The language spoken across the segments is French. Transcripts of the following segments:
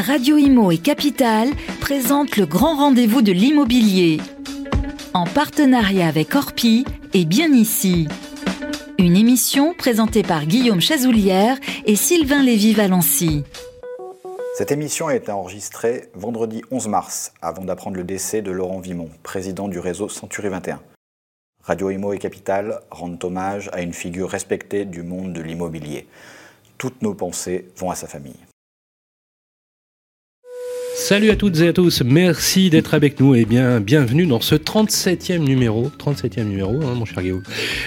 Radio Imo et Capital présentent le grand rendez-vous de l'immobilier. En partenariat avec Orpi et Bien Ici. Une émission présentée par Guillaume Chazoulière et Sylvain Lévy-Valency. Cette émission a été enregistrée vendredi 11 mars, avant d'apprendre le décès de Laurent Vimon, président du réseau Century 21. Radio Imo et Capital rendent hommage à une figure respectée du monde de l'immobilier. Toutes nos pensées vont à sa famille. Salut à toutes et à tous, merci d'être avec nous et bien bienvenue dans ce 37e numéro, 37e numéro, hein, mon cher Guillaume,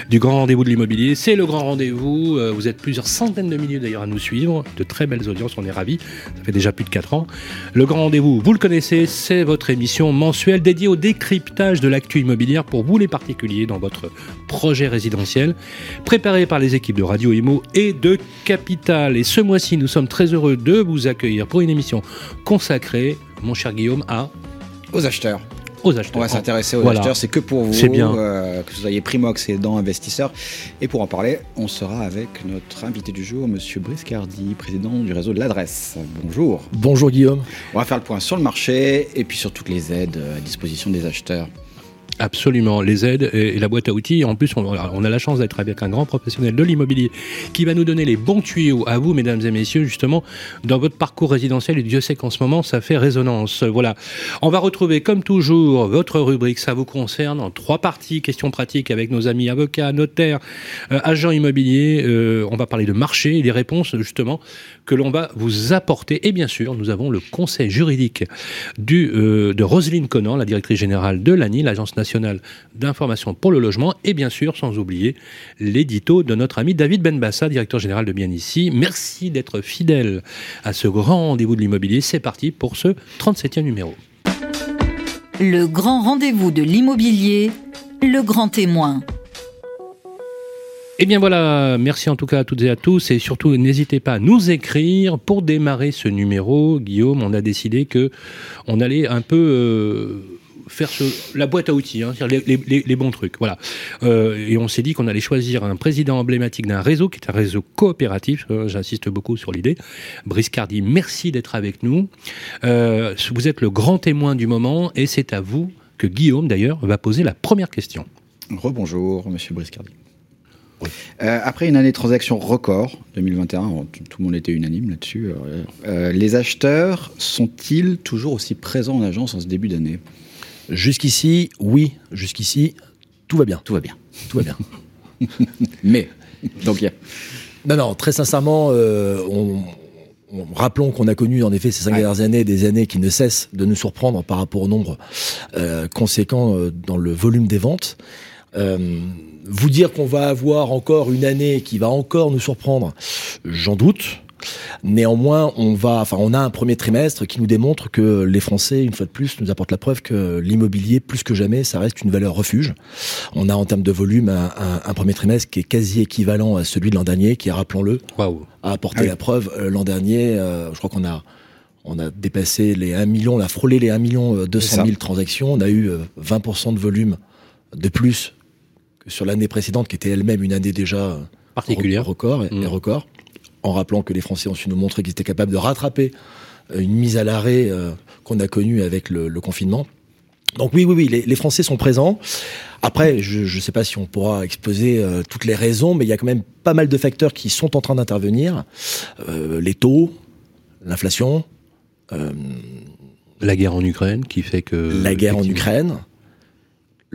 du grand rendez-vous de l'immobilier. C'est le grand rendez-vous, euh, vous êtes plusieurs centaines de milliers d'ailleurs à nous suivre, de très belles audiences, on est ravis, ça fait déjà plus de 4 ans. Le grand rendez-vous, vous le connaissez, c'est votre émission mensuelle dédiée au décryptage de l'actu immobilière pour vous les particuliers dans votre projet résidentiel, préparé par les équipes de Radio Imo et de Capital. Et ce mois-ci, nous sommes très heureux de vous accueillir pour une émission consacrée mon cher Guillaume, à aux acheteurs. Aux acheteurs. On va s'intéresser aux acheteurs, c'est que pour vous, bien. Euh, que vous soyez primo-accédant, investisseur. Et pour en parler, on sera avec notre invité du jour, Monsieur Briscardi, président du réseau de l'adresse. Bonjour. Bonjour Guillaume. On va faire le point sur le marché et puis sur toutes les aides à disposition des acheteurs. Absolument, les aides et, la boîte à outils. En plus, on, a la chance d'être avec un grand professionnel de l'immobilier qui va nous donner les bons tuyaux à vous, mesdames et messieurs, justement, dans votre parcours résidentiel. Et Dieu sait qu'en ce moment, ça fait résonance. Voilà. On va retrouver, comme toujours, votre rubrique. Ça vous concerne en trois parties. Questions pratiques avec nos amis avocats, notaires, euh, agents immobiliers. Euh, on va parler de marché et des réponses, justement, que l'on va vous apporter. Et bien sûr, nous avons le conseil juridique euh, de Roselyne Conan, la directrice générale de l'ANI, l'Agence nationale d'information pour le logement. Et bien sûr, sans oublier l'édito de notre ami David Benbassa, directeur général de Bien Ici. Merci d'être fidèle à ce grand rendez-vous de l'immobilier. C'est parti pour ce 37e numéro. Le grand rendez-vous de l'immobilier, le grand témoin. Eh bien voilà, merci en tout cas à toutes et à tous et surtout n'hésitez pas à nous écrire pour démarrer ce numéro. Guillaume, on a décidé que on allait un peu euh, faire la boîte à outils, hein, les, bons trucs, voilà. Euh, et on s'est dit qu'on allait choisir un président emblématique d'un réseau qui est un réseau coopératif. Euh, j'insiste beaucoup sur l'idée. Briscardi, merci d'être avec nous. vous êtes le grand témoin du moment et c'est à vous que Guillaume d'ailleurs va poser la première question. Rebonjour, Monsieur Briscardi. Euh, après une année de transactions record, 2021, tout le monde était unanime là-dessus, euh, euh, les acheteurs sont-ils toujours aussi présents en agence en ce début d'année? Jusqu'ici, oui. Jusqu'ici, tout va bien. Tout va bien. Tout va bien. Mais, donc il y a... Non, non, très sincèrement, on, rappelons qu'on a connu en effet ces cinq dernières années des années qui ne cessent de nous surprendre par rapport au nombre conséquent dans le volume des ventes. Euh, vous dire qu'on va avoir encore une année qui va encore nous surprendre, j'en doute. Néanmoins, on va, enfin, on a un premier trimestre qui nous démontre que les Français, une fois de plus, nous apportent la preuve que l'immobilier, plus que jamais, ça reste une valeur refuge. On a en termes de volume un, premier trimestre qui est quasi équivalent à celui de l'an dernier, qui, rappelons-le, a apporté ah la preuve euh, l'an dernier. Euh, je crois qu'on a on a dépassé les 1 million, on a frôlé les 1 million 200 000 transactions. On a eu 20% de volume de plus sur l'année précédente, qui était elle-même une année déjà particulière, record et, mm. record, en rappelant que les Français ont su nous montrer qu'ils étaient capables de rattraper euh, une mise à l'arrêt euh, qu'on a connue avec le, confinement. Donc oui, oui, oui, les, Français sont présents. Après, je ne sais pas si on pourra exposer euh, toutes les raisons, mais il y a quand même pas mal de facteurs qui sont en train d'intervenir. les taux, l'inflation. la guerre en Ukraine qui fait que... La guerre en Ukraine.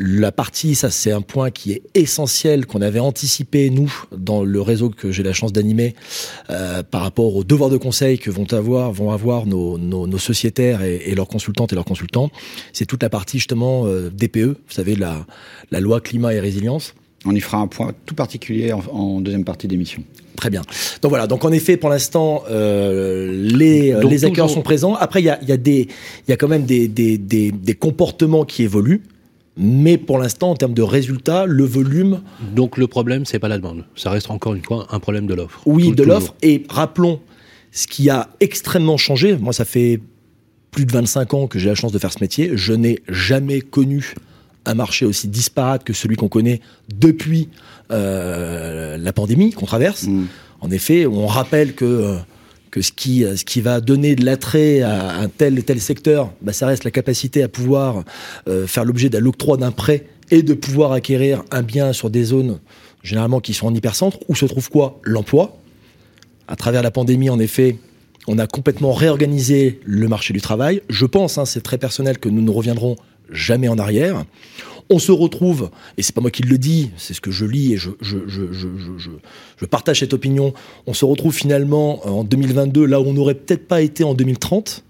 La partie, ça c'est un point qui est essentiel, qu'on avait anticipé, nous, dans le réseau que j'ai la chance d'animer, euh, par rapport aux devoirs de conseil que vont avoir, vont avoir nos, nos, sociétaires et, leurs consultantes et leurs consultants. C'est toute la partie justement euh, DPE, vous savez, la, la loi climat et résilience. On y fera un point tout particulier en, deuxième partie d'émission. Très bien. Donc voilà. Donc en effet, pour l'instant, euh, les, les acteurs sont présents. Après, il y a, y, a des, y a quand même des, des, des, des comportements qui évoluent. Mais pour l'instant, en termes de résultats, le volume. Donc le problème, c'est pas la demande. Ça reste encore une fois un problème de l'offre. Oui, de l'offre. Et rappelons, ce qui a extrêmement changé, moi ça fait plus de 25 ans que j'ai la chance de faire ce métier, je n'ai jamais connu un marché aussi disparate que celui qu'on connaît depuis euh, la pandémie qu'on traverse. Mm. En effet, on rappelle que euh, que ce qui, ce qui va donner de l'attrait à un tel tel secteur, bah, ça reste la capacité à pouvoir euh, faire l'objet d'un octroi d'un prêt et de pouvoir acquérir un bien sur des zones généralement qui sont en hypercentre, où se trouve quoi? L'emploi. À travers la pandémie, en effet, on a complètement réorganisé le marché du travail. Je pense, hein, c'est très personnel, que nous ne reviendrons jamais en arrière. On se retrouve, et c'est pas moi qui le dis, c'est ce que je lis et je, je, je, je, partage cette opinion, on se retrouve finalement en 2022 là où on n'aurait peut-être pas été en 2030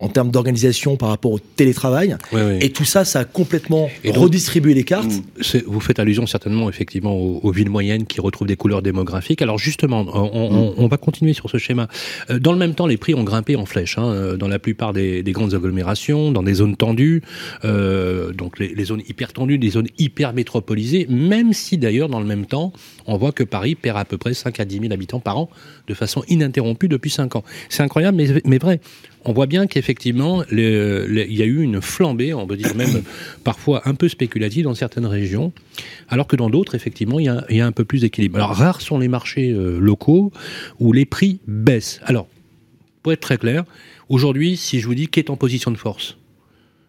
en termes d'organisation par rapport au télétravail. Et tout ça, ça a complètement redistribué les cartes. Vous faites allusion certainement effectivement aux, villes moyennes qui retrouvent des couleurs démographiques. Alors justement, on, va continuer sur ce schéma. Euh, dans le même temps, les prix ont grimpé en flèche hein, euh, dans la plupart des, grandes agglomérations, dans des zones tendues, euh, donc les, les, zones hyper tendues, des zones hyper métropolisées, même si d'ailleurs dans le même temps, on voit que Paris perd à peu près 5 à 10 000 habitants par an de façon ininterrompue depuis 5 ans. C'est incroyable, mais, mais vrai on voit bien qu'effectivement, il y a eu une flambée, on peut dire même parfois un peu spéculative dans certaines régions, alors que dans d'autres, effectivement, il y, a, un peu plus d'équilibre. Alors, rares sont les marchés euh, locaux où les prix baissent. Alors, pour être très clair, aujourd'hui, si je vous dis qu'est en position de force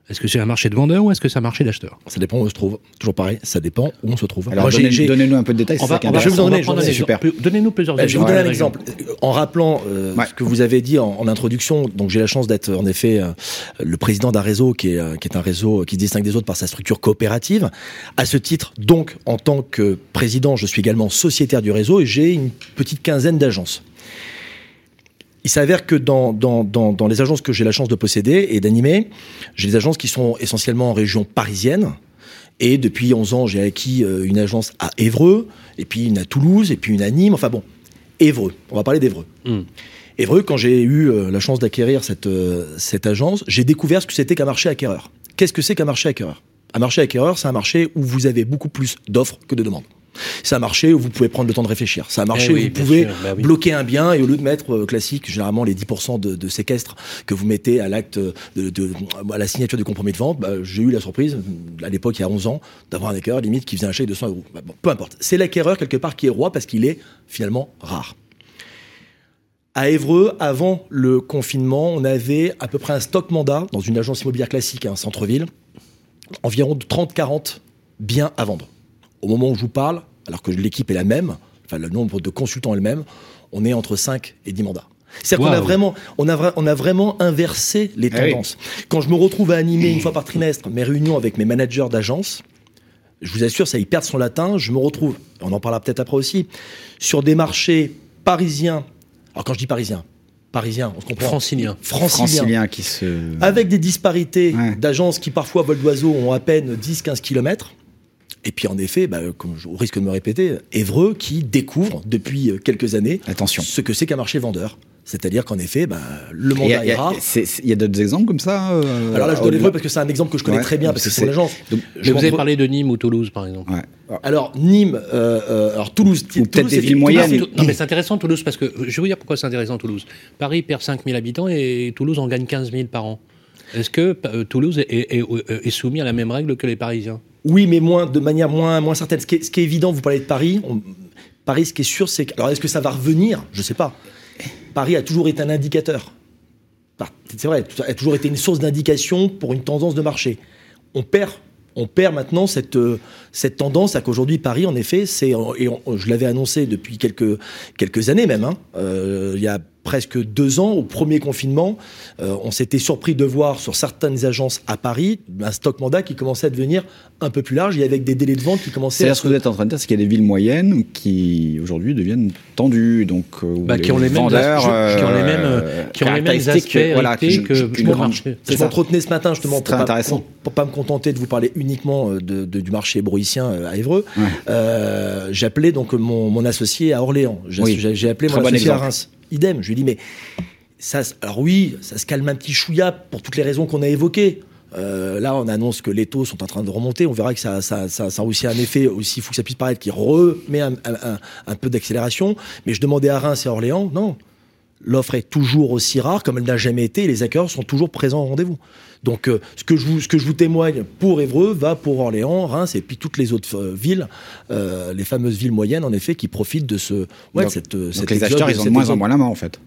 est-ce que c'est un marché de vendeurs ou est-ce que c'est un marché d'acheteurs? Ça dépend où on se trouve. Toujours pareil, ça dépend où on se trouve. Alors, donnez-nous un peu de détails. On va, je vais vous donner, super. Donnez-nous plusieurs exemples. Je vais vous donner un exemple. En rappelant euh, ce que vous avez dit en, introduction, donc j'ai la chance d'être en effet euh, le président d'un réseau qui est, euh, qui est un réseau qui se distingue des autres par sa structure coopérative. À ce titre, donc, en tant que président, je suis également sociétaire du réseau et j'ai une petite quinzaine d'agences. Il s'avère que dans, dans, dans, dans, les agences que j'ai la chance de posséder et d'animer, j'ai des agences qui sont essentiellement en région parisienne. Et depuis 11 ans, j'ai acquis euh, une agence à Évreux, et puis une à Toulouse, et puis une à Nîmes. Enfin bon, Évreux. On va parler d'Évreux. Hmm. Évreux, quand j'ai eu euh, la chance d'acquérir cette, euh, cette agence, j'ai découvert ce que c'était qu'un marché acquéreur. Qu'est-ce que c'est qu'un marché acquéreur? Un marché acquéreur, c'est un marché où vous avez beaucoup plus d'offres que de demandes. C'est un marché où vous pouvez prendre le temps de réfléchir. C'est un marché eh où vous pouvez bah bloquer un bien et au lieu de mettre euh, classique, généralement les 10% de, de, séquestre que vous mettez à l'acte de, à la signature du compromis de vente, bah, j'ai eu la surprise à l'époque il y a 11 ans d'avoir un acquéreur limite qui faisait un chèque de 100 euros. Bah, peu importe. C'est l'acquéreur quelque part qui est roi parce qu'il est finalement rare. À Évreux, avant le confinement, on avait à peu près un stock mandat dans une agence immobilière classique, un centre-ville, environ de 30-40 biens à vendre au moment où je vous parle, alors que l'équipe est la même, enfin le nombre de consultants est le même, on est entre 5 et 10 mandats. C'est-à-dire qu'on a vraiment, on a, on a vraiment inversé les ah tendances. Quand je me retrouve à animer une fois par trimestre mes réunions avec mes managers d'agence, je vous assure, ça y perd son latin. Je me retrouve, on en parlera peut-être après aussi, sur des marchés parisiens. Alors quand je dis parisiens, parisiens, on se comprend. Franciliens. Franciliens. qui se. Avec des disparités d'agences qui parfois, vol d'oiseau, ont à peine 10-15 kilomètres. Et puis en effet, bah, comme je risque de me répéter, Évreux qui découvre depuis euh, quelques années Attention. ce que c'est qu'un marché vendeur. C'est-à-dire qu'en effet, bah, le mandat est rare. Il y a d'autres exemples comme ça euh, Alors là, je donne Évreux parce que c'est un exemple que je connais très bien, parce que c'est l'agence. Je vous avez parlé de Nîmes ou Toulouse, par exemple. Alors, Nîmes, euh, alors Toulouse, peut-être des villes moyennes. Non, mais c'est intéressant Toulouse, parce que je vais vous dire pourquoi c'est intéressant Toulouse. Paris perd 5000 habitants et Toulouse en gagne 15 000 par an. Est-ce que Toulouse est soumis à la même règle que les Parisiens? Oui, mais de manière moins, certaine. Ce qui, est, évident, vous parlez de Paris. Paris, ce qui est sûr, c'est que. Alors, est-ce que ça va revenir? Je ne sais pas. Paris a toujours été un indicateur. C'est vrai, a toujours été une source d'indication pour une tendance de marché. On perd on perd maintenant cette, tendance à qu'aujourd'hui Paris, en effet, c'est et je l'avais annoncé depuis quelques quelques années même. Hein, euh, il y a presque deux ans, au premier confinement, euh, on s'était surpris de voir sur certaines agences à Paris un stock mandat qui commençait à devenir un peu plus large et avec des délais de vente qui commençaient à. ce que vous êtes en train de dire, c'est qu'il y a des villes moyennes qui aujourd'hui deviennent tendues, donc euh, bah, qui, ont les vendeurs, mêmes, qui ont les mêmes, euh, qui ont les mêmes aspects voilà, que, je, je, marché. Je m'entretenais ce matin justement pour, pas, pour, pas me contenter de vous parler uniquement de, de, du marché broïcien à Évreux. Ouais. J'appelais donc mon, mon, associé à Orléans. J'ai appelé mon associé à Reims idem. Je lui dis, mais ça, alors oui, ça se calme un petit chouïa pour toutes les raisons qu'on a évoquées. Euh, là, on annonce que les taux sont en train de remonter. On verra que ça, ça, ça, ça a aussi un effet, aussi, faut que ça puisse paraître, qui remet un, un peu d'accélération. Mais je demandais à Reims et à Orléans, non. L'offre est toujours aussi rare comme elle n'a jamais été et les accords sont toujours présents au rendez-vous. Donc, euh, ce, que je vous, ce que je vous témoigne pour Évreux va pour Orléans, Reims et puis toutes les autres euh, villes, euh, les fameuses villes moyennes, en effet, qui profitent de ce. Ouais, donc, cette, donc les acheteurs, ils ont de moins en moins la main, en fait.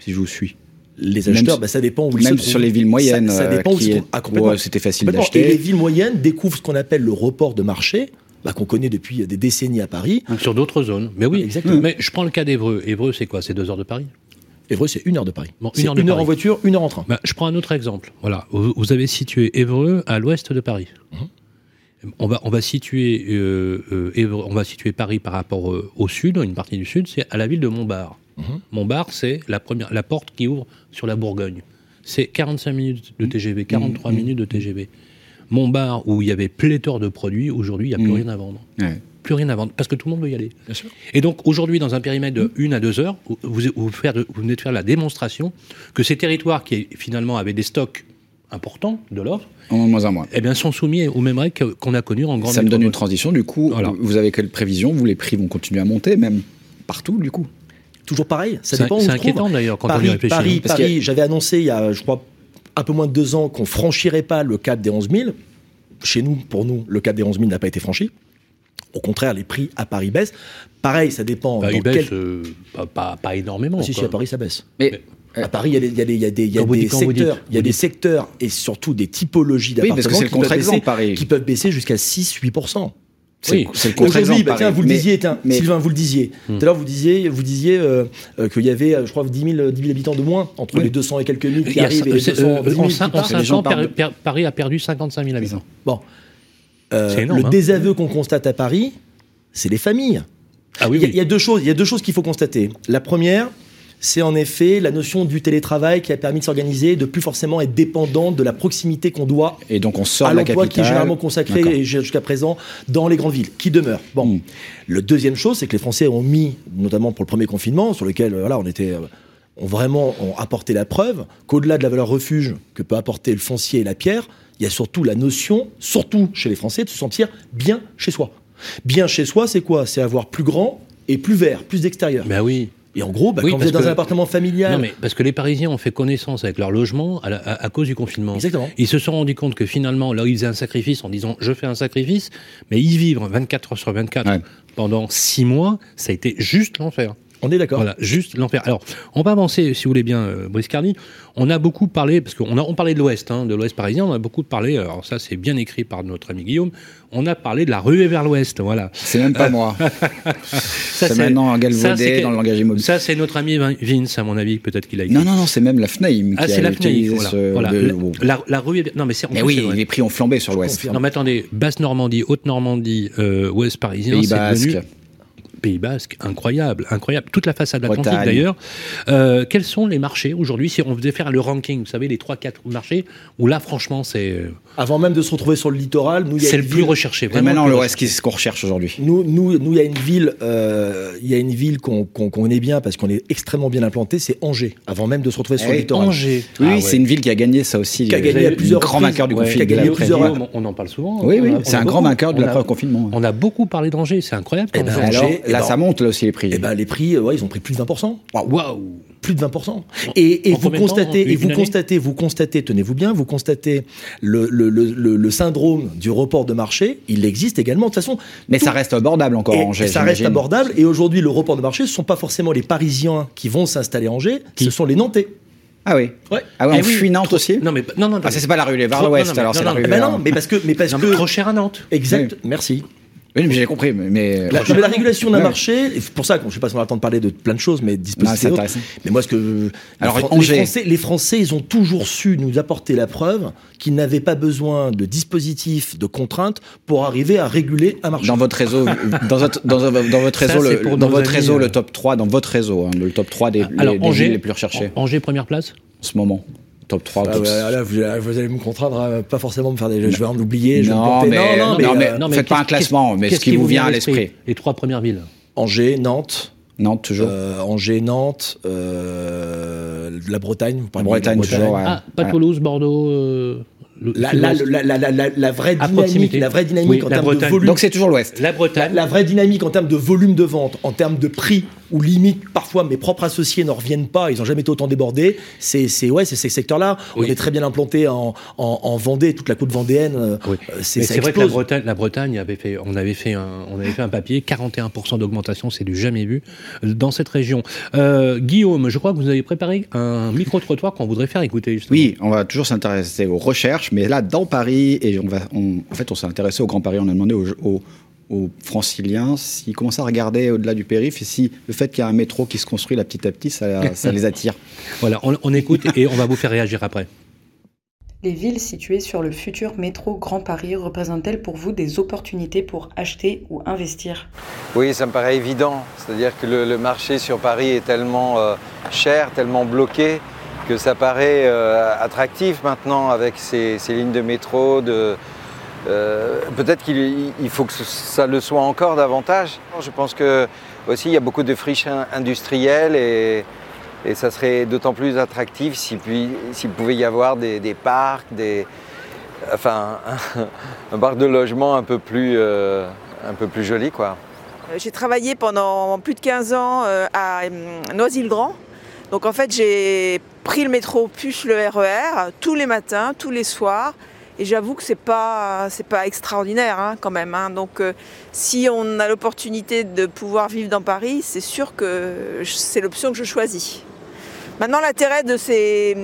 si je vous suis. Les acheteurs, bah, ça dépend où ils Même sur les villes moyennes, Ça, ça dépend où qui trouvent. Ah, complètement. où c'était facile Complètement. Et les d'acheter. villes moyennes découvrent ce qu'on appelle le report de marché, bah, qu'on connaît depuis des décennies à Paris. Sur d'autres zones. Mais oui, Exactement. Mais je prends le cas d'Evreux. Évreux, c'est quoi? C'est deux heures de Paris? Évreux, c'est une heure de Paris. Bon, une heure de une heure Paris. en voiture, une heure en train. Bah, je prends un autre exemple. Voilà, vous, avez situé Évreux à l'ouest de Paris. On va, on va situer, euh, euh, Évreux- on va situer Paris par rapport euh, au sud, une partie du sud, c'est à la ville de Montbard. Montbard, c'est la première, la porte qui ouvre sur la Bourgogne. C'est 45 minutes de TGV, 43 minutes de TGV. Montbard, où il y avait pléthore de produits, aujourd'hui, il n'y a plus rien à vendre. Ouais. Plus rien à vendre, parce que tout le monde veut y aller. Et donc aujourd'hui, dans un périmètre de 1 à 2 heures, vous, vous, vous faire de- vous venez de faire la démonstration que ces territoires qui finalement avaient des stocks importants de l'offre, En moins en moins. eh bien, sont soumis aux mêmes règles qu'on a connues en grande Ça me donne une transition. Du coup, Voilà. vous avez quelle prévision? Vous, les prix vont continuer à monter, même partout, du coup? Toujours pareil. Ça C'est dépend où c'est inquiétant d'ailleurs quand on y Paris, réfléchit. Paris, hein. Paris, j'avais annoncé il y a, je crois, un peu moins de deux ans qu'on franchirait pas le cap des 11 000. Chez nous, pour nous, le cap des 11 000 n'a pas été franchi. Au contraire, les prix à Paris baissent. Pareil, ça dépend. Dans il baisse, quel- euh, pas, pas, pas énormément. Ah, si, si, à Paris, ça baisse. Mais, À Paris, il y a des, y a des, y a des, dites- secteurs, il y a des secteurs et surtout des typologies Oui, d'appartements le qui peuvent contre-exemple, baisser- Paris. qui peuvent baisser jusqu'à 6-8%. c'est Oui. c'est le Aujourd'hui, contre-exemple. bah, tiens, Paris. vous le Mais- disiez, tiens, mais- Sylvain, vous le disiez. Hmm. Tout à l'heure, vous disiez, vous disiez euh, euh, qu'il y avait, euh, je crois, 10 000, 10 000 habitants de moins entre Oui. les 200 et quelques mille Il qui arrivent et les c'est- 200 euh, 10 000 en qui 5 partent. les gens ans, Paris- Paris a perdu 55 000 habitants. Bon. Euh, énorme, le hein. désaveu qu'on constate à Paris, c'est les familles. Ah oui, il, y a, oui. il y a deux choses, il y a deux choses qu'il faut constater. La première, c'est en effet la notion du télétravail qui a permis de s'organiser, de plus forcément être dépendant de la proximité qu'on doit Et donc, on sort à l'emploi qui est généralement consacré jusqu'à présent dans les grandes villes, qui demeure. Bon. Mm. Le deuxième chose, c'est que les Français ont mis, notamment pour le premier confinement, sur lequel voilà, on était, euh, ont vraiment ont apporté la preuve qu'au-delà de la valeur refuge que peut apporter le foncier et la pierre, il y a surtout la notion, surtout chez les Français, de se sentir bien chez soi. Bien chez soi, c'est quoi? C'est avoir plus grand et plus vert, plus d'extérieur. Ben oui. Et en gros, bah, Oui, quand vous êtes dans que- un appartement familial, Non, mais parce que les Parisiens ont fait connaissance avec leur logement à, la- à- à cause du confinement. Exactement. Ils se sont rendus compte que finalement, là, ils faisaient un sacrifice en disant je fais un sacrifice, mais y vivre 24 heures sur 24 Ouais. pendant 6 mois, ça a été juste l'enfer. On est d'accord. Voilà, juste l'enfer. Alors, on va avancer, si vous voulez bien, euh, Brice Carly. On a beaucoup parlé, parce qu'on a on parlait de l'Ouest, hein, de l'Ouest parisien, on a beaucoup parlé, alors ça c'est bien écrit par notre ami Guillaume, on a parlé de la ruée vers l'Ouest, voilà. C'est même pas moi. Ça, c'est maintenant galvaudé dans le langage immobilier. Ça c'est notre ami Vin- Vince, à mon avis, peut-être qu'il a écrit. Non, non, non, c'est même la FNAIM Ah, qui c'est a la FNAIM, utilisé voilà. ce... Voilà. le- La, bon. la, la ruée Non, mais c'est Mais oui, les prix ont flambé sur l'Ouest. Non, mais attendez, Basse-Normandie, Haute-Normandie, euh, Ouest parisien, Pays c'est Basque. devenu Pays Basque, incroyable, incroyable. Toute la façade atlantique d'ailleurs. Euh, quels sont les marchés aujourd'hui Si on devait faire le ranking, vous savez, les 3-4 marchés, où là, franchement, c'est euh, Avant même de se retrouver sur le littoral, nous, il y a c'est le plus ville- recherché. Et Vraiment maintenant, le plus Ouest, qu'est-ce qu'on recherche aujourd'hui? Nous, nous, nous, il y a une ville, euh, il y a une ville qu'on qu'on qu'on connaît bien parce qu'on est extrêmement bien implanté, c'est Angers. Avant même de se retrouver sur Eh le oui, littoral. Angers. Oui, Ah oui, ouais. c'est une ville qui a gagné ça aussi. Qui a gagné à plusieurs grand vainqueur du Ouais, confinement. qui a gagné plusieurs- on en parle souvent. Oui, On oui, c'est un grand beaucoup- vainqueur de l'après-confinement. On a beaucoup parlé d'Angers, c'est incroyable. Eh ben, eh là, ben, ça monte là aussi les prix. Eh ben, les prix, euh, ouais, ils ont pris plus de 20%. Waouh Plus de 20%. Et, et vous temps constatez, et vous constatez, vous constatez, tenez-vous bien, vous constatez le, le, le, le, le syndrome du report de marché, il existe également. De toute façon, Mais tout- ça reste abordable encore Et Angers. ça reste abordable. Et aujourd'hui, le report de marché, ce ne sont pas forcément les Parisiens qui vont s'installer à Angers, ce sont les Nantais. Ah oui. Ouais. Ah Eh on oui, fuit Nantes aussi Non, mais non, non, Ah, ça, c'est pas la rue, vers Trop- l'ouest, non, non, alors mais- c'est non, la rue non, Eh ben vers- non, mais parce que, mais parce Non, mais que trop cher à Nantes. exact. Merci. Oui, mais j'ai compris. Mais, mais- La, non, mais la régulation d'un Ouais. marché, c'est pour ça que je sais pas si on a le temps de parler de plein de choses, mais dispositifs. intéressant. mais moi, ce que Alors, les, Fran- les Français, les Français, ils ont toujours su nous apporter la preuve qu'ils n'avaient pas besoin de dispositifs, de contraintes pour arriver à réguler un marché. Dans votre réseau, dans votre, dans, dans votre Ça, réseau, le, pour dans votre amis, réseau, euh. le top 3, dans votre réseau, hein, le top 3 des, Alors, les, des Angers, villes les plus recherchées Angers, première place en ce moment. Top 3, Ah top ouais, là, vous, vous allez me contraindre à pas forcément me faire des. Je vais en oublier. je vais me Non, mais- non, non, mais, non, mais- euh, Non, Faites pas un qu'est-ce- classement, mais ce qui vous vient à l'esprit. Les trois premières villes. Angers, Nantes, Nantes, toujours. euh, Angers, Nantes, euh, la Bretagne. Vous parlez de Bretagne, toujours, ouais. Ah, pas Ouais. Toulouse, Bordeaux. euh, la, la, vraie dynamique, la vraie dynamique en termes de volume. Donc c'est toujours l'Ouest. La Bretagne. La, vraie dynamique en termes de volume de vente, en termes de prix, ou limite parfois mes propres associés n'en reviennent pas, ils n'ont jamais été autant débordés. C'est ouais, c'est ces secteurs-là. On est très bien implanté en, en, Vendée, toute la côte vendéenne. Euh, c'est vrai que la Bretagne, la Bretagne avait fait, on avait fait un, on avait fait un papier, 41% d'augmentation, c'est du jamais vu dans cette région. Euh, Guillaume, je crois que vous avez préparé un micro trottoir qu'on voudrait faire écouter. Justement. Oui, on va toujours s'intéresser aux recherches, mais là dans Paris et on va, en fait, on s'est intéressé au Grand Paris. On a demandé aux, franciliens s'ils commencent à regarder au-delà du périph' et si le fait qu'il y a un métro qui se construit là petit à petit, ça, les attire. voilà, on, écoute et on va vous faire réagir après. Les villes situées sur le futur métro Grand Paris représentent-elles pour vous des opportunités pour acheter ou investir? Oui, ça me paraît évident. C'est-à-dire que le, marché sur Paris est tellement euh, cher, tellement bloqué, que ça paraît euh, attractif maintenant avec ces, lignes de métro. De, euh, Peut-être qu'il faut que ça le soit encore davantage. Je pense que aussi il y a beaucoup de friches industrielles et, ça serait d'autant plus attractif s'il pouvait y avoir des, parcs, des, enfin un, parc de logement un peu plus, euh, un peu plus joli quoi. J'ai travaillé pendant plus de 15 ans à Noisy-le-Grand donc en fait, j'ai pris le métro plus le RER e tous les matins, tous les soirs. Et j'avoue que c'est pas pas extraordinaire hein, quand même. Hein. Donc euh, si on a l'opportunité de pouvoir vivre dans Paris, c'est sûr que c'est l'option que je choisis. Maintenant l'intérêt de ces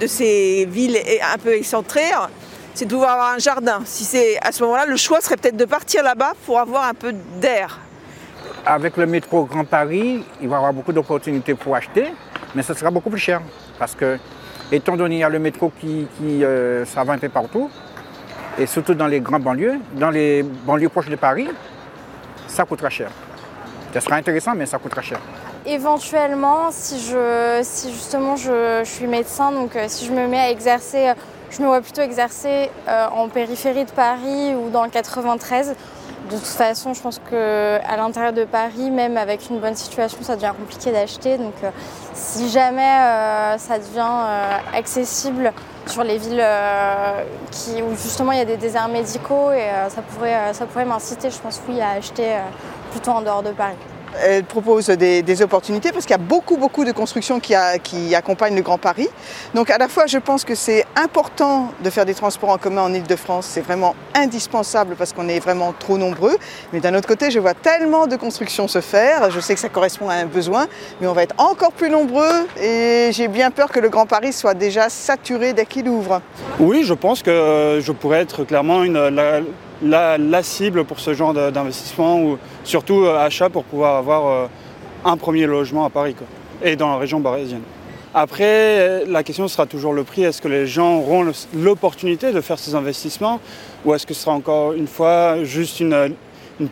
de ces villes un peu excentrées, c'est de pouvoir avoir un jardin. Si c'est à ce moment-là, le choix serait peut-être de partir là-bas pour avoir un peu d'air avec le métro Grand Paris, il va y avoir beaucoup d'opportunités pour acheter, mais ce sera beaucoup plus cher. Parce que, étant donné qu'il y a le métro qui, qui euh, va un peu partout, et surtout dans les grandes banlieues, dans les banlieues proches de Paris, ça coûtera cher. Ça sera intéressant, mais ça coûtera cher. Éventuellement, si, je, justement je, suis médecin, donc euh, si je me mets à exercer, je me vois plutôt exercer euh, en périphérie de Paris ou dans le 93 de toute façon, je pense qu'à l'intérieur de Paris, même avec une bonne situation, ça devient compliqué d'acheter. Donc euh, si jamais euh, ça devient euh, accessible sur les villes où justement il y a des déserts médicaux, ça pourrait, ça pourrait m'inciter, je pense, oui, à acheter plutôt en dehors de Paris. Elle propose des, opportunités parce qu'il y a beaucoup, beaucoup de constructions qui, accompagnent le Grand Paris. Donc à la fois, je pense que c'est important de faire des transports en commun en Ile-de-France. C'est vraiment indispensable parce qu'on est vraiment trop nombreux. Mais d'un autre côté, je vois tellement de constructions se faire. Je sais que ça correspond à un besoin, mais on va être encore plus nombreux. Et j'ai bien peur que le Grand Paris soit déjà saturé dès qu'il ouvre. Oui, je pense que je pourrais être clairement une, cible pour ce genre d'investissement ou surtout euh, achat pour pouvoir avoir euh, un premier logement à Paris et dans la région parisienne. Après, la question sera toujours le prix. Est-ce que les gens auront l'opportunité de faire ces investissements ou est-ce que ce sera encore une fois juste une,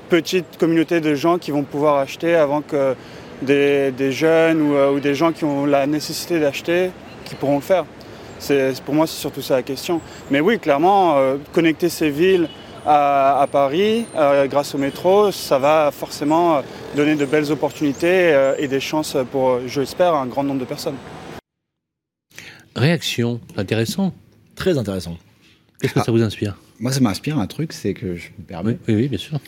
petite communauté de gens qui vont pouvoir acheter avant que des, jeunes euh, ou, des gens qui ont la nécessité d'acheter qui pourront le faire? Pour moi, c'est surtout ça la question. Mais oui, clairement, connecter ces villes à, Paris, euh, grâce au métro, ça va forcément euh, donner de belles opportunités euh, et des chances pour, je l'espère, un grand nombre de personnes. Réaction, intéressant. Très intéressant. Qu'est-ce que ça vous inspire? Moi, ça m'inspire un truc, c'est que je me permets. Oui, oui, bien sûr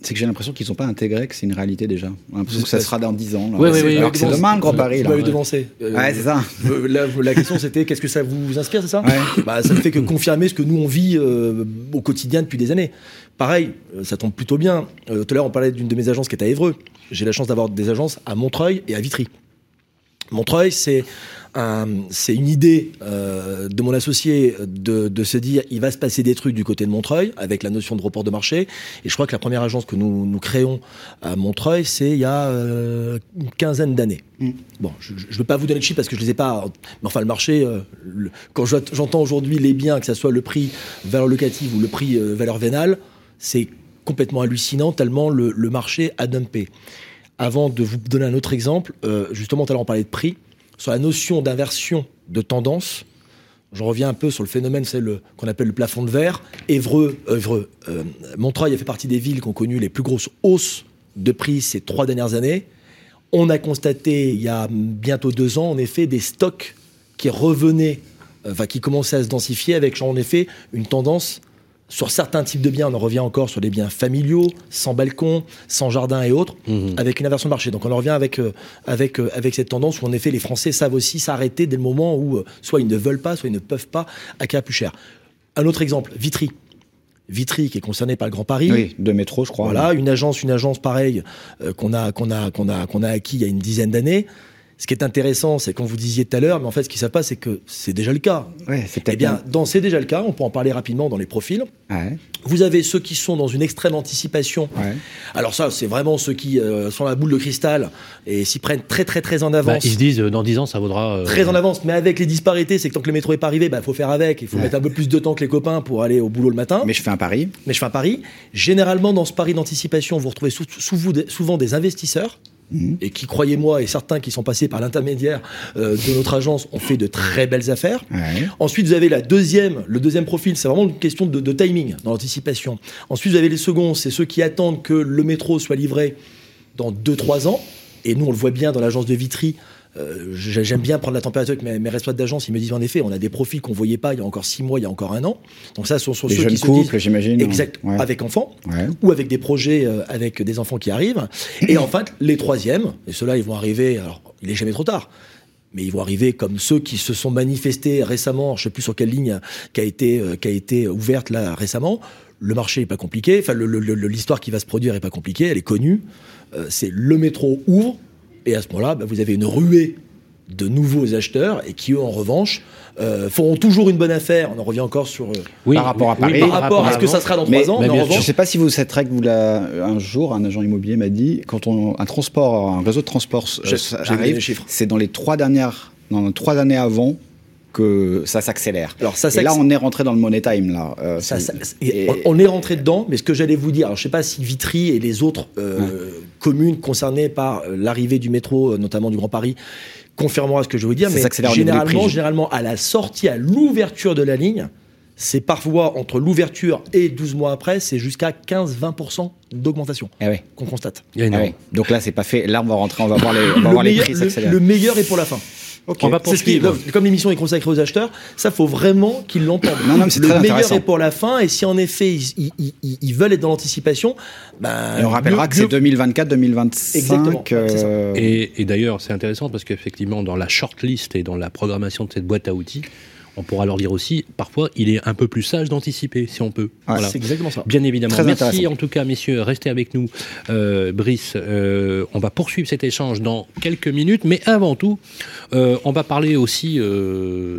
c'est que j'ai l'impression qu'ils n'ont pas intégré que c'est une réalité déjà. On l'impression que ça sera dans 10 ans. Oui, oui, oui, alors que c'est demain le Grand Paris. Vous m'avez devancé. ouais, c'est ça. la question c'était qu'est-ce que ça vous inspire, c'est ça bah, Ça ne fait que confirmer ce que nous on vit euh, au quotidien depuis des années. Pareil, euh, ça tombe plutôt bien. Euh, tout à l'heure on parlait d'une de mes agences qui est à Évreux. J'ai la chance d'avoir des agences à Montreuil et à Vitry. Montreuil, c'est c'est une idée euh, de mon associé de, se dire il va se passer des trucs du côté de Montreuil avec la notion de report de marché. Et je crois que la première agence que nous, nous créons à Montreuil, c'est il y a euh, une quinzaine d'années. Mm. Bon, je ne veux pas vous donner de chiffres parce que je les ai pas. Mais enfin, le marché, euh, quand j'entends aujourd'hui les biens, que ce soit le prix valeur locative ou le prix valeur vénale, c'est complètement hallucinant tellement le, le, marché a dumpé. Avant de vous donner un autre exemple, justement, tout à l'heure on parlait de prix sur la notion d'inversion de tendance. Je reviens un peu sur le phénomène, qu'on appelle le plafond de verre. Évreux, Évreux euh, Montreuil a fait partie des villes qui ont connu les plus grosses hausses de prix ces trois dernières années. On a constaté il y a bientôt deux ans, en effet, des stocks qui revenaient enfin, qui commençait à se densifier avec en effet une tendance sur certains types de biens, on en revient encore sur des biens familiaux, sans balcon, sans jardin et autres, Mhm. avec une inversion de marché. Donc on en revient avec, euh, avec, euh, avec cette tendance où en effet les Français savent aussi s'arrêter dès le moment où euh, soit ils ne veulent pas, soit ils ne peuvent pas acquérir plus cher. Un autre exemple, Vitry. Vitry qui est concerné par le Grand Paris. Oui, de métro, je crois. Voilà, une agence, une agence pareille euh, qu'on a, qu'on a, qu'on a, qu'on a acquis il y a une dizaine d'années. Ce qui est intéressant, c'est quand vous disiez tout à l'heure, mais en fait, ce qui se passe, c'est que c'est déjà le cas. Ouais, c'est Eh bien, dans c'est déjà le cas. On peut en parler rapidement dans les profils. Ouais, Vous avez ceux qui sont dans une extrême anticipation. ouais. Alors ça, c'est vraiment ceux qui euh, sont la boule de cristal et s'y prennent très très très en avance. Bah, ils se disent, euh, dans 10 ans, ça vaudra. euh, Très en avance, mais avec les disparités, c'est que tant que le métro est pas arrivé, bah faut faire avec. Il faut Ouais. mettre un peu plus de temps que les copains pour aller au boulot le matin. Mais je fais un pari. Mais je fais un pari. Généralement, dans ce pari d'anticipation, vous retrouvez sou- souvent des investisseurs. Mhm. Et qui, croyez-moi, et certains qui sont passés par l'intermédiaire euh, de notre agence ont fait de très belles affaires. Ouais. Ensuite, vous avez la deuxième, le deuxième profil, c'est vraiment une question de, de timing dans l'anticipation. Ensuite, vous avez les seconds, c'est ceux qui attendent que le métro soit livré dans 2-3 ans. Et nous, on le voit bien dans l'agence de Vitry. Euh, j'ai- J'aime bien prendre la température avec mes, mes responsables d'agence. Ils me disent en effet, on a des profils qu'on voyait pas il y a encore 6 mois, il y a encore un an. Donc ça, ce sont, sont Des ceux jeunes qui se couples, disent j'imagine. exact Ouais. avec enfants Ouais. ou avec des projets euh, avec des enfants qui arrivent. Et en fait, les troisièmes, et ceux-là, ils vont arriver, alors il est jamais trop tard, mais ils vont arriver comme ceux qui se sont manifestés récemment, je sais plus sur quelle ligne qui a été, euh, qui a été ouverte là récemment. Le marché est pas compliqué, enfin l'histoire qui va se produire est pas compliquée, elle est connue. Euh, c'est le métro ouvre, et à ce moment-là, bah, vous avez une ruée de nouveaux acheteurs et qui eux en revanche euh, feront toujours une bonne affaire. On en revient encore sur euh, oui, par rapport à oui, Paris. oui, par rapport à ce que ça sera dans trois ans. mais mais en bien revanche, Je ne sais pas si vous cette règle, vous l'a un jour, un agent immobilier m'a dit, quand on, un transport, un réseau de transport euh, arrive, c'est dans les trois dernières, dans les trois années avant que ça s'accélère. Alors, ça Et là, on est rentré dans le money time là. Euh, Ça, c'est- ça- et- on- est rentré dedans, mais ce que j'allais vous dire, alors je sais pas si Vitry et les autres euh, communes concernées par euh, l'arrivée du métro, notamment du Grand Paris, confirmera ce que je vous dire, Ça mais généralement, prix. généralement, à la sortie, à l'ouverture de la ligne, c'est parfois entre l'ouverture et 12 mois après, c'est jusqu'à 15-20% d'augmentation ouais. qu'on constate. ouais. Donc là, c'est pas fait. Là, on va rentrer, on va voir les, on va Le voir les meilleur, prix le- s'accélérer. le meilleur est pour la fin. Ok. On va C'est ce qui- poursuivre. comme l'émission est consacrée aux acheteurs, ça faut vraiment qu'ils l'entendent. Non, non, mais c'est le très meilleur est pour la fin, et si en effet ils, ils- ils- ils veulent être dans l'anticipation, ben, Et on rappellera que c'est mieux- 2024-2025. Exactement, c'est ça. euh, Et, et d'ailleurs, c'est intéressant parce qu'effectivement, dans la shortlist et dans la programmation de cette boîte à outils, on pourra leur dire aussi, parfois, il est un peu plus sage d'anticiper, si on peut. Voilà. C'est exactement ça. Bien évidemment. Très Merci en tout cas, messieurs. Restez avec nous, euh, Brice. euh, on va poursuivre cet échange dans quelques minutes, mais avant tout, euh, on va parler aussi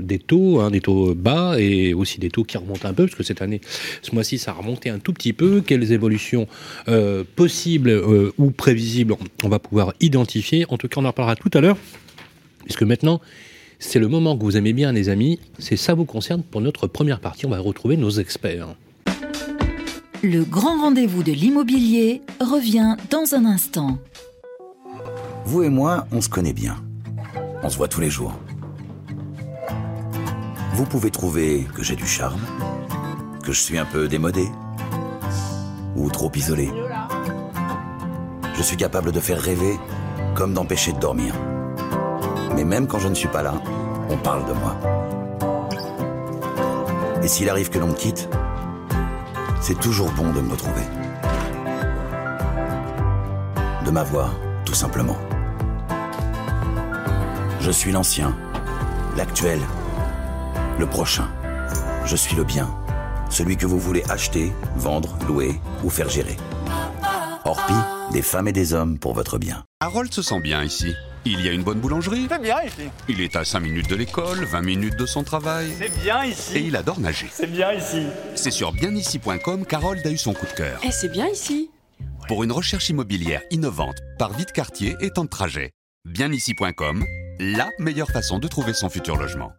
des taux, hein, des taux bas et aussi des taux qui remontent un peu, parce que cette année, ce mois-ci, ça a remonté un tout petit peu. Quelles évolutions possibles ou prévisibles on va pouvoir identifier? En tout cas, on en reparlera tout à l'heure, puisque maintenant. C'est le moment que vous aimez bien, les amis. C'est ça vous concerne. Pour notre première partie, on va retrouver nos experts. Le grand rendez-vous de l'immobilier revient dans un instant. Vous et moi, on se connaît bien. On se voit tous les jours. Vous pouvez trouver que j'ai du charme, que je suis un peu démodé, ou trop isolé. Je suis capable de faire rêver comme d'empêcher de dormir. Mais même quand je ne suis pas là, on parle de moi. Et s'il arrive que l'on me quitte, c'est toujours bon de me retrouver. De m'avoir, tout simplement. Je suis l'ancien, l'actuel, le prochain. Je suis le bien, celui que vous voulez acheter, vendre, louer ou faire gérer. Orpi, des femmes et des hommes pour votre bien. Harold se sent bien ici. Il y a une bonne boulangerie. C'est bien ici. Il est à 5 minutes de l'école, 20 minutes de son travail. C'est bien ici. Et il adore nager. C'est bien ici. C'est sur bienici.com qu'Harold a eu son coup de cœur. Eh, c'est bien ici. Pour une recherche immobilière innovante, par vie de quartier et temps de trajet. Bienici.com, la meilleure façon de trouver son futur logement.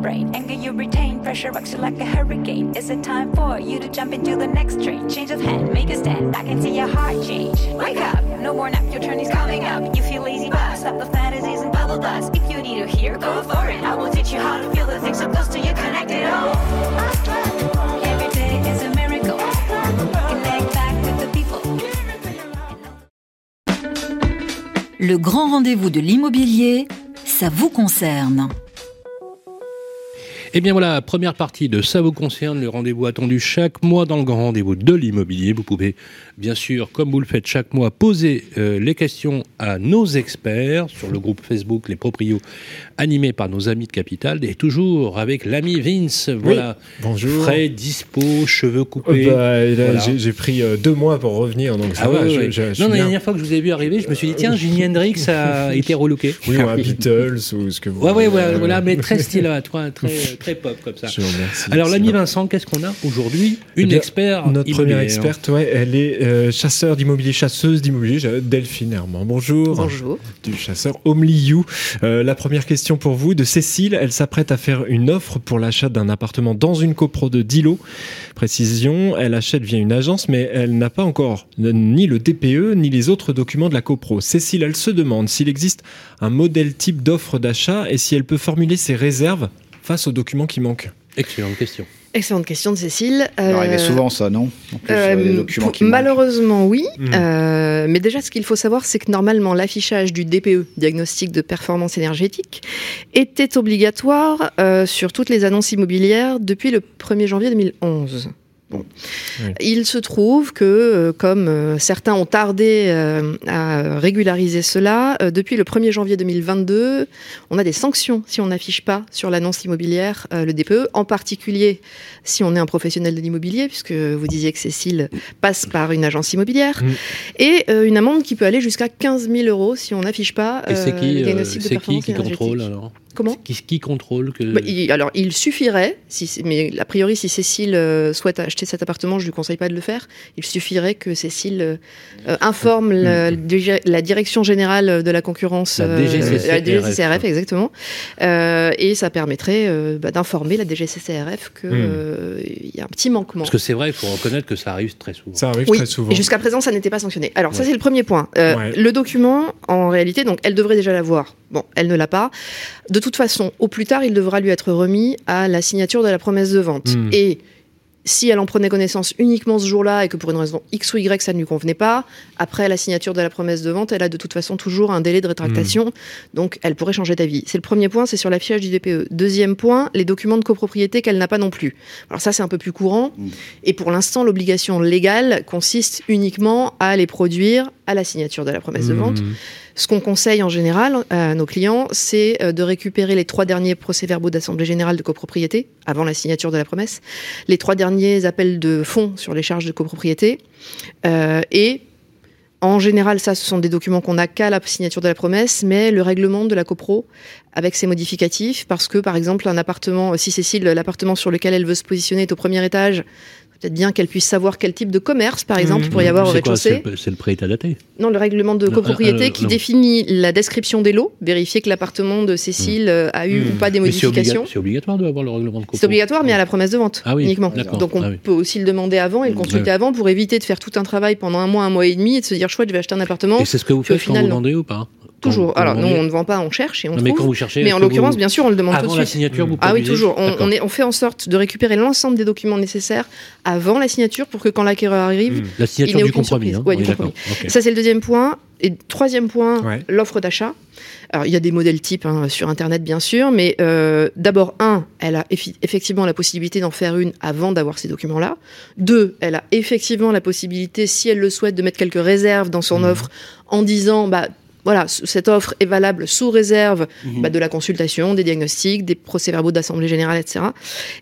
brain. Anger you retain, pressure rocks you like a hurricane. Is it time for you to jump into the next train? Change of hand, make a stand. I can see your heart change. Wake up, no more nap, your turn is coming up. You feel lazy, but stop the fantasies and bubble dust. If you need to hear, go for it. I will teach you how to feel the things so close to you, connect it oh. all. Every day is a miracle. Connect back with the people. Le grand rendez-vous de l'immobilier, ça vous concerne. Eh bien voilà, première partie de Ça vous concerne, le rendez-vous attendu chaque mois dans le grand rendez-vous de l'immobilier. Vous pouvez bien sûr, comme vous le faites chaque mois, poser euh, les questions à nos experts sur le groupe Facebook Les Proprios, animé par nos amis de Capital, et toujours avec l'ami Vince. Voilà, bonjour. Frais, dispo, cheveux coupés. Bah, là, Voilà. j'ai- pris euh, deux mois pour revenir, donc ça Ah va. ouais, ouais. je- je non, la dernière fois que je vous ai vu arriver, je me suis dit, tiens, Jimi Hendrix a été relooké. Oui, ou un Beatles ou ce que vous Ouais, ouais, ouais, voilà, mais très stylé, toi, très, très pop comme ça. Je vous remercie. Alors, l'ami. Vincent, qu'est-ce qu'on a aujourd'hui Une Eh bien, expert Notre première experte, ouais, elle est euh, chasseur d'immobilier, chasseuse d'immobilier, Delphine Herman. Bonjour. Bonjour. Du chasseur Omliou. Euh, la première question pour vous, de Cécile. Elle s'apprête à faire une offre pour l'achat d'un appartement dans une copro de 10 lots. Précision, elle achète via une agence, mais elle n'a pas encore ni le DPE ni les autres documents de la copro. Cécile, elle se demande s'il existe un modèle type d'offre d'achat et si elle peut formuler ses réserves face aux documents qui manquent. Excellente question. Excellente question de Cécile. Ça arrivait Euh, souvent, ça, non? En plus, euh, pour- qui malheureusement, oui. Mm. Euh, mais déjà, ce qu'il faut savoir, c'est que normalement, l'affichage du DPE, diagnostic de performance énergétique, était obligatoire euh, sur toutes les annonces immobilières depuis le 1er janvier 2011. Bon. Il se trouve que, euh, comme euh, certains ont tardé euh, à régulariser cela, depuis le 1er janvier 2022, on a des sanctions si on n'affiche pas sur l'annonce immobilière le DPE, en particulier si on est un professionnel de l'immobilier, puisque vous disiez que Cécile passe par une agence immobilière, et euh, une amende qui peut aller jusqu'à 15 000 euros si on n'affiche pas Et c'est qui, euh, c'est qui qui contrôle alors? Comment? Qui, qui contrôle que Bah, il- alors, il suffirait, si, mais a priori, si Cécile souhaite acheter cet appartement, je lui conseille pas de le faire. Il suffirait que Cécile euh, euh, informe la, la direction générale de la concurrence, La euh, DGCCRF. la DGCCRF, exactement, Euh, et ça permettrait euh, bah, d'informer la DGCCRF qu'il Hmm. y a un petit manquement. Parce que c'est vrai, il faut reconnaître que ça arrive très souvent. Ça arrive Oui, et jusqu'à présent, ça n'était pas sanctionné. Alors, ça, c'est le premier point. Euh, Ouais. Le document, en réalité, donc, elle devrait déjà l'avoir. Bon, elle ne l'a pas. De toute façon, au plus tard, il devra lui être remis à la signature de la promesse de vente. Mm. Et si elle en prenait connaissance uniquement ce jour-là et que pour une raison X ou Y, ça ne lui convenait pas, après la signature de la promesse de vente, elle a de toute façon toujours un délai de rétractation. Donc, elle pourrait changer d'avis. C'est le premier point, c'est sur l'affichage du DPE. Deuxième point, les documents de copropriété qu'elle n'a pas non plus. Alors ça, c'est un peu plus courant. Et pour l'instant, l'obligation légale consiste uniquement à les produire à la signature de la promesse de vente. Ce qu'on conseille en général à nos clients, c'est euh, de récupérer les trois derniers procès-verbaux d'assemblée générale de copropriété avant la signature de la promesse, les trois derniers appels de fonds sur les charges de copropriété euh, et en général, ça, ce sont des documents qu'on n'a qu'à la signature de la promesse, mais le règlement de la copro avec ses modificatifs, parce que, par exemple, un appartement, si Cécile, l'appartement sur lequel elle veut se positionner est au premier étage, peut-être bien qu'elle puisse savoir quel type de commerce, par exemple, il pourrait y avoir au rez-de-chaussée. C'est le- prêt état daté. Non, le règlement de Non, copropriété euh, euh, qui non. définit la description des lots, vérifier que l'appartement de Cécile euh, a eu ou pas des Hmm. Mais modifications. C'est obligatoire d'avoir le règlement de copro. C'est obligatoire, mais à la promesse de vente Ah oui, uniquement. Donc on Ah oui. peut aussi le demander avant et le consulter Ouais. avant pour éviter de faire tout un travail pendant un mois, un mois et demi et de se dire chouette, je vais acheter un appartement. Et c'est ce que vous faites quand vous vendez ou pas Toujours. Alors non, on ne vend pas, on cherche et on Non, mais trouve. quand vous cherchez, mais en l'occurrence, vous- bien sûr, on le demande Avant tout de la suite. signature, vous ah oui, toujours. On, D'accord. on est, on fait en sorte de récupérer l'ensemble des documents nécessaires avant la signature pour que quand l'acquéreur arrive, Hmm. La signature il n'ait du aucune compromis, surprise. hein. Ouais, Oui, du compromis. d'accord. Ok. Ça, c'est le deuxième point. Et troisième point, Ouais. l'offre d'achat. Alors, il y a des modèles types hein, sur Internet, bien sûr, mais euh, d'abord, un, elle a effectivement la possibilité d'en faire une avant d'avoir ces documents-là. Deux, elle a effectivement la possibilité, si elle le souhaite, de mettre quelques réserves dans son offre en disant, bah, voilà, cette offre est valable sous réserve Mhm. bah, de la consultation, des diagnostics, des procès-verbaux d'assemblée générale, etc.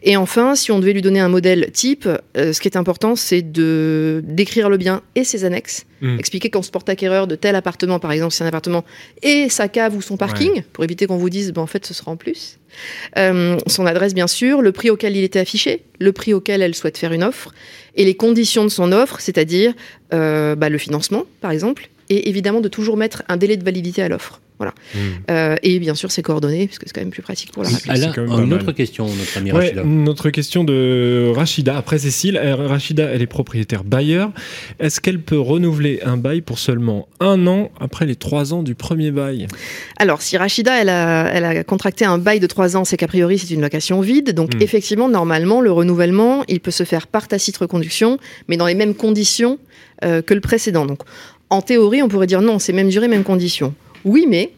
Et enfin, si on devait lui donner un modèle type, euh, ce qui est important, c'est de décrire le bien et ses annexes, Mhm. expliquer qu'on se porte acquéreur de tel appartement, par exemple, si c'est un appartement, et sa cave ou son parking, Ouais. pour éviter qu'on vous dise, ben, en fait, ce sera en plus. Euh, son adresse, bien sûr, le prix auquel il était affiché, le prix auquel elle souhaite faire une offre, et les conditions de son offre, c'est-à-dire euh, bah, le financement, par exemple, et évidemment de toujours mettre un délai de validité à l'offre. Voilà. Euh, et bien sûr, ses coordonnées, puisque c'est quand même plus pratique pour la rappeler. Elle a quand même pas une mal. autre question, notre ami Ouais, Rachida. une autre question de Rachida. Après Cécile, euh, Rachida, elle est propriétaire bailleur. Est-ce qu'elle peut renouveler un bail pour seulement un an après les trois ans du premier bail? Alors, si Rachida, elle a, elle a contracté un bail de trois ans, c'est qu'a priori, c'est une location vide. Donc, Hmm. effectivement, normalement, le renouvellement, il peut se faire par tacite reconduction, mais dans les mêmes conditions euh, que le précédent. Donc, en théorie, on pourrait dire non, c'est même durée, même condition. Oui, mais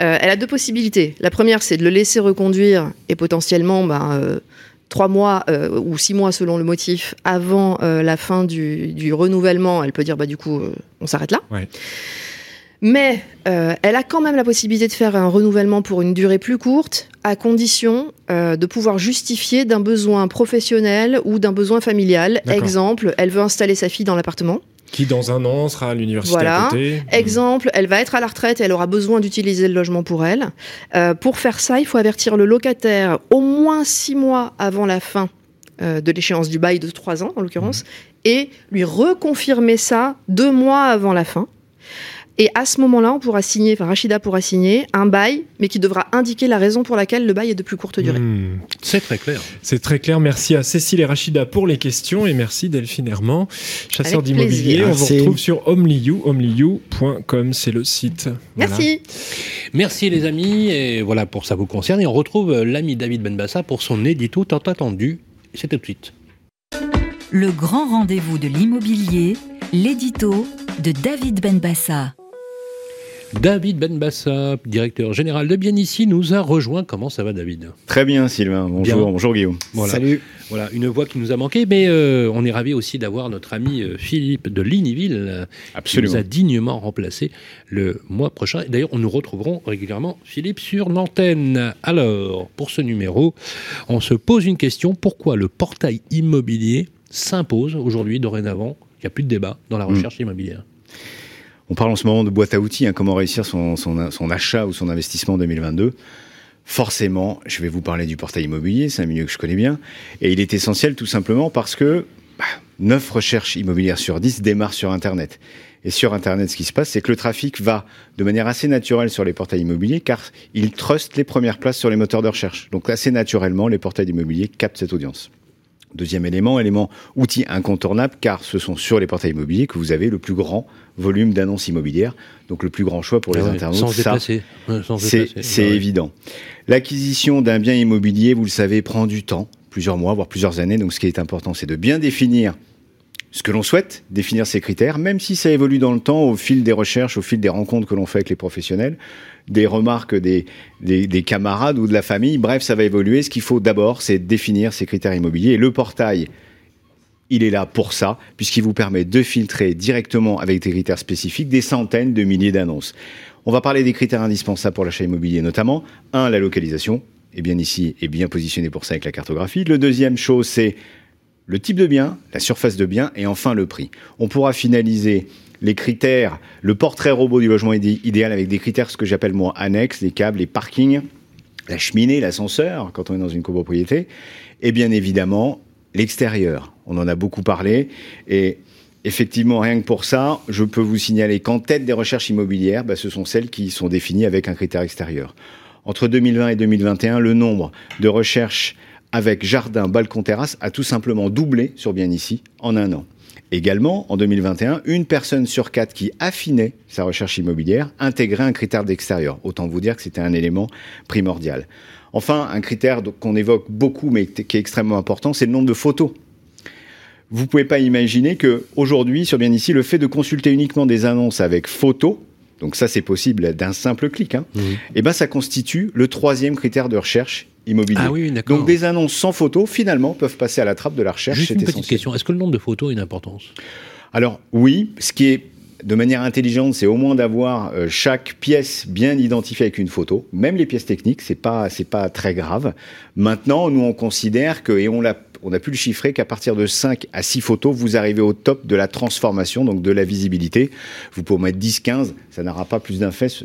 euh, elle a deux possibilités. La première, c'est de le laisser reconduire et potentiellement ben, euh, trois mois euh, ou six mois selon le motif avant la fin du, du renouvellement. Elle peut dire bah du coup on s'arrête là. Ouais. Mais elle a quand même la possibilité de faire un renouvellement pour une durée plus courte, à condition de pouvoir justifier d'un besoin professionnel ou d'un besoin familial. Exemple, elle veut installer sa fille dans l'appartement. Qui dans un an sera à l'université à Voilà. côté. Exemple, elle va être à la retraite et elle aura besoin d'utiliser le logement pour elle. Euh, pour faire ça, il faut avertir le locataire au moins six mois avant la fin euh, de l'échéance du bail de trois ans, en l'occurrence, et lui reconfirmer ça deux mois avant la fin. Et à ce moment-là, on pourra signer, enfin Rachida pourra signer un bail, mais qui devra indiquer la raison pour laquelle le bail est de plus courte durée. Hmm. C'est très clair. C'est très clair. Merci à Cécile et Rachida pour les questions et merci Delphine Herman, chasseur d'immobilier. On vous retrouve sur homeliu.com, c'est le site. Voilà. Merci. Merci les amis, et voilà pour ça vous concerne. Et on retrouve euh, l'ami David Benbassa pour son édito tant attendu. C'est tout de suite. Le grand rendez-vous de l'immobilier, l'édito de David Benbassa. David Benbassa, directeur général de Bien Ici, nous a rejoint. Comment ça va David? Très bien, Sylvain. Bonjour, Bien. bonjour Guillaume. Voilà. Salut. Voilà, une voix qui nous a manqué, mais euh, on est ravi aussi d'avoir notre ami euh, Philippe de Ligniville, euh, qui nous a dignement remplacé le mois prochain. D'ailleurs, nous retrouverons régulièrement Philippe sur l'antenne. Alors, pour ce numéro, on se pose une question pourquoi le portail immobilier s'impose aujourd'hui, dorénavant? Il n'y a plus de débat dans la Mm. recherche immobilière. On parle en ce moment de boîte à outils, hein, comment réussir son, achat ou son investissement en 2022. Forcément, je vais vous parler du portail immobilier, c'est un milieu que je connais bien. Et il est essentiel tout simplement parce que bah, 9 recherches immobilières sur 10 démarrent sur Internet. Et sur Internet, ce qui se passe, c'est que le trafic va de manière assez naturelle sur les portails immobiliers car ils trustent les premières places sur les moteurs de recherche. Donc assez naturellement, les portails immobiliers captent cette audience. Deuxième élément, élément outil incontournable, car ce sont sur les portails immobiliers que vous avez le plus grand volume d'annonces immobilières, donc le plus grand choix pour les Ah internautes. sans Ça, déplacer. C'est évident. L'acquisition d'un bien immobilier, vous le savez, prend du temps, plusieurs mois, voire plusieurs années. Donc ce qui est important, c'est de bien définir ce que l'on souhaite, définir ses critères, même si ça évolue dans le temps au fil des recherches, au fil des rencontres que l'on fait avec les professionnels, des remarques des, des, des camarades ou de la famille. Bref, ça va évoluer. Ce qu'il faut d'abord, c'est définir ses critères immobiliers. Et le portail, il est là pour ça, puisqu'il vous permet de filtrer directement avec des critères spécifiques des centaines de milliers d'annonces. On va parler des critères indispensables pour l'achat immobilier, notamment, un, la localisation, et bien ici, est bien positionné pour ça avec la cartographie. Le deuxième chose, c'est le type de bien, la surface de bien, et enfin le prix. On pourra finaliser les critères, le portrait robot du logement idé- idéal avec des critères, ce que j'appelle moi annexes, les câbles, les parkings, la cheminée, l'ascenseur, quand on est dans une copropriété, et bien évidemment l'extérieur. On en a beaucoup parlé, et effectivement, rien que pour ça, je peux vous signaler qu'en tête des recherches immobilières, bah, ce sont celles qui sont définies avec un critère extérieur. Entre 2020 et 2021, le nombre de recherches avec jardin, balcon, terrasse a tout simplement doublé sur bien ici en un an. Également, en 2021, une personne sur quatre qui affinait sa recherche immobilière intégrait un critère d'extérieur. Autant vous dire que c'était un élément primordial. Enfin, un critère qu'on évoque beaucoup, mais qui est extrêmement important, c'est le nombre de photos. Vous pouvez pas imaginer que aujourd'hui, sur bien ici, le fait de consulter uniquement des annonces avec photos, donc ça c'est possible d'un simple clic, hein, et ben ça constitue le troisième critère de recherche immobilier. Ah oui, donc des annonces sans photos, finalement, peuvent passer à la trappe de la recherche. Juste une petite essentiel. question. Est-ce que le nombre de photos a une importance? Alors oui, ce qui est de manière intelligente, c'est au moins d'avoir euh, chaque pièce bien identifiée avec une photo. Même les pièces techniques, c'est pas c'est pas très grave. Maintenant, nous on considère que et on l'a on a pu le chiffrer qu'à partir de 5 à 6 photos, vous arrivez au top de la transformation, donc de la visibilité. Vous pouvez mettre 10, 15, ça n'aura pas plus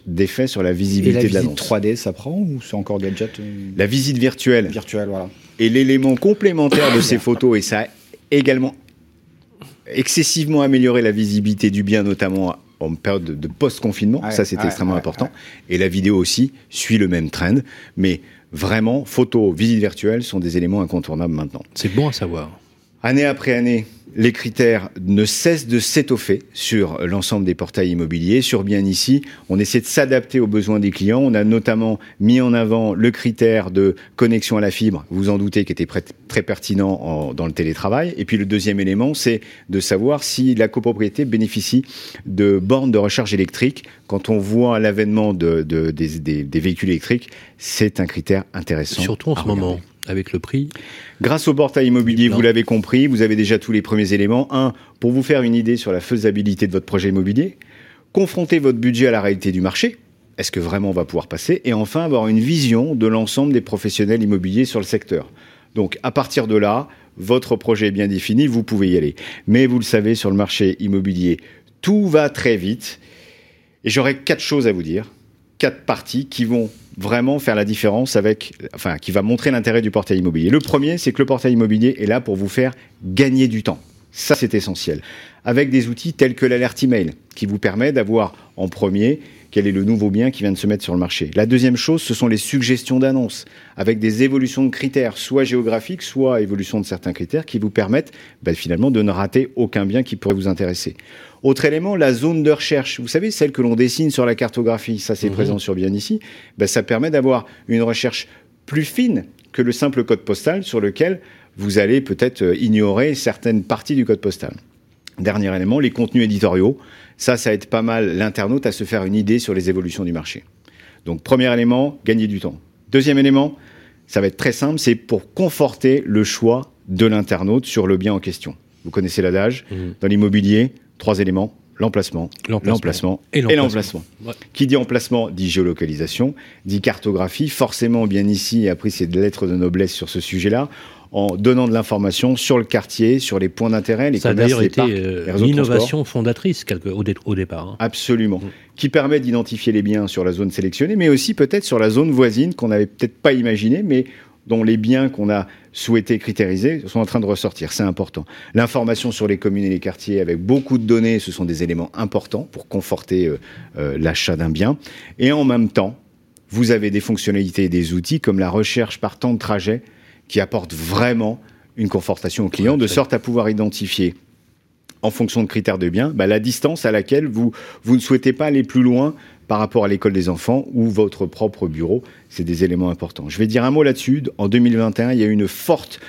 d'effet sur la Et visibilité la de visite l'annonce. 3D, ça prend ou c'est encore gadget euh, La visite virtuelle. Virtuelle, voilà. Et l'élément complémentaire de ces photos, et ça a également excessivement amélioré la visibilité du bien, notamment en période de, post-confinement, Ouais, ça ouais, extrêmement ouais, important. Et la vidéo aussi suit le même trend, mais vraiment, photos, visite virtuelle sont des éléments incontournables maintenant. C'est bon à savoir. Année après année, les critères ne cessent de s'étoffer sur l'ensemble des portails immobiliers. Sur bien ici, on essaie de s'adapter aux besoins des clients. On a notamment mis en avant le critère de connexion à la fibre, vous en doutez, qui était très pertinent en- dans le télétravail. Et puis le deuxième élément, c'est de savoir si la copropriété bénéficie de bornes de recharge électrique. Quand on voit l'avènement de, de- des, des- des véhicules électriques, c'est un critère intéressant. Surtout en ce moment. Avec le prix. Grâce au portail immobilier, vous l'avez compris, vous avez déjà tous les premiers éléments. Un, pour vous faire une idée sur la faisabilité de votre projet immobilier, confronter votre budget à la réalité du marché. Est-ce que vraiment on va pouvoir passer? Et enfin, avoir une vision de l'ensemble des professionnels immobiliers sur le secteur. Donc, à partir de là, votre projet est bien défini, vous pouvez y aller. Mais vous le savez, sur le marché immobilier, tout va très vite. Et j'aurais quatre choses à vous dire, quatre parties qui vont vraiment faire la différence avec, enfin, qui va montrer l'intérêt du portail immobilier. Le premier, c'est que le portail immobilier est là pour vous faire gagner du temps. Ça, c'est essentiel. Avec des outils tels que l'alerte email, qui vous permet d'avoir en premier quel est le nouveau bien qui vient de se mettre sur le marché. La deuxième chose, ce sont les suggestions d'annonces, avec des évolutions de critères, soit géographiques, soit évolution de certains critères, qui vous permettent bah, finalement de ne rater aucun bien qui pourrait vous intéresser. Autre élément, la zone de recherche. Vous savez, celle que l'on dessine sur la cartographie, ça c'est Mhm. présent sur bien ici, bah, ça permet d'avoir une recherche plus fine que le simple code postal sur lequel vous allez peut-être euh, ignorer certaines parties du code postal. Dernier élément, les contenus éditoriaux. Ça, ça aide pas mal l'internaute à se faire une idée sur les évolutions du marché. Donc, premier élément, gagner du temps. Deuxième élément, ça va être très simple, c'est pour conforter le choix de l'internaute sur le bien en question. Vous connaissez l'adage, dans l'immobilier, trois éléments, l'emplacement, L'emplacement. Et l'emplacement. Ouais. Qui dit emplacement dit géolocalisation, dit cartographie. Forcément, bien ici, après, c'est de lettres de noblesse sur ce sujet-là, en donnant de l'information sur le quartier, sur les points d'intérêt, les Ça a commerces, d'ailleurs les été parcs, euh, les l'innovation fondatrice quelque, au, dé- au départ. hein. Absolument. Qui permet d'identifier les biens sur la zone sélectionnée, mais aussi peut-être sur la zone voisine qu'on n'avait peut-être pas imaginé, mais dont les biens qu'on a souhaité critériser sont en train de ressortir. C'est important. L'information sur les communes et les quartiers avec beaucoup de données, ce sont des éléments importants pour conforter euh, euh, l'achat d'un bien. Et en même temps, vous avez des fonctionnalités et des outils comme la recherche par temps de trajet qui apportent vraiment une confortation au client, de sorte à pouvoir identifier en fonction de critères de bien, bah, la distance à laquelle vous, vous ne souhaitez pas aller plus loin par rapport à l'école des enfants ou votre propre bureau. C'est des éléments importants. Je vais dire un mot là-dessus. En 2021, il y a eu une forte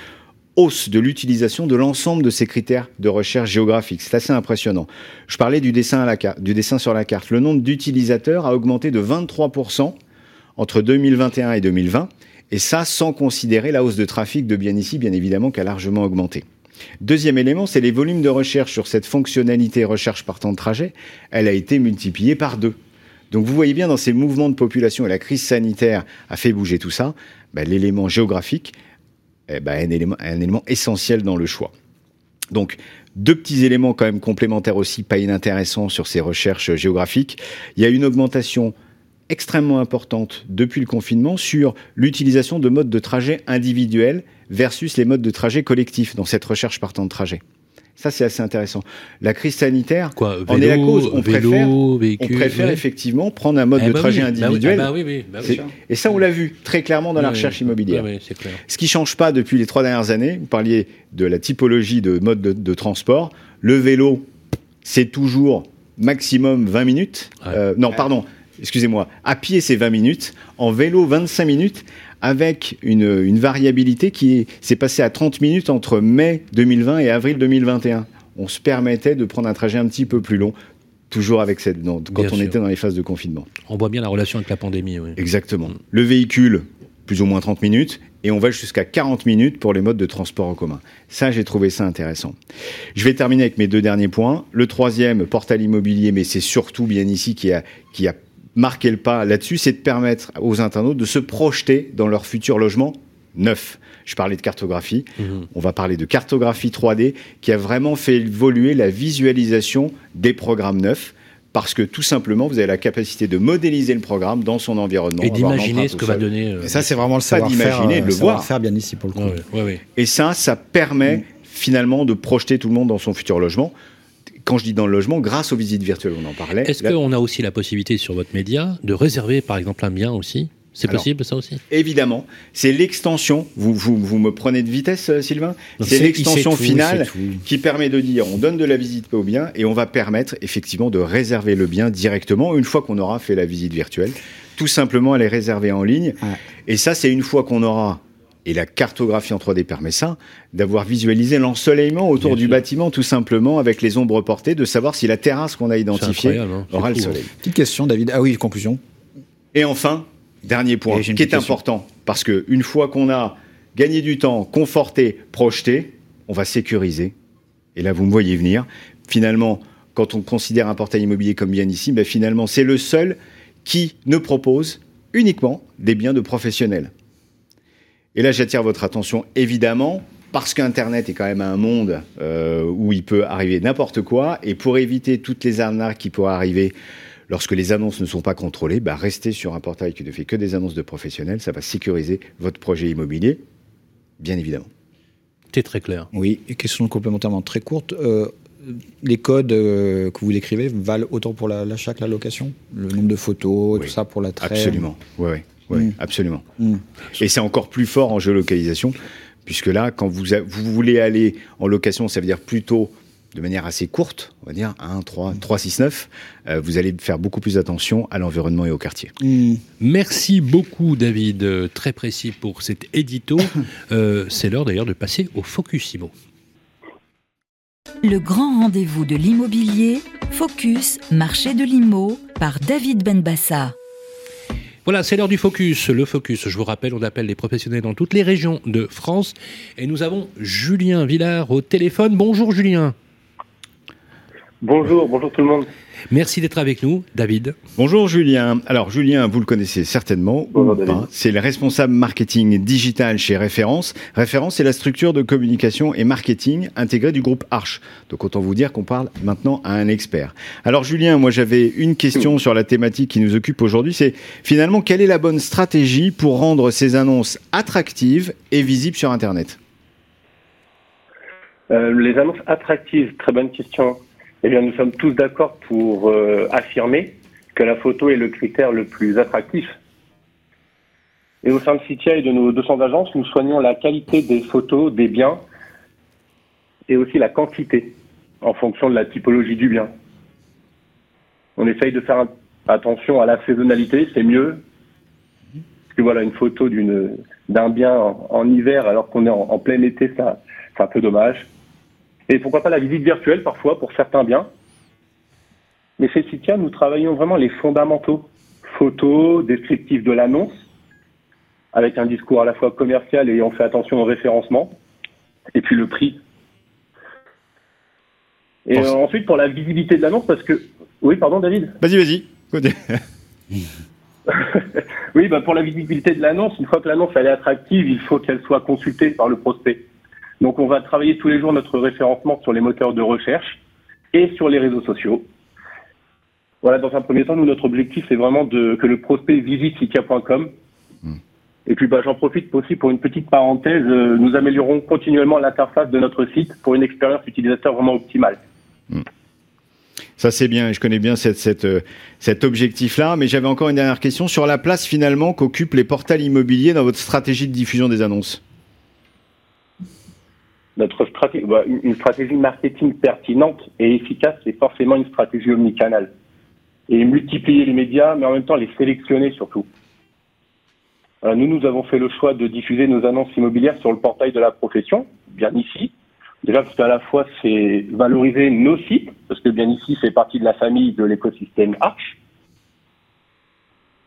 hausse de l'utilisation de l'ensemble de ces critères de recherche géographique. C'est assez impressionnant. Je parlais du dessin, à la carte, du dessin sur la carte. Le nombre d'utilisateurs a augmenté de 23% entre 2021 et 2020. Et ça, sans considérer la hausse de trafic de bien ici, bien évidemment, qui a largement augmenté. Deuxième élément, c'est les volumes de recherche sur cette fonctionnalité recherche par temps de trajet. Elle a été multipliée par deux. Donc vous voyez bien dans ces mouvements de population et la crise sanitaire a fait bouger tout ça, bah, l'élément géographique eh est un, élément, un élément essentiel dans le choix. Donc deux petits éléments complémentaires aussi, pas inintéressants sur ces recherches géographiques. Il y a une augmentation extrêmement importante depuis le confinement sur l'utilisation de modes de trajet individuels versus les modes de trajet collectifs dans cette recherche par temps de trajet. Ça, c'est assez intéressant. La crise sanitaire Quoi, en est la cause. On vélo, préfère, on préfère ouais. effectivement prendre un mode Eh de bah trajet oui, bah oui, individuel. ah bah oui, bah oui. Et ça, on l'a vu très clairement dans la recherche oui, immobilière. oui, oui, c'est clair. Ce qui change pas depuis les trois dernières années, vous parliez de la typologie de mode de, de transport. Le vélo, c'est toujours maximum 20 minutes. Euh, non, pardon, excusez-moi. À pied, c'est 20 minutes. En vélo, 25 minutes, avec une, une variabilité qui est- s'est passée à 30 minutes entre mai 2020 et avril 2021. On se permettait de prendre un trajet un petit peu plus long, toujours avec cette, non, quand Bien on sûr. était dans les phases de confinement. On voit bien la relation avec la pandémie. Oui. Exactement. Le véhicule, plus ou moins 30 minutes, et on va jusqu'à 40 minutes pour les modes de transport en commun. Ça, j'ai trouvé ça intéressant. Je vais terminer avec mes deux derniers points. Le troisième, portail immobilier, mais c'est surtout bien ici qui a, qui a marqué le pas là-dessus, c'est de permettre aux internautes de se projeter dans leur futur logement neuf. Je parlais de cartographie. On va parler de cartographie 3D qui a vraiment fait évoluer la visualisation des programmes neufs. Parce que tout simplement, vous avez la capacité de modéliser le programme dans son environnement. Et d'imaginer ce que va donner, euh, Et ça, c'est vraiment le savoir-faire. d'imaginer, de euh, le voir. savoir-faire bien ici pour le coup. Ouais, ouais, ouais. Et ça, ça permet finalement de projeter tout le monde dans son futur logement. Quand je dis dans le logement, grâce aux visites virtuelles, on en parlait. Est-ce Là- qu'on a aussi la possibilité sur votre média de réserver par exemple un bien aussi? C'est Alors, possible, ça aussi? Évidemment, c'est l'extension. Vous, vous, vous me prenez de vitesse, euh, Sylvain? C'est l'extension finale qui permet de dire on donne de la visite au bien et on va permettre effectivement de réserver le bien directement une fois qu'on aura fait la visite virtuelle. Tout simplement, elle est réservée en ligne. Et ça, c'est une fois qu'on aura et la cartographie en 3D permet ça, d'avoir visualisé l'ensoleillement autour du bâtiment, tout simplement, avec les ombres portées, de savoir si la terrasse qu'on a identifiée hein. Aura le fou, soleil. Petite question, David. Ah oui, conclusion. Et enfin, dernier point, qui est question. important, parce que une fois qu'on a gagné du temps, conforté, projeté, on va sécuriser. Et là, vous me voyez venir. Finalement, quand on considère un portail immobilier comme bien ici, ben finalement, c'est le seul qui ne propose uniquement des biens de professionnels. Et là, j'attire votre attention, évidemment, parce qu'Internet est quand même un monde euh, où il peut arriver n'importe quoi. Et pour éviter toutes les arnaques qui pourraient arriver lorsque les annonces ne sont pas contrôlées, bah, restez sur un portail qui ne fait que des annonces de professionnels. Ça va sécuriser votre projet immobilier, bien évidemment. C'est très clair. Oui, et question complémentairement très courte. euh, les codes euh, que vous décrivez valent autant pour la- l'achat que la location? Le nombre de photos, tout ça pour la traite Absolument. Oui, oui, oui, Mm. absolument. Mm. Et c'est encore plus fort en géolocalisation, puisque là, quand vous, a- vous voulez aller en location, ça veut dire plutôt de manière assez courte, on va dire 1, 3, 3 6, 9, euh, vous allez faire beaucoup plus attention à l'environnement et au quartier. Merci beaucoup, David. Euh, Très précis pour cet édito. Euh, C'est l'heure d'ailleurs de passer au Focusimo. Le grand rendez-vous de l'immobilier, Focus, marché de l'IMO, par David Benbassa. Voilà, c'est l'heure du focus. Le focus, je vous rappelle, on appelle les professionnels dans toutes les régions de France. Et nous avons Julien Villard au téléphone. Bonjour Julien. Bonjour, bonjour tout le monde. Merci d'être avec nous, David. Bonjour Julien. Alors Julien, vous le connaissez certainement ou pas. C'est le responsable marketing digital chez Référence. Référence, c'est la structure de communication et marketing intégrée du groupe Arch. Donc autant vous dire qu'on parle maintenant à un expert. Alors Julien, moi j'avais une question sur la thématique qui nous occupe aujourd'hui. C'est finalement quelle est la bonne stratégie pour rendre ces annonces attractives et visibles sur Internet? Euh, les annonces attractives, très bonne question. Eh bien, nous sommes tous d'accord pour euh, affirmer que la photo est le critère le plus attractif. Et au sein de Citia et de nos 200 agences, nous soignons la qualité des photos, des biens, et aussi la quantité, en fonction de la typologie du bien. On essaye de faire attention à la saisonnalité, c'est mieux. Parce que voilà, une photo d'un bien en, en hiver alors qu'on est en, en plein été, ça, c'est un peu dommage. Et pourquoi pas la visite virtuelle parfois pour certains biens. Mais chez Citia, nous travaillons vraiment les fondamentaux. Photos, descriptifs de l'annonce, avec un discours à la fois commercial et on fait attention au référencement. Et puis le prix. Et euh, ensuite pour la visibilité de l'annonce, parce que... Oui, pardon David Vas-y, vas-y. Oui, bah pour la visibilité de l'annonce, une fois que l'annonce elle est attractive, il faut qu'elle soit consultée par le prospect. Donc on va travailler tous les jours notre référencement sur les moteurs de recherche et sur les réseaux sociaux. Voilà, dans un premier temps, nous, notre objectif, c'est vraiment de, que le prospect visite Sikia.com. Et puis, bah, j'en profite aussi pour une petite parenthèse. euh, nous améliorons continuellement l'interface de notre site pour une expérience utilisateur vraiment optimale. Ça c'est bien, je connais bien cette, cette, euh, cet objectif-là, mais j'avais encore une dernière question sur la place finalement qu'occupent les portails immobiliers dans votre stratégie de diffusion des annonces. Notre stratégie, bah, une stratégie marketing pertinente et efficace, c'est forcément une stratégie omnicanale. Et multiplier les médias, mais en même temps les sélectionner surtout. Alors, nous, nous avons fait le choix de diffuser nos annonces immobilières sur le portail de la profession, bien ici. Déjà parce qu'à la fois, c'est valoriser nos sites, parce que bien ici, c'est partie de la famille de l'écosystème Arch.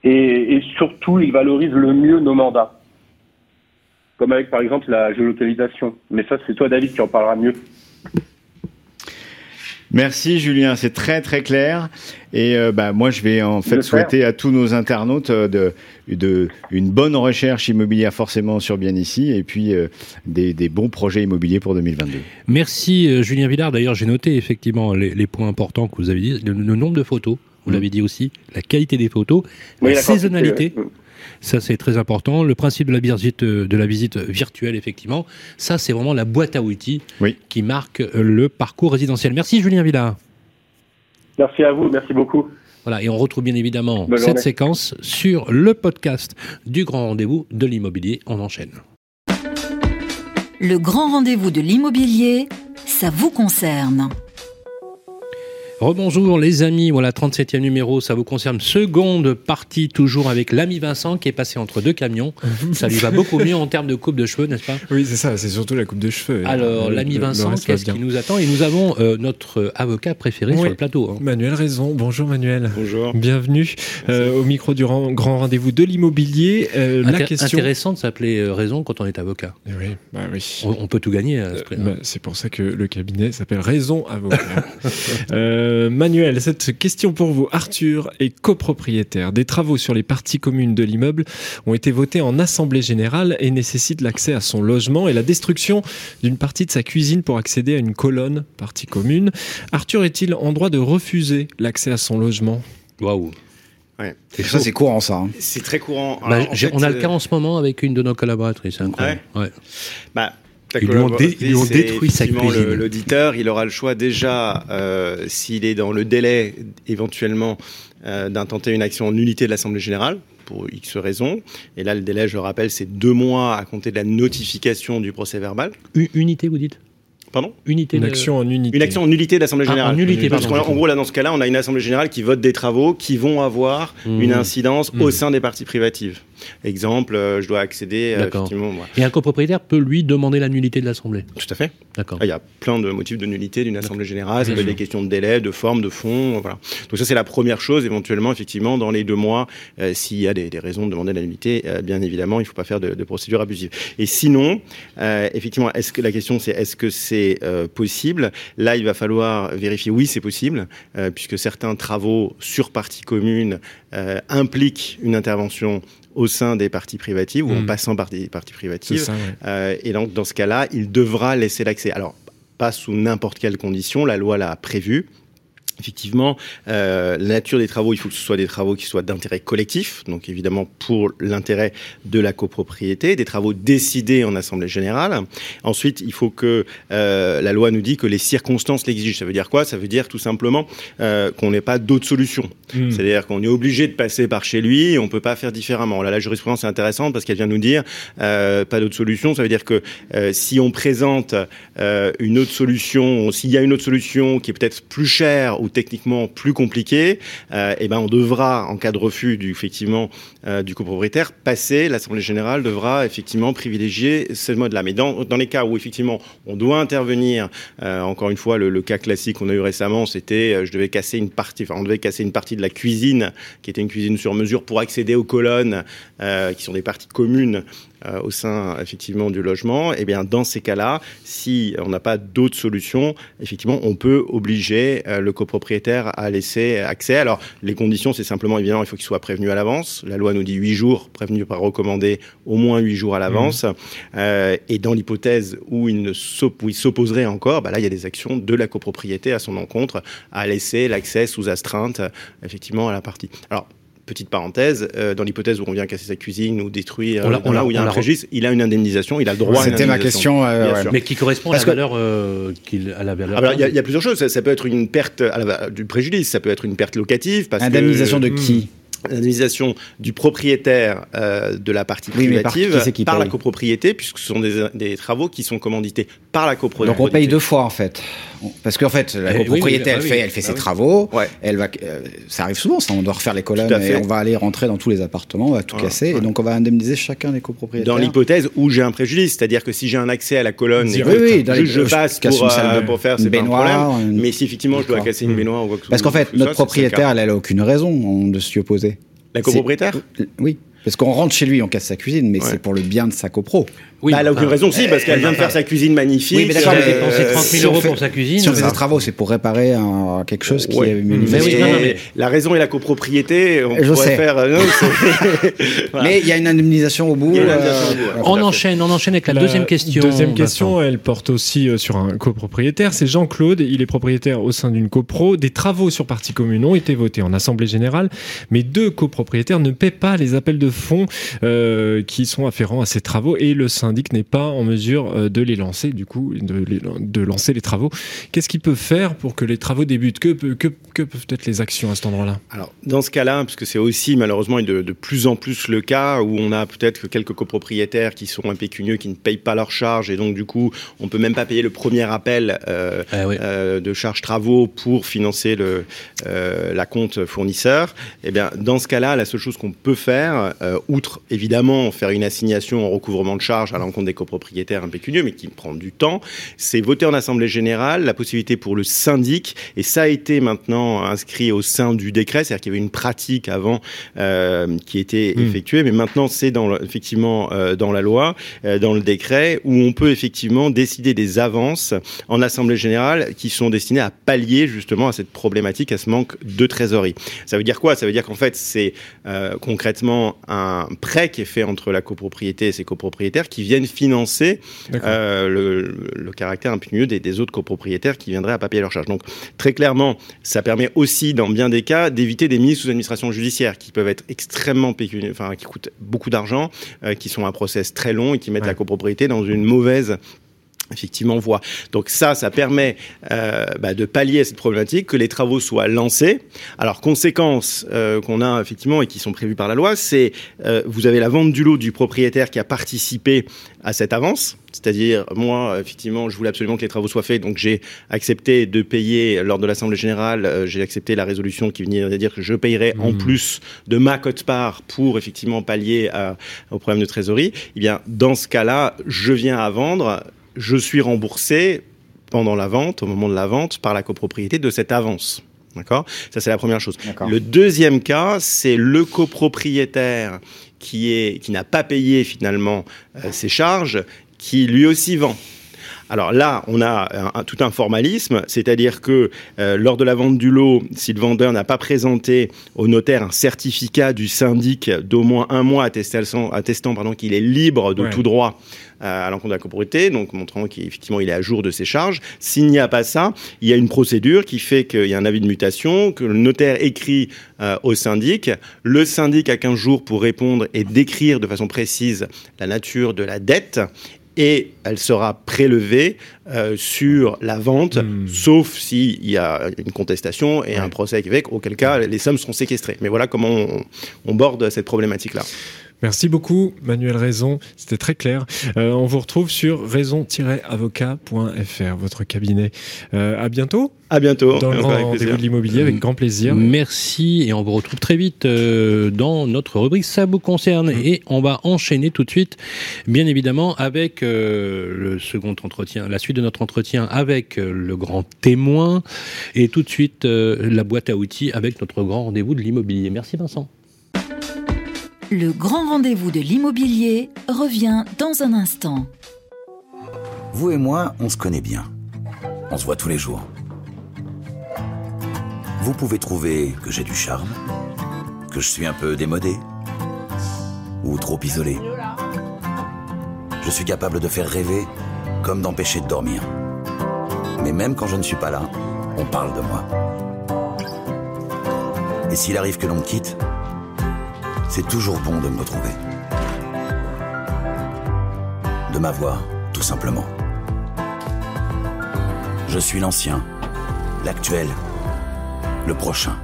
Et, et surtout, il valorise le mieux nos mandats. Comme avec, par exemple, la géolocalisation. Mais ça, c'est toi, David, qui en parlera mieux. Merci Julien, c'est très très clair. Et euh, bah, moi je vais en fait souhaiter à tous nos internautes euh, de, de une bonne recherche immobilière forcément sur bien ici et puis euh, des, des bons projets immobiliers pour 2022. Merci euh, Julien Villard. D'ailleurs, j'ai noté effectivement les, les points importants que vous avez dit. Le, le nombre de photos, vous l'avez dit aussi, la qualité des photos, Oui, la, la quantité, saisonnalité. ouais. Ça, c'est très important. Le principe de la visite, euh, de la visite virtuelle, effectivement. Ça, c'est vraiment la boîte à outils qui marque euh, le parcours résidentiel. Merci Julien Villard. Merci à vous, merci beaucoup. Voilà, et on retrouve bien évidemment Bonne cette journée. séquence sur le podcast du grand rendez-vous de l'immobilier. On enchaîne. Le grand rendez-vous de l'immobilier, ça vous concerne. Rebonjour les amis, voilà 37e numéro, ça vous concerne. Seconde partie toujours avec l'ami Vincent qui est passé entre deux camions. ça lui va beaucoup mieux en termes de coupe de cheveux, n'est-ce pas Oui, c'est ça, c'est surtout la coupe de cheveux. Alors l'ami Vincent, qu'est-ce qui nous attend Et nous avons euh, notre avocat préféré Oui. sur le plateau. hein. Manuel Raison. Bonjour Manuel. Bonjour. Bienvenue euh, au micro du ran- grand rendez-vous de l'immobilier. Euh, la question. Intéressant de s'appeler euh, raison quand on est avocat. Oui, bah oui. On, on peut tout gagner à ce prix-là. Bah, c'est pour ça que le cabinet s'appelle Raison Avocat. Euh, Manuel, cette question pour vous. Arthur est copropriétaire. Des travaux sur les parties communes de l'immeuble ont été votés en assemblée générale et nécessitent l'accès à son logement et la destruction d'une partie de sa cuisine pour accéder à une colonne partie commune. Arthur est-il en droit de refuser l'accès à son logement? Waouh. Ouais. Ça, c'est courant, ça. hein. C'est très courant. Bah, en fait, on a le euh, cas en ce moment avec une de nos collaboratrices, c'est incroyable. Ouais. Bah, Ils lui ont dé- ils lui ont collaboratrice, détruit sa cuisine. L'auditeur, il aura le choix déjà, euh, s'il est dans le délai éventuellement euh, d'intenter une action en nullité de l'Assemblée générale pour X raisons. Et là, le délai, je le rappelle, c'est deux mois à compter de la notification du procès verbal. U- unité, vous dites? Pardon? Unité Une de- action en unité. Une action en nullité de l'Assemblée Ah, en générale. nullité, Parce pardon. qu'en- en gros, là, dans ce cas-là, on a une Assemblée générale qui vote des travaux qui vont avoir Mmh. une incidence Mmh. au sein des parties privatives. Exemple, euh, je dois accéder, euh, effectivement, moi. Et un copropriétaire peut lui demander la nullité de l'Assemblée. Tout à fait. D'accord. Il y a plein de motifs de nullité d'une assemblée générale. Ça peut être des questions de délai, de forme, de fond. Voilà. Donc ça, c'est la première chose. Éventuellement, effectivement, dans les deux mois, euh, s'il y a des, des raisons de demander la nullité, euh, bien évidemment, il ne faut pas faire de, de procédure abusive. Et sinon, euh, effectivement, est-ce que la question, c'est est-ce que c'est possible? Là, il va falloir vérifier. Oui, c'est possible, puisque certains travaux sur partie commune impliquent une intervention au sein des parties privatives ou en Mm. passant par des parties privatives. C'est ça, ouais. Euh, et donc, dans ce cas-là, il devra laisser l'accès. Alors, pas sous n'importe quelle condition, la loi l'a prévu. Effectivement, euh, la nature des travaux, il faut que ce soit des travaux qui soient d'intérêt collectif, donc évidemment pour l'intérêt de la copropriété, des travaux décidés en assemblée générale. Ensuite, il faut que euh, la loi nous dit que les circonstances l'exigent. Ça veut dire quoi? Ça veut dire tout simplement euh, qu'on n'ait pas d'autre solution. Mm. C'est-à-dire qu'on est obligé de passer par chez lui et on peut pas faire différemment. Là, la jurisprudence est intéressante parce qu'elle vient nous dire euh, pas d'autre solution. Ça veut dire que euh, si on présente euh, une autre solution, s'il y a une autre solution qui est peut-être plus chère ou techniquement plus compliquée, euh, eh ben on devra, en cas de refus du effectivement euh, du copropriétaire, passer. L'assemblée générale devra effectivement privilégier ce mode-là. Mais dans, les cas où effectivement on doit intervenir, euh, encore une fois, le, le cas classique qu'on a eu récemment, c'était je devais casser une partie, enfin on devait casser une partie de la cuisine, qui était une cuisine sur mesure pour accéder aux colonnes, qui sont des parties communes euh, au sein effectivement du logement, et bien dans ces cas-là, si on n'a pas d'autre solution, effectivement, on peut obliger euh, le copropriétaire à laisser accès. Alors les conditions, c'est simplement évidemment, il faut qu'il soit prévenu à l'avance. La loi nous dit huit jours, prévenu par recommandé au moins huit jours à l'avance. Euh, et dans l'hypothèse où il ne s'opposerait encore, bah là il y a des actions de la copropriété à son encontre à laisser l'accès sous astreinte effectivement à la partie. Alors Petite parenthèse, euh, dans l'hypothèse où on vient casser sa cuisine ou détruire, On l'a- euh, on là où il y a un préjudice, il a une indemnisation, il a le droit à une C'était ma question, euh, ouais. Mais qui correspond Parce à la valeur euh, qu'il à la valeur. Ah il y, a- il y a plusieurs choses. Ça, ça peut être une perte à la- du préjudice, ça peut être une perte locative. Parce Indemnisation que, de qui L'indemnisation du propriétaire euh, de la partie Oui, mais par privative qui par la copropriété, puisque ce sont des, des travaux qui sont commandités par la copropriété. Donc on paye deux fois en fait. Parce qu'en fait, la Eh copropriété, oui, elle, bah fait, elle fait Bah ses oui. travaux. Elle va, euh, ça arrive souvent, ça. On doit refaire les colonnes et fait. on va aller rentrer dans tous les appartements, on va tout casser. Et donc on va indemniser chacun des copropriétaires. Dans l'hypothèse où j'ai un préjudice, c'est-à-dire que si j'ai un accès à la colonne, je passe pour, euh, pour faire, c'est pas un problème. Mais si effectivement je dois casser une baignoire ou quoi que ce Parce qu'en fait, notre propriétaire, elle, elle a aucune raison on, de s'y opposer. La copropriétaire Oui. Parce qu'on rentre chez lui, on casse sa cuisine, mais c'est pour le bien de sa copro. Bah, elle a aucune raison, si, parce qu'elle vient de faire sa cuisine magnifique. Oui, mais d'accord, euh, mais euh, si on fait- Si on fait des travaux, c'est pour réparer un- quelque chose qui Ouais. est Mais manifesté. oui, non, non, mais la raison et la copropriété, on Je pourrait sais. faire. euh, non, c'est- Voilà. Mais il y a une indemnisation au bout. A euh, indemnisation au bout, ouais. On enchaîne, on enchaîne avec la, deuxième question. Deuxième Vincent. question, elle porte aussi euh, sur un copropriétaire. C'est Jean-Claude, il est propriétaire au sein d'une copro. Des travaux sur partie commune ont été votés en assemblée générale, mais deux copropriétaires ne paient pas les appels de fonds euh, qui sont afférents à ces travaux et le syndic syndic n'est pas en mesure euh, de les lancer, du coup, de, les- de lancer les travaux. Qu'est-ce qu'il peut faire pour que les travaux débutent? Que, peut- que, que peuvent être les actions à cet endroit-là? Alors, dans ce cas-là, parce que c'est aussi malheureusement de, de plus en plus le cas où on a peut-être que quelques copropriétaires qui sont impécunieux, qui ne payent pas leurs charges, et donc du coup, on peut même pas payer le premier appel euh, euh, de charges travaux pour financer le, euh, la compte fournisseur. Eh bien, dans ce cas-là, la seule chose qu'on peut faire, euh, outre évidemment faire une assignation en recouvrement de charges à l'encontre des copropriétaires impécunieux, mais qui prend du temps, c'est voter en assemblée générale la possibilité pour le syndic, et ça a été maintenant inscrit au sein du décret, c'est-à-dire qu'il y avait une pratique avant euh, qui était Hmm. effectuée, mais maintenant c'est dans le- effectivement euh, dans la loi, euh, dans le décret, où on peut effectivement décider des avances en assemblée générale qui sont destinées à pallier justement à cette problématique, à ce manque de trésorerie. Ça veut dire quoi? Ça veut dire qu'en fait c'est concrètement un prêt qui est fait entre la copropriété et ses copropriétaires qui viennent financer euh, le, le caractère impénieux des, des autres copropriétaires qui viendraient à papier leur charge. Donc très clairement, ça permet aussi dans bien des cas d'éviter des mises sous administration judiciaire qui peuvent être extrêmement pécuniaires, enfin qui coûtent beaucoup d'argent, euh, qui sont un process très long et qui mettent la copropriété dans une mauvaise effectivement voie. Donc ça, ça permet euh, bah, de pallier à cette problématique, que les travaux soient lancés. Alors conséquences euh, qu'on a effectivement et qui sont prévues par la loi, c'est euh, vous avez la vente du lot du propriétaire qui a participé à cette avance. C'est-à-dire, moi, effectivement, je voulais absolument que les travaux soient faits, donc j'ai accepté de payer lors de l'Assemblée générale, euh, j'ai accepté la résolution qui venait de dire que je payerais en Mhm. plus de ma cote-part pour effectivement pallier à- au problème de trésorerie. Eh bien, dans ce cas-là, je viens à vendre, je suis remboursé pendant la vente, au moment de la vente, par la copropriété de cette avance. D'accord? Ça, c'est la première chose. Le deuxième cas, c'est le copropriétaire qui, est, qui n'a pas payé finalement euh, ses charges, qui lui aussi vend. Alors là, on a un- un- tout un formalisme, c'est-à-dire que euh, lors de la vente du lot, si le vendeur n'a pas présenté au notaire un certificat du syndic d'au moins un mois attestant, attestant pardon, qu'il est libre de Ouais. tout droit à l'encontre de la copropriété, donc montrant qu'effectivement il est à jour de ses charges. S'il n'y a pas ça, il y a une procédure qui fait qu'il y a un avis de mutation, que le notaire écrit euh, au syndic. Le syndic a 15 jours pour répondre et décrire de façon précise la nature de la dette et elle sera prélevée euh, sur la vente, sauf s'il y a une contestation et un procès avec, auquel cas les sommes seront séquestrées. Mais voilà comment on, on borde cette problématique-là. Merci beaucoup, Manuel Raison. C'était très clair. Euh, on vous retrouve sur raison-avocat.fr, votre cabinet. Euh, à bientôt. À bientôt. Dans le grand rendez-vous de l'immobilier, avec grand plaisir. Merci et on vous retrouve très vite euh, dans notre rubrique Ça vous concerne et on va enchaîner tout de suite, bien évidemment, avec euh, le second entretien, la suite de notre entretien avec euh, le grand témoin et tout de suite euh, la boîte à outils avec notre grand rendez-vous de l'immobilier. Merci Vincent. Le grand rendez-vous de l'immobilier revient dans un instant. Vous et moi, on se connaît bien. On se voit tous les jours. Vous pouvez trouver que j'ai du charme, que je suis un peu démodé ou trop isolé. Je suis capable de faire rêver comme d'empêcher de dormir. Mais même quand je ne suis pas là, on parle de moi. Et s'il arrive que l'on me quitte, c'est toujours bon de me retrouver. De m'avoir, tout simplement. Je suis l'ancien, l'actuel, le prochain.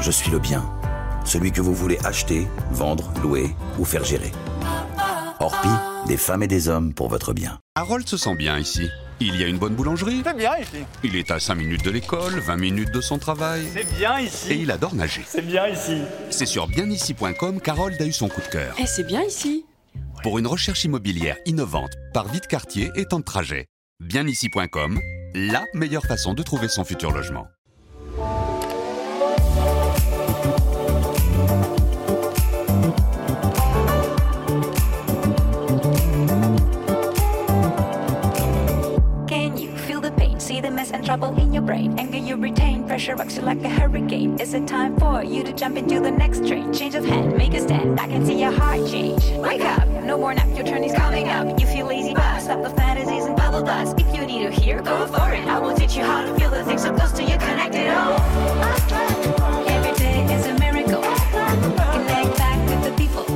Je suis le bien, celui que vous voulez acheter, vendre, louer ou faire gérer. Orpi, des femmes et des hommes pour votre bien. Harold se sent bien ici. Il y a une bonne boulangerie. C'est bien ici. Il est à 5 minutes de l'école, 20 minutes de son travail. C'est bien ici. Et il adore nager. C'est bien ici. C'est sur bienici.com qu'Harold a eu son coup de cœur. Eh, c'est bien ici. Pour une recherche immobilière innovante, par vie de quartier et temps de trajet. Bienici.com, la meilleure façon de trouver son futur logement. Trouble in your brain. Anger you retain, pressure rocks you like a hurricane. Is it time for you to jump into the next train? Change of hand, make a stand. I can see your heart change. Wake up, no more nap. Your turn is coming up. You feel lazy, but stop the fantasies and bubble dust. If you need to hear, go for it. I will teach you how to feel the things so close to you, connected. Oh, every day is a miracle. Connect back with the people.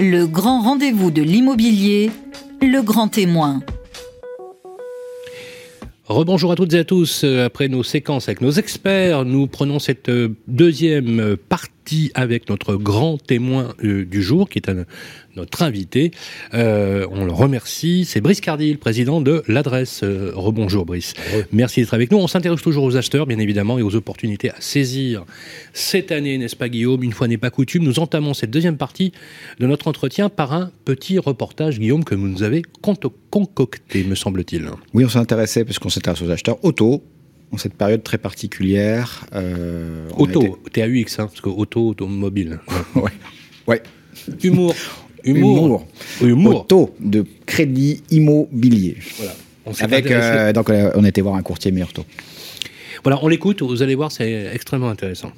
Le grand rendez-vous de l'immobilier, le grand témoin. Rebonjour à toutes et à tous. Euh, Après nos séquences avec nos experts, nous prenons cette euh, deuxième euh, partie avec notre grand témoin euh, du jour, qui est un- notre invité. Euh, on le remercie. C'est Brice Cardi, le président de l'adresse. Euh, rebonjour Brice. Merci d'être avec nous. On s'intéresse toujours aux acheteurs, bien évidemment, et aux opportunités à saisir cette année, n'est-ce pas Guillaume? Une fois n'est pas coutume, nous entamons cette deuxième partie de notre entretien par un petit reportage, Guillaume, que vous nous avez concocté, me semble-t-il. Oui, on s'est intéressé, parce qu'on s'intéresse aux acheteurs auto, en cette période très particulière. euh, on Auto, était- TAUX, hein, parce que auto, automobile. ouais. ouais. Humour. Humour. Humour. Auto de crédit immobilier. Voilà. On s'est Avec, euh, donc, euh, on était voir un courtier meilleur taux. Voilà, on l'écoute, vous allez voir, c'est extrêmement intéressant.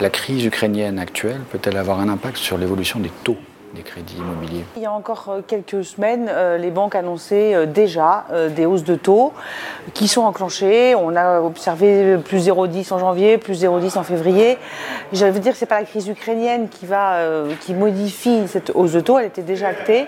La crise ukrainienne actuelle peut-elle avoir un impact sur l'évolution des taux? Des crédits immobiliers Il y a encore euh, quelques semaines, euh, les banques annonçaient euh, déjà des hausses de taux qui sont enclenchées. On a observé plus 0,10 en janvier, plus 0,10 en février. Je veux dire que ce n'est pas la crise ukrainienne qui, va, qui modifie cette hausse de taux, elle était déjà actée.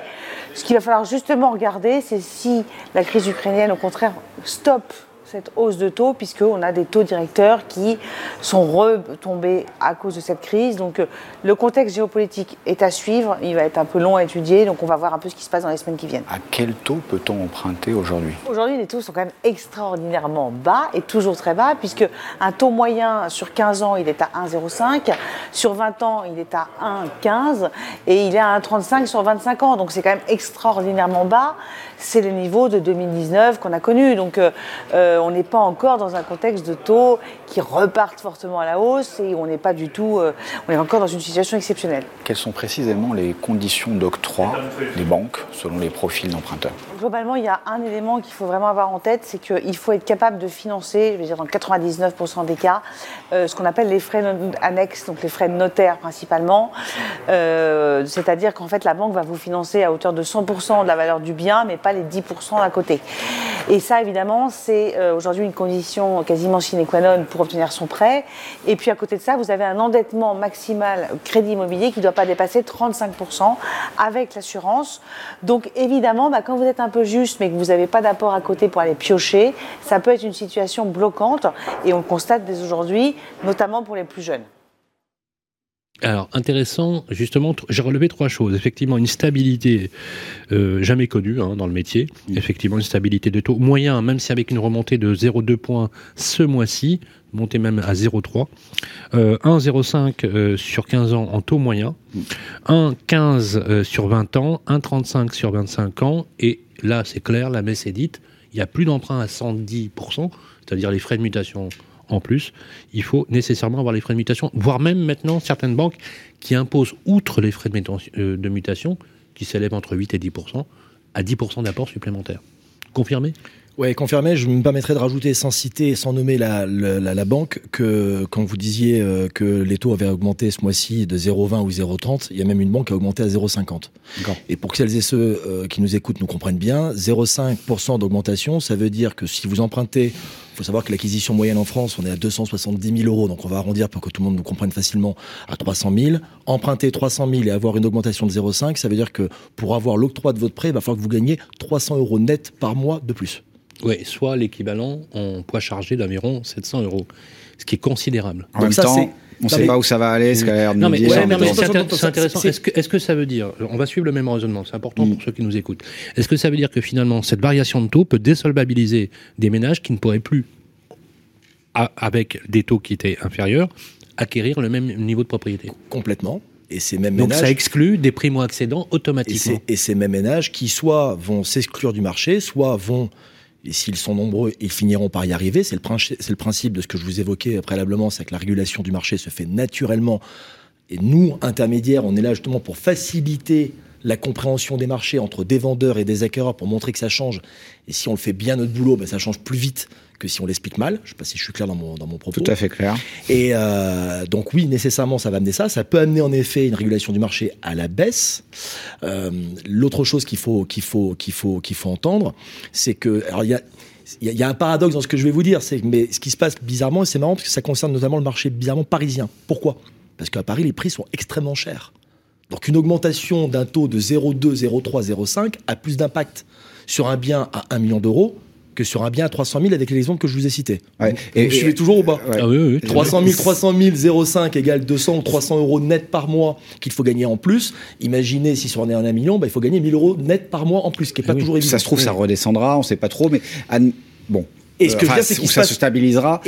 Ce qu'il va falloir justement regarder, c'est si la crise ukrainienne, au contraire, stoppe cette hausse de taux, puisqu'on a des taux directeurs qui sont retombés à cause de cette crise. Donc euh, le contexte géopolitique est à suivre, il va être un peu long à étudier, donc on va voir un peu ce qui se passe dans les semaines qui viennent. À quel taux peut-on emprunter aujourd'hui? Aujourd'hui, les taux sont quand même extraordinairement bas et toujours très bas, puisque un taux moyen sur 15 ans, il est à 1,05, sur 20 ans, il est à 1,15, et il est à 1,35 sur 25 ans. Donc c'est quand même extraordinairement bas. C'est le niveau de 2019 qu'on a connu. Donc euh, euh, on n'est pas encore dans un contexte de taux qui repartent fortement à la hausse et on n'est pas du tout, euh, on est encore dans une situation exceptionnelle. Quelles sont précisément les conditions d'octroi des banques selon les profils d'emprunteurs? Globalement, il y a un élément qu'il faut vraiment avoir en tête, c'est qu'il faut être capable de financer, je veux dire dans 99% des cas, euh, ce qu'on appelle les frais annexes, donc les frais de notaire principalement. Euh, C'est-à-dire qu'en fait, la banque va vous financer à hauteur de 100% de la valeur du bien, mais pas les 10% à côté. Et ça, évidemment, c'est euh, aujourd'hui une condition quasiment sine qua non pour obtenir son prêt. Et puis à côté de ça, vous avez un endettement maximal crédit immobilier qui ne doit pas dépasser 35% avec l'assurance. Donc évidemment, bah, quand vous êtes un peu juste, mais que vous n'avez pas d'apport à côté pour aller piocher, ça peut être une situation bloquante. Et on le constate dès aujourd'hui, notamment pour les plus jeunes. Alors, intéressant, justement, j'ai relevé trois choses. Effectivement, une stabilité euh, jamais connue hein, dans le métier. Effectivement, une stabilité de taux moyen, même si avec une remontée de 0,2 points ce mois-ci, montée même à 0,3. Euh, 1,05 euh, sur 15 ans en taux moyen. 1,15 euh, sur 20 ans. 1,35 sur 25 ans. Et là, c'est clair, la messe est dite. Il n'y a plus d'emprunt à 110%, c'est-à-dire les frais de mutation en plus, il faut nécessairement avoir les frais de mutation, voire même maintenant certaines banques qui imposent, outre les frais de, mutation- euh, qui s'élèvent entre 8 et 10% à 10% d'apport supplémentaire. Confirmé? Ouais, confirmé. Je me permettrais de rajouter, sans citer, sans nommer la, la, la- la banque, que quand vous disiez euh, que les taux avaient augmenté ce mois-ci de 0,20 ou 0,30, il y a même une banque qui a augmenté à 0,50. Et pour que celles et ceux euh, qui nous écoutent nous comprennent bien, 0,5% d'augmentation, ça veut dire que si vous empruntez, il faut savoir que l'acquisition moyenne en France, on est à 270 000 euros, donc on va arrondir pour que tout le monde nous comprenne facilement à 300 000. Emprunter 300 000 et avoir une augmentation de 0,5, ça veut dire que pour avoir l'octroi de votre prêt, il va falloir que vous gagniez 300 euros net par mois de plus. Oui, soit l'équivalent en poids chargé d'environ 700 euros, ce qui est considérable. En même temps, on ne sait pas où ça va aller, ce qu'a l'air de Non, nous mais, dire. ouais, non, mais c'est intéressant. c'est- Est-ce que, est-ce que ça veut dire, on va suivre le même raisonnement, c'est important pour ceux qui nous écoutent. Est-ce que ça veut dire que finalement, cette variation de taux peut désolvabiliser des ménages qui ne pourraient plus, a- avec des taux qui étaient inférieurs, acquérir le même niveau de propriété? Complètement. Et ces mêmes Donc ménages. ça exclut des primo-accédants Et, automatiquement. ces- et ces mêmes ménages qui soit vont s'exclure du marché, soit vont, et s'ils sont nombreux, ils finiront par y arriver. C'est le, principe de ce que je vous évoquais préalablement, c'est que la régulation du marché se fait naturellement. Et nous, intermédiaires, on est là justement pour faciliter la compréhension des marchés entre des vendeurs et des acquéreurs pour montrer que ça change. Et si on le fait bien notre boulot, ben ça change plus vite que si on l'explique mal. Je ne sais pas si je suis clair dans mon, dans mon propos. Tout à fait clair. Et euh, donc oui, nécessairement, ça va amener ça. Ça peut amener en effet une régulation du marché à la baisse. Euh, L'autre chose qu'il faut qu'il faut qu'il faut qu'il faut entendre, c'est que alors il y a il y a- il y a un paradoxe dans ce que je vais vous dire, c'est mais ce qui se passe bizarrement, et c'est marrant parce que ça concerne notamment le marché bizarrement parisien. Pourquoi? Parce qu'à Paris, les prix sont extrêmement chers. Donc une augmentation d'un taux de 0,2, 0,3, 0,5 a plus d'impact sur un bien à 1 million d'euros que sur un bien à 300 000 avec les exemples que je vous ai cités. Ouais. Et, suivez et- toujours Ouais. Ah oui, oui, oui. 300 000, 300 000, 0,5 égale 200 ou 300 euros net par mois qu'il faut gagner en plus. Imaginez si sur on est en un million, bah, il faut gagner 1000 euros net par mois en plus, ce qui n'est pas toujours évident. Ça se trouve, ça redescendra, on ne sait pas trop, mais Anne- bon. Et ce que je veux Enfin, dire, c'est se ça passe- se stabilisera.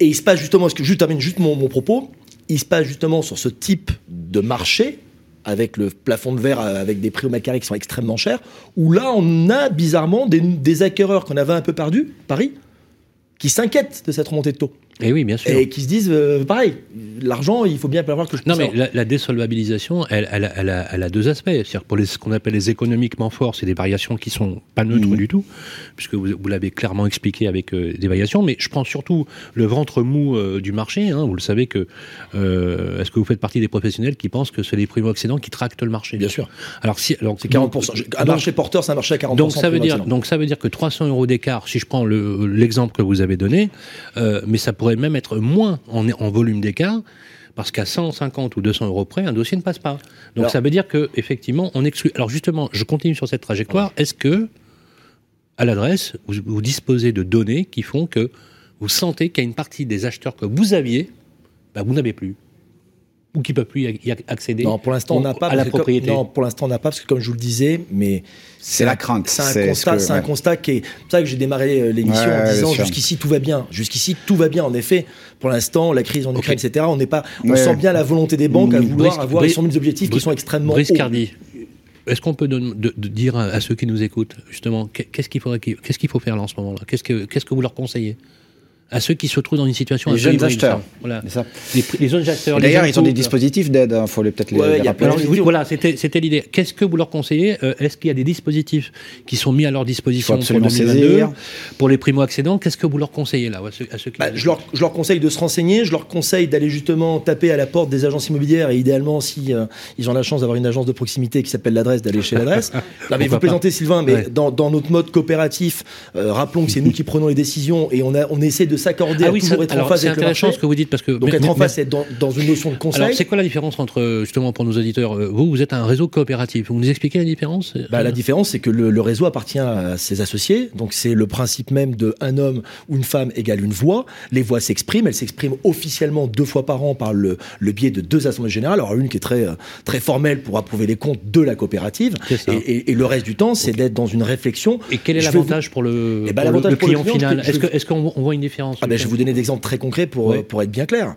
Et il se passe justement, ce que je termine juste mon, mon propos, il se passe justement sur ce type de marché, avec le plafond de verre, euh, avec des prix au mètre carré qui sont extrêmement chers, où là, on a bizarrement des, des acquéreurs qu'on avait un peu perdus, Paris, qui s'inquiètent de cette remontée de taux. Et oui, bien sûr. Et qui se disent, euh, pareil, l'argent, il faut bien prévoir que je Non, mais la, la désolvabilisation, elle, elle a- elle a, elle a deux aspects. C'est-à-dire pour les, ce qu'on appelle les économiquement forts, c'est des variations qui sont pas neutres Mmh. du tout, puisque vous, vous l'avez clairement expliqué avec euh, des variations. Mais je prends surtout le ventre mou euh, du marché. hein. Vous le savez que est-ce que vous faites partie des professionnels qui pensent que c'est les primo-accédants qui tractent le marché? Bien sûr. Alors si, alors C'est 40%. Un marché porteur, c'est un marché à 40%. donc ça veut dire, donc ça veut dire que 300 euros d'écart, si je prends le- l'exemple que vous avez donné, mais ça pourrait même être moins en, en volume d'écart. Parce qu'à 150 ou 200 euros près, un dossier ne passe pas. Donc Alors- ça veut dire que effectivement, on exclut. Alors justement, je continue sur cette trajectoire. Est-ce que, à l'adresse, vous, vous disposez de données qui font que vous sentez qu'il y a une partie des acheteurs que vous aviez, bah, vous n'avez plus, ou qui ne peuvent plus y accéder Non, pour l'instant, on n'a pas. à la comme- propriété. non, pour l'instant, on n'a pas, parce que comme je vous le disais, mais. C'est la crainte, C'est un c'est constat, ce que- c'est un constat qui est. C'est pour ça que j'ai démarré euh, l'émission Ouais, en ouais, disant jusqu'ici tout va bien. Jusqu'ici tout va bien. En effet, pour l'instant, la crise en Ukraine, etc. On n'est pas. On Ouais. sent bien la volonté des banques à Brice- vouloir avoir. Brice- Ils sont mis des objectifs qui sont extrêmement hauts. Cardi, est-ce qu'on peut don- de- de dire à, à ceux qui nous écoutent, justement, qu'est- qu'est-ce qu'il faudrait qu'est-ce qu'il faut faire là en ce moment-là? Qu'est-ce que qu'est-ce que vous leur conseillez? À ceux qui se trouvent dans une situation Les jeunes acheteurs. Voilà. Ça. Les, les jeunes acheteurs. D'ailleurs, ils ont des dispositifs d'aide, il faut les- peut-être les, Ouais, les rappeler. Alors, oui, voilà, c'était l'idée. Qu'est-ce que vous leur conseillez Euh, Est-ce qu'il y a des dispositifs qui sont mis à leur disposition Faut pour absolument 2022 saisir. Pour les primo-accédants, qu'est-ce que vous leur conseillez là à ceux, à ceux qui Bah, je, leur, je leur conseille de se renseigner, je leur conseille d'aller justement taper à la porte des agences immobilières et idéalement, si euh, ils ont la chance d'avoir une agence de proximité qui s'appelle l'adresse, d'aller chez l'adresse. non, mais vous plaisantez, Sylvain, mais Ouais. dans, dans notre mode coopératif, euh, rappelons que c'est nous qui prenons les décisions et on, a, on essaie de s'accorder Ah à oui, toujours ça- être en alors, phase c'est avec le intéressant marché. ce que vous dites parce que Donc mais- être en face, c'est être dans, dans une notion de conseil. Alors, c'est quoi la différence entre, euh, justement, pour nos auditeurs euh, Vous, vous êtes un réseau coopératif. Vous nous expliquez la différence Bah, la différence, c'est que le, le réseau appartient à ses associés. Donc, c'est le principe même de un homme ou une femme égale une voix. Les voix s'expriment. Elles s'expriment officiellement deux fois par an par le, le biais de deux assemblées générales. Alors, une qui est très, euh, très formelle pour approuver les comptes de la coopérative. C'est. Et, et- et le reste du temps, c'est d'être dans une réflexion. Et quel est l'avantage pour le, Eh ben, pour le- client client, final Est-ce qu'on on voit une différence Ah ben, je vais vous donner des exemples très concrets pour, euh, pour être bien clair.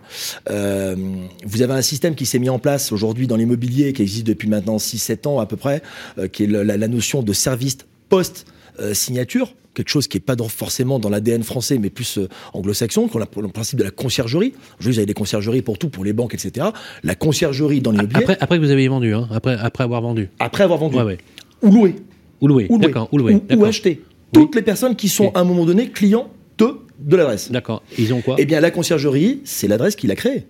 Euh, vous avez un système qui s'est mis en place aujourd'hui dans l'immobilier, qui existe depuis maintenant 6-7 ans à peu près, euh, qui est le- la, la notion de service post-signature. quelque chose qui n'est pas dans- forcément dans l'ADN français, mais plus euh, anglo-saxon, qu'on a le principe de la conciergerie. Aujourd'hui, vous avez des conciergeries pour tout, pour les banques, etc. La conciergerie dans l'immobilier. Après, après que vous avez vendu, hein, après, après avoir vendu. Après avoir vendu. Ouais, ouais. Ou loué. Ou loué. Ou loué. D'accord. Ou acheté. Toutes les personnes qui sont à un moment donné clients de, de l'adresse. D'accord. Ils ont quoi? Eh bien, la conciergerie, c'est l'adresse qui l'a créée.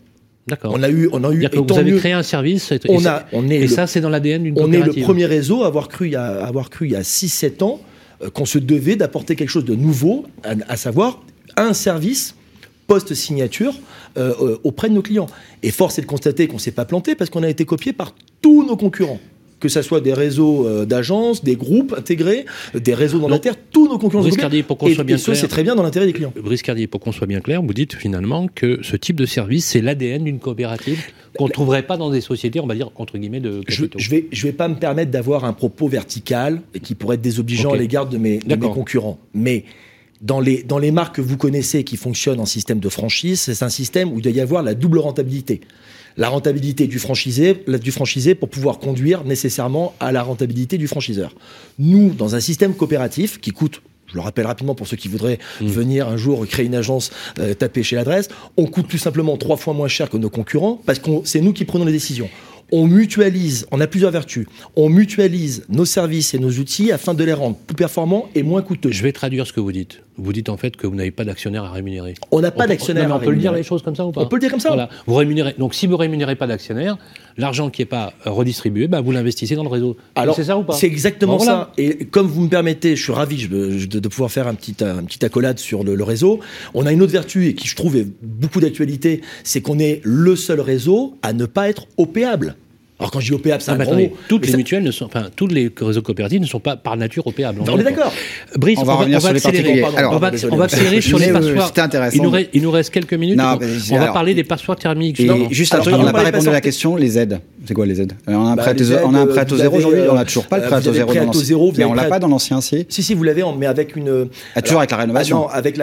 D'accord. On a eu, on a eu. Que vous avez mieux. créé un service. et- On a, on est et le- ça, c'est dans l'ADN d'une On est le premier réseau à avoir cru il y a, avoir cru il y a 6-7 ans euh, qu'on se devait d'apporter quelque chose de nouveau, à, à savoir un service post-signature euh, euh, auprès de nos clients. Et force est de constater qu'on ne s'est pas planté parce qu'on a été copié par tous nos concurrents. Que ce soit des réseaux euh, d'agences, des groupes intégrés, euh, des réseaux dans la terre, tous nos concurrents. Cardier, pour qu'on soit bien clair. c'est très bien dans l'intérêt des clients. Brice Cardier, pour qu'on soit bien clair, vous dites finalement que ce type de service, c'est l'ADN d'une coopérative qu'on ne trouverait pas dans des sociétés, on va dire, entre guillemets, de je, capitaux. je vais, je vais pas me permettre d'avoir un propos vertical et qui pourrait être désobligeant à l'égard de mes, de mes D'accord. concurrents. Mais dans les, dans les marques que vous connaissez qui fonctionnent en système de franchise, c'est un système où il doit y avoir la double rentabilité. La rentabilité du franchisé, la- du franchisé pour pouvoir conduire nécessairement à la rentabilité du franchiseur. Nous, dans un système coopératif qui coûte je le rappelle rapidement pour ceux qui voudraient Mmh. venir un jour créer une agence, euh, taper chez l'adresse. On coûte tout simplement trois fois moins cher que nos concurrents parce que c'est nous qui prenons les décisions. On mutualise, on a plusieurs vertus. On mutualise nos services et nos outils afin de les rendre plus performants et moins coûteux. Je vais traduire ce que vous dites. Vous dites en fait que vous n'avez pas d'actionnaire à rémunérer. On n'a pas d'actionnaire On peut le dire les choses comme ça ou pas On peut le dire comme ça. Voilà. Vous rémunérez. Donc si vous rémunérez pas d'actionnaire, l'argent qui n'est pas euh, redistribué, bah, vous l'investissez dans le réseau. Alors, c'est ça ou pas C'est exactement Bon, voilà. ça. Et comme vous me permettez, je suis ravi je- je- de, de pouvoir faire un petit, un petit accolade sur le, le réseau. On a une autre vertu et qui, je trouve, est beaucoup d'actualité, c'est qu'on est le seul réseau à ne pas être opéable. Alors quand je dis opéable, c'est Ah, un attendez, mot. toutes les mutuelles ne sont, enfin, tous les réseaux coopératifs ne sont pas par nature opéables. On est d'accord. Brice, On va revenir sur les accélérer. particuliers. On va, désolé. on va accélérer sur les passoires. c'était intéressant. Il nous, reste, il nous reste quelques minutes. Non, on, va parler des passoires thermiques. Juste un truc, on n'a pas répondu à la question, les aides. C'est quoi les aides Euh, On a un Bah, prêt à euh, zéro aujourd'hui, on n'a toujours pas le prêt à taux zéro Mais on l'a pas dans l'ancien C Si, si, vous l'avez, mais avec une. Ah, toujours avec la rénovation. Ah avec,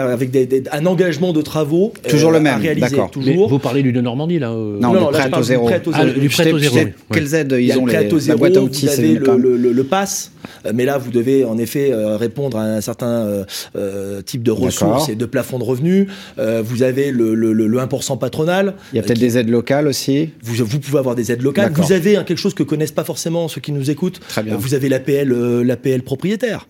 un engagement de travaux. Toujours euh, le à même, réaliser, d'accord. Vous parlez du de Normandie, là Non, le prêt à taux zéro. prêt à taux Ah, zéro. du prêt à taux zéro. Quelles aides Il y a ils ont le à les- taux La zéro, boîte à vous outils, c'est avez le, le, le, le pass, Euh, mais là vous devez en effet euh, répondre à un certain euh, euh, type de ressources et de plafond de revenus. Euh, vous avez le, le, le, le 1% patronal. Il y a peut-être des aides locales aussi. Vous, vous pouvez avoir des aides locales. Vous avez hein, quelque chose que connaissent pas forcément ceux qui nous écoutent. Très bien. Vous avez l'APL, euh, l'APL propriétaire.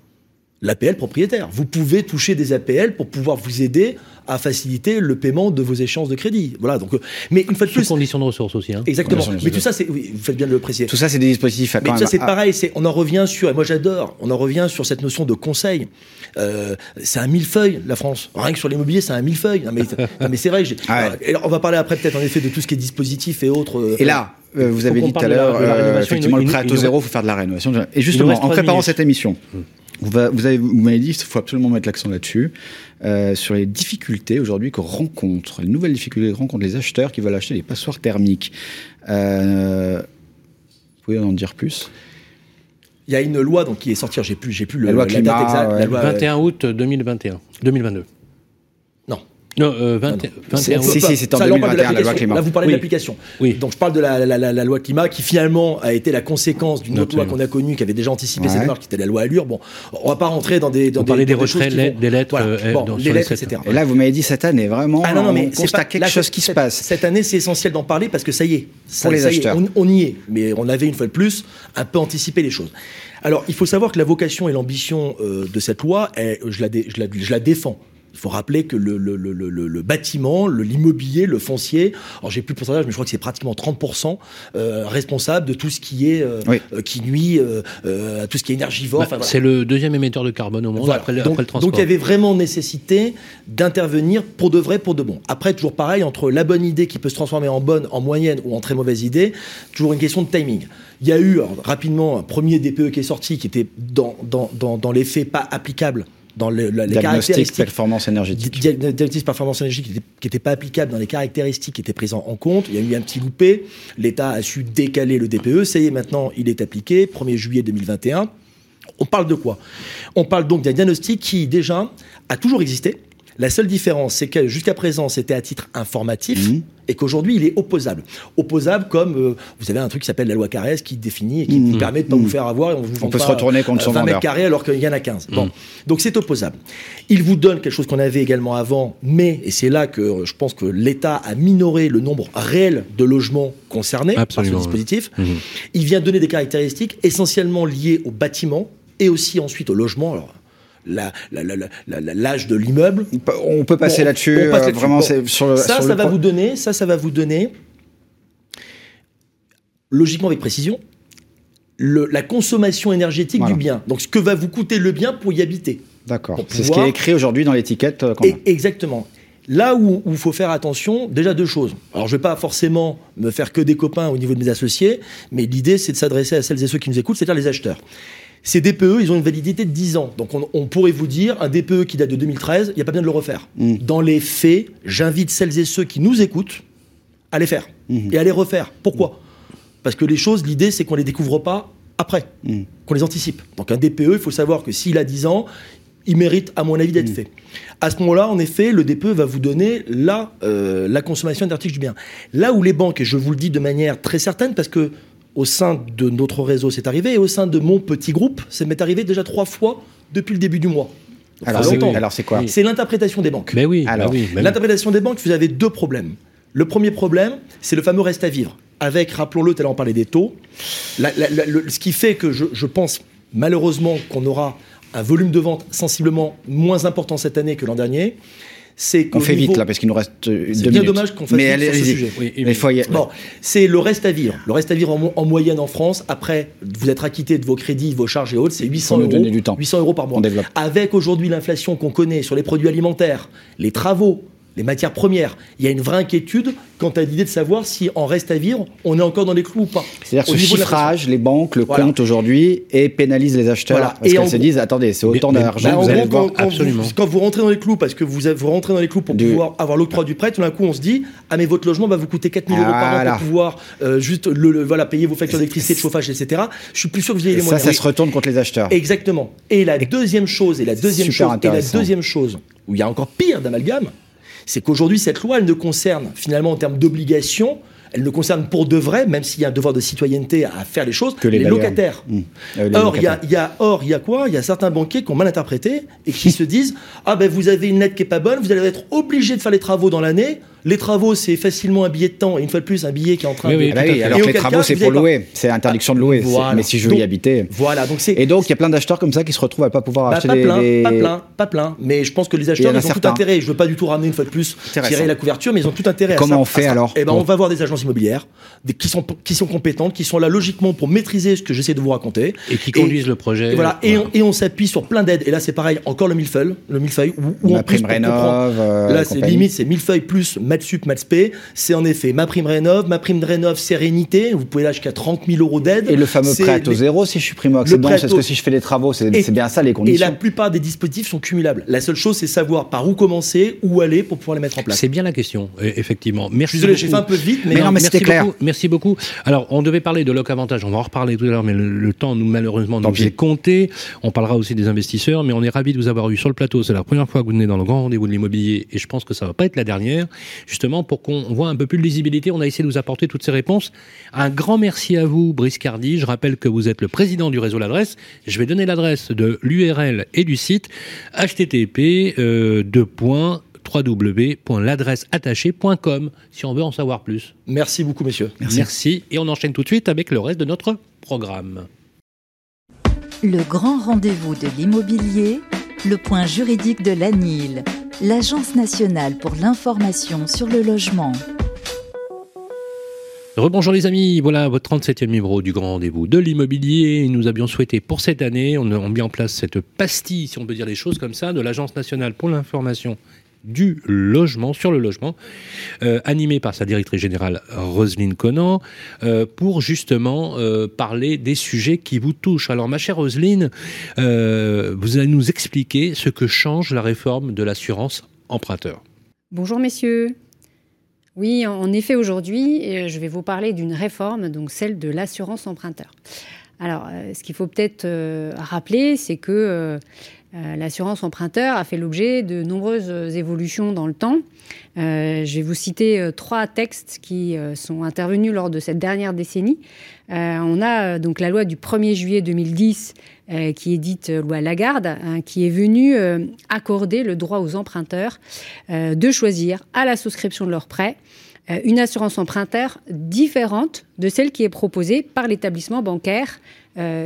L'APL propriétaire. Vous pouvez toucher des APL pour pouvoir vous aider à faciliter le paiement de vos échéances de crédit. Voilà. Donc, euh, mais une fois de plus, conditions de ressources aussi. hein. exactement. Ouais, mais tout ça, c'est, oui, vous faites bien de le préciser. Tout ça, c'est des dispositifs à Mais quand ça même. c'est ah, pareil, c'est on en revient sur et moi j'adore, on en revient sur cette notion de conseil. Euh, c'est un millefeuille la France. Rien que sur l'immobilier, c'est un millefeuille. Non mais, non, mais c'est vrai. Ah ouais. on va parler après peut-être en effet de tout ce qui est dispositif et autres. euh, Et là, euh, vous avez dit tout à l'heure, euh, effectivement, le prêt à taux zéro, il faut faire de la rénovation. Et justement, en préparant minutes. cette émission, va- vous avez, vous m'avez dit qu'il faut absolument mettre l'accent là-dessus, euh, sur les difficultés aujourd'hui que rencontrent, les nouvelles difficultés que rencontrent les acheteurs qui veulent acheter des passoires thermiques. Euh, vous pouvez en dire plus? Il y a une loi donc qui est sortie, j'ai plus j'ai plus le, La loi date climat, exacte, ouais. la loi euh, 21 août 2021. 2022. Non. Non, euh, 20 C'est- 21 Si, août. si, c'est en Ça, là, on parle de 2021, la loi climat. Là, vous parlez Oui. de l'application. Oui. Donc, je parle de la, la- la- la loi climat qui finalement a été la conséquence d'une autre loi qu'on a connue, qui avait déjà anticipé Ouais. cette marche, qui était la loi Allure. Bon, on va pas rentrer dans des. Dans On parlait des dans choses retraits, vont- des lettres, Voilà. euh, Bon, dans- les sur les lettres, sept. etc. Et là, vous m'avez dit cette année, vraiment, Ah non, non, mais on c'est constate pas- quelque là, chose qui se passe. Cette année, c'est essentiel d'en parler parce que ça y est. Ça, Pour les ça y est, acheteurs. on, on y est. Mais on avait une fois de plus un peu anticipé les choses. Alors, il faut savoir que la vocation et l'ambition euh, de cette loi, je la défends. Il faut rappeler que le, le, le, le, le bâtiment, l'immobilier, le foncier, alors j'ai plus le pourcentage, mais je crois que c'est pratiquement 30% euh, responsable de tout ce qui est euh, Oui. euh, qui nuit à tout ce qui est énergivore. Bah, voilà. C'est le deuxième émetteur de carbone au monde Voilà. après, le, donc, après le transport. donc il y avait vraiment nécessité d'intervenir pour de vrai, pour de bon. Après, toujours pareil, entre la bonne idée qui peut se transformer en bonne, en moyenne ou en très mauvaise idée, toujours une question de timing. Il y a eu alors, rapidement un premier DPE qui est sorti, qui était dans, dans, dans, dans les faits pas applicable dans le- la- les caractéristiques performance énergétique. Dia- diagnostic performance énergétique qui n'était pas applicable dans les caractéristiques qui étaient présents en compte. Il y a eu un petit loupé. L'État a su décaler le DPE. Ça y est, maintenant, il est appliqué. 1er juillet 2021. On parle de quoi? On parle donc d'un diagnostic qui, déjà, a toujours existé. La seule différence, c'est que jusqu'à présent, c'était à titre informatif Mmh. et qu'aujourd'hui, il est opposable. Opposable comme, euh, vous avez un truc qui s'appelle la loi Carrez qui définit et qui Mmh. vous permet de ne pas Mmh. vous faire avoir et on vous On peut se retourner contre euh, son 20 mètres carrés alors qu'il y en a 15. Bon. Mmh. Donc c'est opposable. Il vous donne quelque chose qu'on avait également avant, mais, et c'est là que euh, je pense que l'État a minoré le nombre réel de logements concernés Absolument, par ce dispositif. Il vient donner des caractéristiques essentiellement liées au bâtiment et aussi ensuite au logement. Alors, la- la- la- l'âge de l'immeuble. On peut passer Bon, là-dessus. euh. Vraiment, Bon. sur le. ça, sur ça le va vous donner, ça, ça va vous donner, logiquement avec précision, le- la consommation énergétique Voilà. du bien. Donc, ce que va vous coûter le bien pour y habiter. D'accord. C'est ce qui est écrit aujourd'hui dans l'étiquette. euh, même. exactement. Là où il faut faire attention, déjà deux choses. Alors je ne vais pas forcément me faire que des copains au niveau de mes associés, mais l'idée c'est de s'adresser à celles et ceux qui nous écoutent, c'est-à-dire les acheteurs. Ces DPE, ils ont une validité de 10 ans. Donc on, on pourrait vous dire, un DPE qui date de 2013, il n'y a pas besoin de le refaire. Mm. Dans les faits, j'invite celles et ceux qui nous écoutent à les faire Mm. et à les refaire. Pourquoi? Parce que les choses, l'idée c'est qu'on ne les découvre pas après, Mm. qu'on les anticipe. Donc un DPE, il faut savoir que s'il a 10 ans, il mérite, à mon avis, d'être fait. À ce moment-là, en effet, le DPE va vous donner la, euh, la consommation énergétique du bien. Là où les banques, et je vous le dis de manière très certaine, parce que au sein de notre réseau, c'est arrivé, et au sein de mon petit groupe, ça m'est arrivé déjà trois fois depuis le début du mois. Donc, Alors, c'est- l'entendre. alors, c'est quoi C'est l'interprétation des banques. Mais oui, Alors, bah oui, oui. L'interprétation des banques, vous avez deux problèmes. Le premier problème, c'est le fameux reste à vivre. Avec, rappelons-le, tout à l'heure on parlait des taux. La- la- la- le- ce qui fait que je, je pense malheureusement qu'on aura un volume de vente sensiblement moins important cette année que l'an dernier. C'est On fait niveau- vite là parce qu'il nous reste euh, deux C'est bien minutes. dommage qu'on fasse Mais vite allez, sur ce sujet. Oui, Il faut y- Bon, c'est le reste à vivre. Le reste à vivre en, mo- en moyenne en France, après vous êtes acquitté de vos crédits, vos charges et autres, c'est 800 nous euros. du temps. 800 euros par mois. On développe. Avec aujourd'hui l'inflation qu'on connaît sur les produits alimentaires, les travaux, les matières premières. Il y a une vraie inquiétude quant à l'idée de savoir si en reste à vivre, on est encore dans les clous ou pas. C'est-à-dire ce chiffrage, les banques le Voilà. comptent aujourd'hui et pénalisent les acheteurs Voilà. parce qu'elles se disent attendez, c'est autant d'argent. Bah, vous allez quand, quand vous, quand vous rentrez dans les clous, parce que vous, vous rentrez dans les clous pour pouvoir avoir l'octroi du prêt, tout d'un coup on se dit Ah, mais votre logement va vous coûter 4000 euros par an pour pouvoir euh, juste le, le- voilà, payer vos factures d'électricité, de chauffage, etc. Je suis plus sûr que vous ayez les ça, moyens. ça se retourne contre les acheteurs. Exactement. Et la deuxième chose, et la deuxième Super chose, et la deuxième chose, où il y a encore pire d'amalgame, c'est qu'aujourd'hui, cette loi, elle ne concerne finalement en termes d'obligation, elle ne concerne pour de vrai, même s'il y a un devoir de citoyenneté à faire les choses, Que les locataires. Mmh. Euh, les Or, il y, y a, or, il y a quoi? Il y a certains banquiers qui ont mal interprété et qui se disent Ah ben vous avez une lettre qui est pas bonne, vous allez être obligé de faire les travaux dans l'année. Les travaux, c'est facilement un billet de temps, et une fois de plus, un billet qui est en train Oui, de. oui, Ah bah oui, alors que les travaux, c'est pour pas- louer. C'est interdiction de louer. Voilà. Mais si je veux Donc, y habiter. Voilà, donc c'est. Et donc, il y a plein d'acheteurs comme ça qui se retrouvent à pas pouvoir Bah, acheter pas plein, des- pas plein, pas plein. Mais je pense que les acheteurs, ils ont tout intérêt. Je veux pas du tout ramener une fois de plus, tirer la couverture, mais ils ont tout intérêt. à Comment ça- on fait alors Eh ben, on va voir des agences immobilières qui sont qui sont compétentes, qui sont là logiquement pour maîtriser ce que j'essaie de vous raconter Et qui conduisent le projet. Et voilà. Et on, on s'appuie sur plein d'aides. Et là, c'est pareil, encore le millefeuille, le millefeuille. Où, comprendre- euh, là, c'est limite, c'est millefeuille plus Matsup, Matspé. C'est en effet ma prime rénov, ma prime de rénov sérénité. Vous pouvez là jusqu'à 30 000 euros d'aide. Et le fameux C'est prêt à taux les- zéro si je suis primo Le accédant, prêt à c'est ce taux- que si je fais des travaux, c'est Et- bien ça les Et conditions. la plupart des dispositifs sont cumulables. La seule chose, c'est savoir par où commencer, où aller pour pouvoir les mettre en place. C'est bien la question, e- effectivement. Merci. Désolé, j'ai beaucoup. fait un peu vite, mais- Mais non, mais merci c'était clair. beaucoup, Merci beaucoup. Alors, on devait parler de Loc Avantage, on va en reparler tout à l'heure, mais le, le temps, nous, malheureusement, Tant nous est compté. On parlera aussi des investisseurs, mais on est ravis de vous avoir eu sur le plateau. C'est la première fois que vous venez dans le grand rendez-vous de l'immobilier, et je pense que ça va pas être la dernière, justement, pour qu'on voit un peu plus de lisibilité. On a essayé de vous apporter toutes ces réponses. Un grand merci à vous, Brice Cardi. Je rappelle que vous êtes le président du réseau L'Adresse. Je vais donner l'adresse de l'URL et du site http euh, www.l'adresseattachée.com si on veut en savoir plus. Merci beaucoup, messieurs. Merci. Et on enchaîne tout de suite avec le reste de notre programme. Le grand rendez-vous de l'immobilier, le point juridique de l'ANIL, l'Agence nationale pour l'information sur le logement. Rebonjour les amis, voilà votre 37e numéro du grand rendez-vous de l'immobilier. Nous avions souhaité pour cette année, on a en place cette pastille, si on peut dire les choses comme ça, de l'Agence nationale pour l'information du logement, sur le logement, euh, animée par sa directrice générale Roselyne Conan, euh, pour justement euh, parler des sujets qui vous touchent. Alors ma chère Roselyne, euh, vous allez nous expliquer ce que change la réforme de l'assurance emprunteur. Bonjour messieurs. Oui, en effet, aujourd'hui, je vais vous parler d'une réforme, donc celle de l'assurance emprunteur. Alors, ce qu'il faut peut-être rappeler, c'est que l'assurance emprunteur a fait l'objet de nombreuses euh, évolutions dans le temps. Euh, je vais vous citer euh, trois textes qui euh, sont intervenus lors de cette dernière décennie. Euh, on a euh, donc la loi du 1er juillet 2010 euh, qui est dite euh, loi Lagarde, hein, qui est venue euh, accorder le droit aux emprunteurs euh, de choisir à la souscription de leur prêt euh, une assurance emprunteur différente de celle qui est proposée par l'établissement bancaire euh,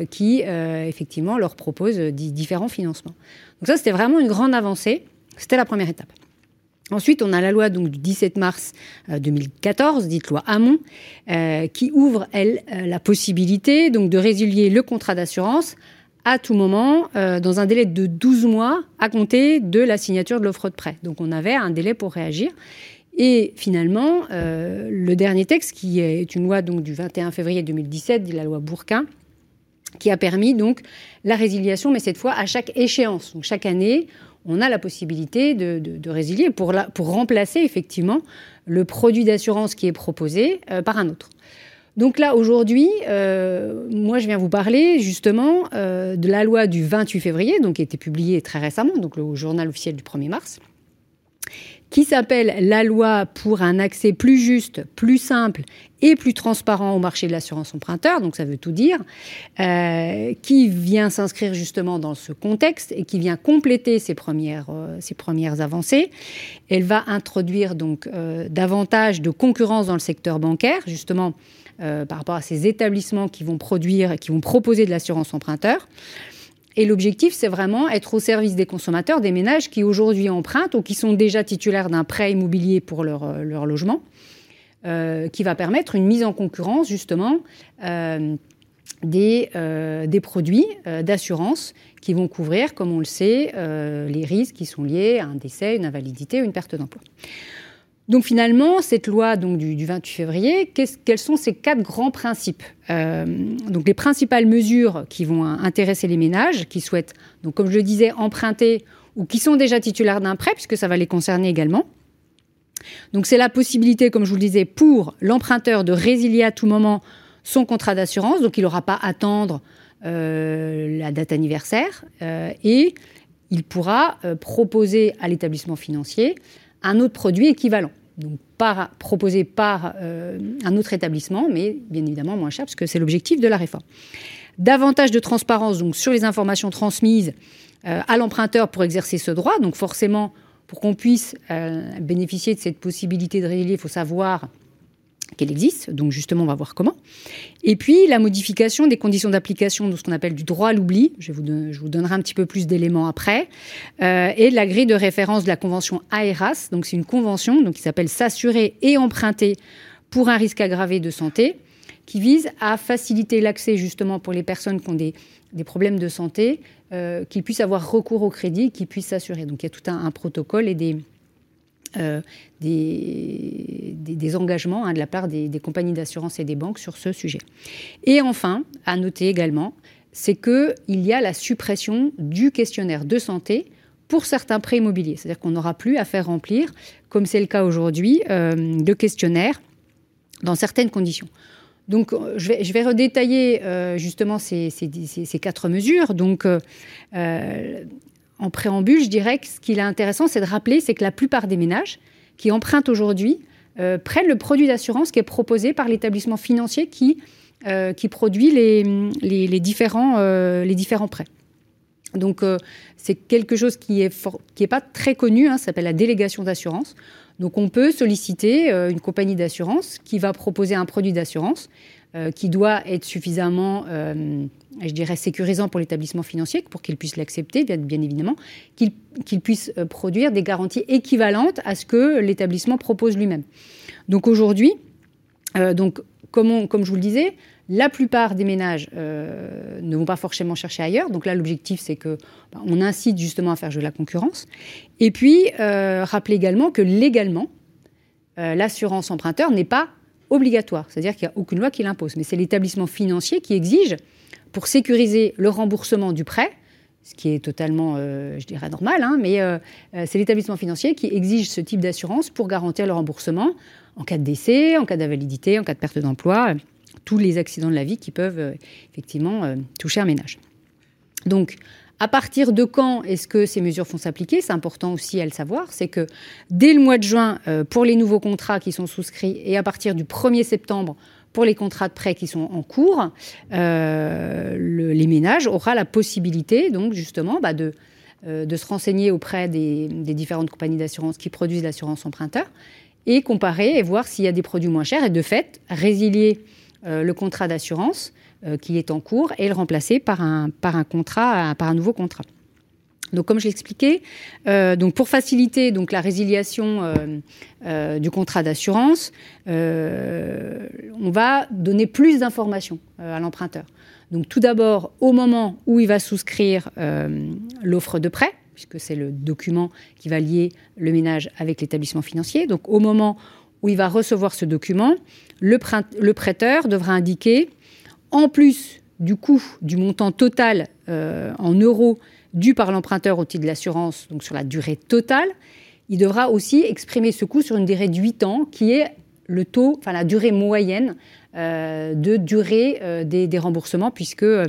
qui, euh, effectivement, leur propose euh, di- différents financements. Donc ça, c'était vraiment une grande avancée. C'était la première étape. Ensuite, on a la loi donc, du 17 mars euh, 2014, dite loi Hamon, euh, qui ouvre, elle, euh, la possibilité donc, de résilier le contrat d'assurance à tout moment, euh, dans un délai de 12 mois à compter de la signature de l'offre de prêt. Donc on avait un délai pour réagir. Et finalement, euh, le dernier texte, qui est une loi donc, du 21 février 2017, dit la loi Bourquin, qui a permis donc la résiliation, mais cette fois à chaque échéance. Donc chaque année, on a la possibilité de, résilier pour remplacer effectivement le produit d'assurance qui est proposé euh, par un autre. Donc là, aujourd'hui, euh, moi, je viens vous parler justement euh, de la loi du 28 février, donc qui a été publiée très récemment, donc le journal officiel du 1er mars, qui s'appelle la loi pour un accès plus juste, plus simple et plus transparent au marché de l'assurance emprunteur, donc ça veut tout dire, euh, qui vient s'inscrire justement dans ce contexte et qui vient compléter ces premières, euh, premières avancées. Elle va introduire donc euh, davantage de concurrence dans le secteur bancaire, justement par rapport à ces établissements qui vont produire, qui vont proposer de l'assurance emprunteur. Et l'objectif, c'est vraiment être au service des consommateurs, des ménages qui aujourd'hui empruntent ou qui sont déjà titulaires d'un prêt immobilier pour leur, euh, logement, euh, qui va permettre une mise en concurrence, justement, euh, des, des produits d'assurance qui vont couvrir, comme on le sait, les risques qui sont liés à un décès, une invalidité ou une perte d'emploi. Donc finalement, cette loi donc, du, du 28 février, quels sont ces quatre grands principes Euh, Donc les principales mesures qui vont euh, intéresser les ménages qui souhaitent, donc comme je le disais, emprunter ou qui sont déjà titulaires d'un prêt, puisque ça va les concerner également. Donc c'est la possibilité, comme je vous le disais, pour l'emprunteur de résilier à tout moment son contrat d'assurance. Donc il n'aura pas à attendre euh, la date anniversaire et il pourra proposer à l'établissement financier un autre produit équivalent. Donc proposé par euh, un autre établissement, mais bien évidemment moins cher, parce que c'est l'objectif de la réforme. Davantage de transparence donc, sur les informations transmises euh, à l'emprunteur pour exercer ce droit. Donc forcément, pour qu'on puisse euh, bénéficier de cette possibilité de résilier, il faut savoir qu'elle existe. Donc justement, on va voir comment. Et puis la modification des conditions d'application de ce qu'on appelle du droit à l'oubli. Je, vous donnerai un petit peu plus d'éléments après. Euh, et la grille de référence de la convention AERAS. Donc c'est une convention donc, qui s'appelle S'assurer et emprunter pour un risque aggravé de santé qui vise à faciliter l'accès justement pour les personnes qui ont des, problèmes de santé, euh, qu'ils puissent avoir recours au crédit, qu'ils puissent s'assurer. Donc il y a tout un, protocole et des, euh, des, des- engagements hein, de la part des, compagnies d'assurance et des banques sur ce sujet. Et enfin, à noter également, c'est qu'il y a la suppression du questionnaire de santé pour certains prêts immobiliers. C'est-à-dire qu'on n'aura plus à faire remplir, comme c'est le cas aujourd'hui, euh, de questionnaires dans certaines conditions. Donc, euh, je vais, redétailler euh, justement ces, quatre mesures. Donc, euh, en préambule, je dirais que ce qui est intéressant, c'est de rappeler, c'est que la plupart des ménages qui empruntent aujourd'hui euh, prennent le produit d'assurance qui est proposé par l'établissement financier qui, euh, qui produit les, les- différents, euh, les différents prêts. Donc, c'est quelque chose qui n'est qui est pas très connu, hein, ça s'appelle la délégation d'assurance. Donc, on peut solliciter une compagnie d'assurance qui va proposer un produit d'assurance qui doit être suffisamment, je dirais, sécurisant pour l'établissement financier pour qu'il puisse l'accepter, bien, évidemment, qu'il puisse euh, produire des garanties équivalentes à ce que l'établissement propose lui-même. Donc, aujourd'hui, euh, donc, comme, je vous le disais, la plupart des ménages euh, ne vont pas forcément chercher ailleurs. Donc là, l'objectif, c'est que ben, on incite justement à faire jouer la concurrence. Et puis, euh, rappelez également que légalement, l'assurance emprunteur n'est pas obligatoire. C'est-à-dire qu'il n'y a aucune loi qui l'impose. Mais c'est l'établissement financier qui exige, pour sécuriser le remboursement du prêt, ce qui est totalement, euh, je dirais, normal, hein, mais euh, euh, c'est l'établissement financier qui exige ce type d'assurance pour garantir le remboursement en cas de décès, en cas d'invalidité, en cas de perte d'emploi, tous les accidents de la vie qui peuvent effectivement toucher un ménage. Donc, à partir de quand est-ce que ces mesures vont s'appliquer? C'est important aussi à le savoir. C'est que dès le mois de juin, pour les nouveaux contrats qui sont souscrits, et à partir du 1er septembre, pour les contrats de prêt qui sont en cours, euh, le- les ménages auront la possibilité, donc justement, bah, de, euh, de se renseigner auprès des, différentes compagnies d'assurance qui produisent l'assurance emprunteur et comparer et voir s'il y a des produits moins chers et de fait résilier euh, le contrat d'assurance qui est en cours et le remplacer par un nouveau contrat. Donc, comme je l'expliquais, euh, donc pour faciliter la résiliation euh, euh, du contrat d'assurance, on va donner plus d'informations à l'emprunteur. Donc, tout d'abord, au moment où il va souscrire l'offre de prêt, puisque c'est le document qui va lier le ménage avec l'établissement financier. Donc, au moment où il va recevoir ce document, le, prêteur devra indiquer, en plus du coût du montant total en euros dû par l'emprunteur au titre de l'assurance, donc sur la durée totale, il devra aussi exprimer ce coût sur une durée de 8 ans, qui est le taux, enfin la durée moyenne euh, de durée euh, des, remboursements, puisque euh,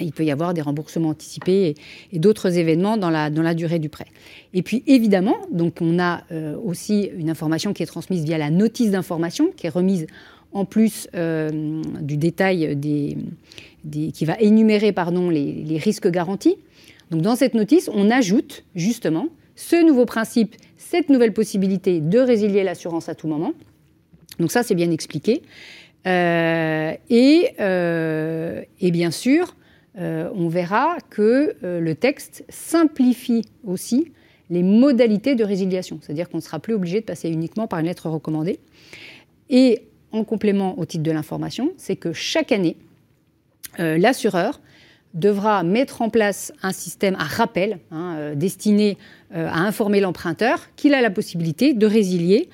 il peut y avoir des remboursements anticipés et, d'autres événements dans la, dans la durée du prêt. Et puis évidemment, donc on a aussi une information qui est transmise via la notice d'information, qui est remise en plus du détail des, qui va énumérer pardon, les risques garantis. Donc dans cette notice, on ajoute justement ce nouveau principe, cette nouvelle possibilité de résilier l'assurance à tout moment. Donc ça, c'est bien expliqué. Euh, et, euh, et bien sûr, euh, on verra que le texte simplifie aussi les modalités de résiliation, c'est-à-dire qu'on ne sera plus obligé de passer uniquement par une lettre recommandée. Et en complément au titre de l'information, c'est que chaque année, l'assureur devra mettre en place un système, un rappel hein, euh, destiné euh, à informer l'emprunteur qu'il a la possibilité de résilier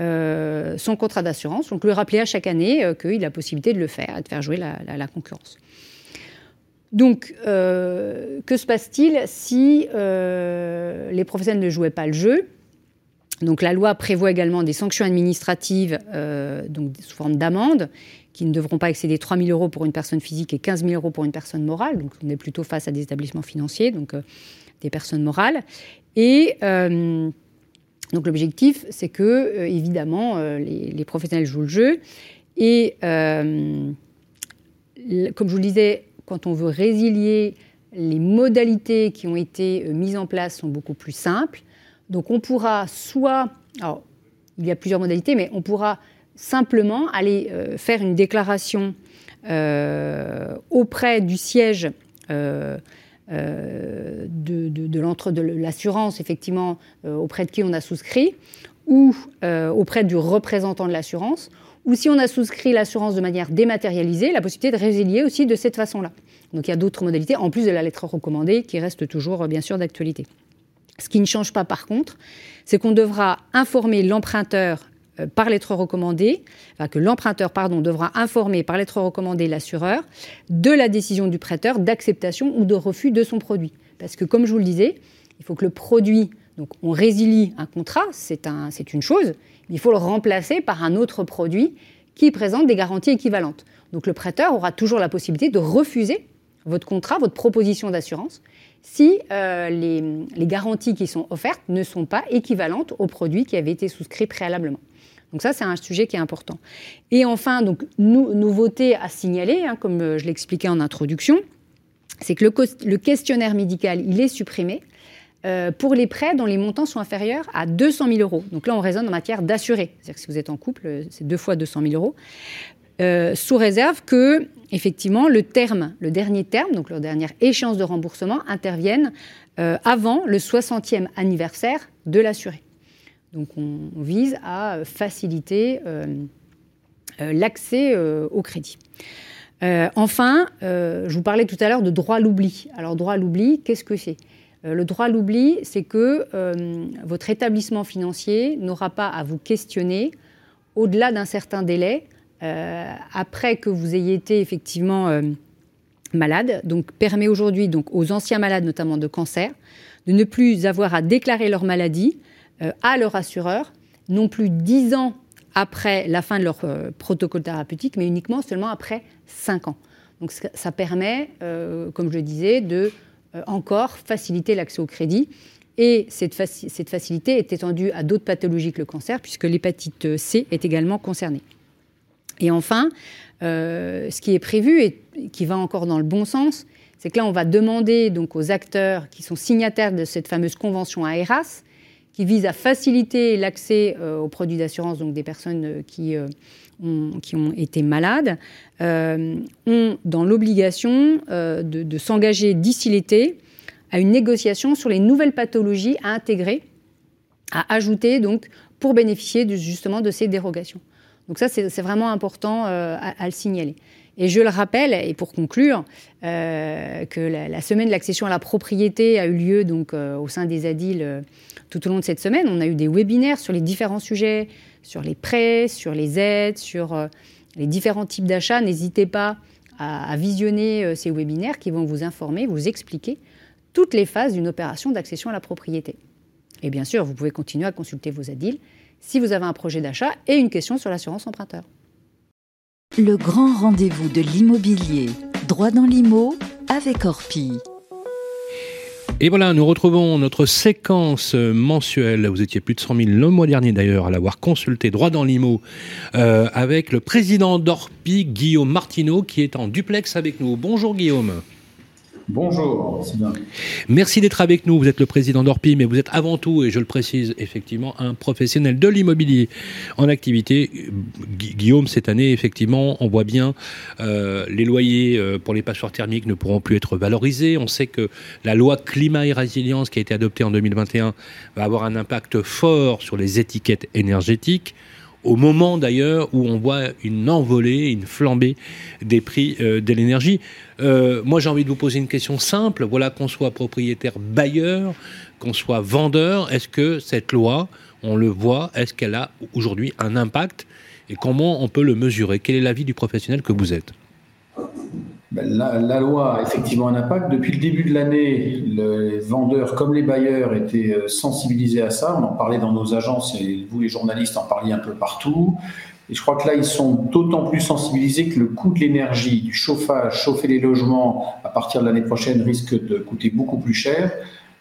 euh, son contrat d'assurance, donc le rappeler à chaque année qu'il a la possibilité de le faire de faire jouer la, concurrence. Donc, que se passe-t-il si les professionnels ne jouaient pas le jeu? Donc, la loi prévoit également des sanctions administratives sous forme d'amende qui ne devront pas excéder 3 000 euros pour une personne physique et 15 000 euros pour une personne morale. Donc, on est plutôt face à des établissements financiers, donc euh, des personnes morales. Et euh, donc, l'objectif, c'est que, euh, évidemment, les, les professionnels jouent le jeu. Et comme je vous le disais, quand on veut résilier, les modalités qui ont été mises en place sont beaucoup plus simples. Donc on pourra soit, alors il y a plusieurs modalités, mais on pourra simplement aller euh, faire une déclaration euh, auprès du siège euh, de, de- de de l'assurance, effectivement, auprès de qui on a souscrit, ou auprès du représentant de l'assurance, ou si on a souscrit l'assurance de manière dématérialisée, la possibilité de résilier aussi de cette façon-là. Donc il y a d'autres modalités, en plus de la lettre recommandée, qui reste toujours bien sûr d'actualité. Ce qui ne change pas par contre, c'est qu'on devra informer l'emprunteur par lettre recommandée, que l'emprunteur devra informer par lettre recommandée l'assureur de la décision du prêteur d'acceptation ou de refus de son produit. Parce que comme je vous le disais, il faut que le produit, donc on résilie un contrat, c'est une chose, mais il faut le remplacer par un autre produit qui présente des garanties équivalentes. Donc le prêteur aura toujours la possibilité de refuser votre contrat, votre proposition d'assurance, si euh, les, les garanties qui sont offertes ne sont pas équivalentes au produit qui avait été souscrit préalablement. Donc ça, c'est un sujet qui est important. Et enfin, donc, nou- nouveauté à signaler, hein, comme euh, je l'expliquais en introduction, c'est que le, questionnaire médical, il est supprimé euh, pour les prêts dont les montants sont inférieurs à 200 000 euros. Donc là, on raisonne en matière d'assuré. C'est-à-dire que si vous êtes en couple, euh, c'est deux fois 200 000 euros. Sous réserve que, effectivement, le terme, le dernier terme, donc leur dernière échéance de remboursement, intervienne avant le 60e anniversaire de l'assuré. Donc on, vise à faciliter euh, euh, l'accès euh, au crédit. Enfin, je vous parlais tout à l'heure de droit à l'oubli. Alors, droit à l'oubli, qu'est-ce que c'est? Le droit à l'oubli, c'est que votre établissement financier n'aura pas à vous questionner au-delà d'un certain délai, après que vous ayez été effectivement malade. Donc, permet aujourd'hui aux anciens malades, notamment de cancer, de ne plus avoir à déclarer leur maladie à leur assureur, non plus dix ans après la fin de leur euh, protocole thérapeutique, mais uniquement seulement après cinq ans. Donc ça, permet, euh, comme je le disais, de euh, encore faciliter l'accès au crédit. Et cette, faci- cette facilité est étendue à d'autres pathologies que le cancer, puisque l'hépatite C est également concernée. Et enfin, euh, ce qui est prévu et qui va encore dans le bon sens, c'est que là, on va demander donc aux acteurs qui sont signataires de cette fameuse convention AERAS, qui vise à faciliter l'accès euh, aux produits d'assurance donc des personnes euh, qui, euh, ont, qui ont été malades, ont dans l'obligation de, s'engager d'ici l'été à une négociation sur les nouvelles pathologies à intégrer, à ajouter donc pour bénéficier justement de ces dérogations. Donc ça, c'est vraiment important à le signaler. Et je le rappelle, et pour conclure, euh, que la, semaine de l'accession à la propriété a eu lieu euh, au sein des ADIL euh, tout au long de cette semaine. On a eu des webinaires sur les différents sujets, sur les prêts, sur les aides, sur les différents types d'achats. N'hésitez pas à, à visionner ces webinaires qui vont vous informer, vous expliquer toutes les phases d'une opération d'accession à la propriété. Et bien sûr, vous pouvez continuer à consulter vos ADIL si vous avez un projet d'achat et une question sur l'assurance emprunteur. Le grand rendez-vous de l'immobilier. Droit dans l'IMO avec Orpi. Et voilà, nous retrouvons notre séquence mensuelle. Vous étiez plus de 100 000 le mois dernier d'ailleurs à l'avoir consulté droit dans l'IMO euh, avec le président d'Orpi, Guillaume Martineau, qui est en duplex avec nous. Bonjour Guillaume. Bonjour. Merci d'être avec nous. Vous êtes le président d'Orpi, mais vous êtes avant tout, et je le précise effectivement, un professionnel de l'immobilier en activité. Gu- Guillaume, cette année, effectivement, on voit bien euh, les loyers euh, pour les passoires thermiques ne pourront plus être valorisés. On sait que la loi climat et résilience qui a été adoptée en 2021 va avoir un impact fort sur les étiquettes énergétiques. Au moment d'ailleurs où on voit une envolée, une flambée des prix euh, de l'énergie. Euh, moi, j'ai envie de vous poser une question simple. Voilà, qu'on soit propriétaire bailleur, qu'on soit vendeur, est-ce que cette loi, on le voit, est-ce qu'elle a aujourd'hui un impact et comment on peut le mesurer? Quel est l'avis du professionnel que vous êtes? La, la, loi a effectivement un impact. Depuis le début de l'année, les vendeurs comme les bailleurs étaient euh, sensibilisés à ça. On en parlait dans nos agences et vous, les journalistes, en parliez un peu partout. Et je crois que là, ils sont d'autant plus sensibilisés que le coût de l'énergie, du chauffage, chauffer les logements à partir de l'année prochaine risque de coûter beaucoup plus cher.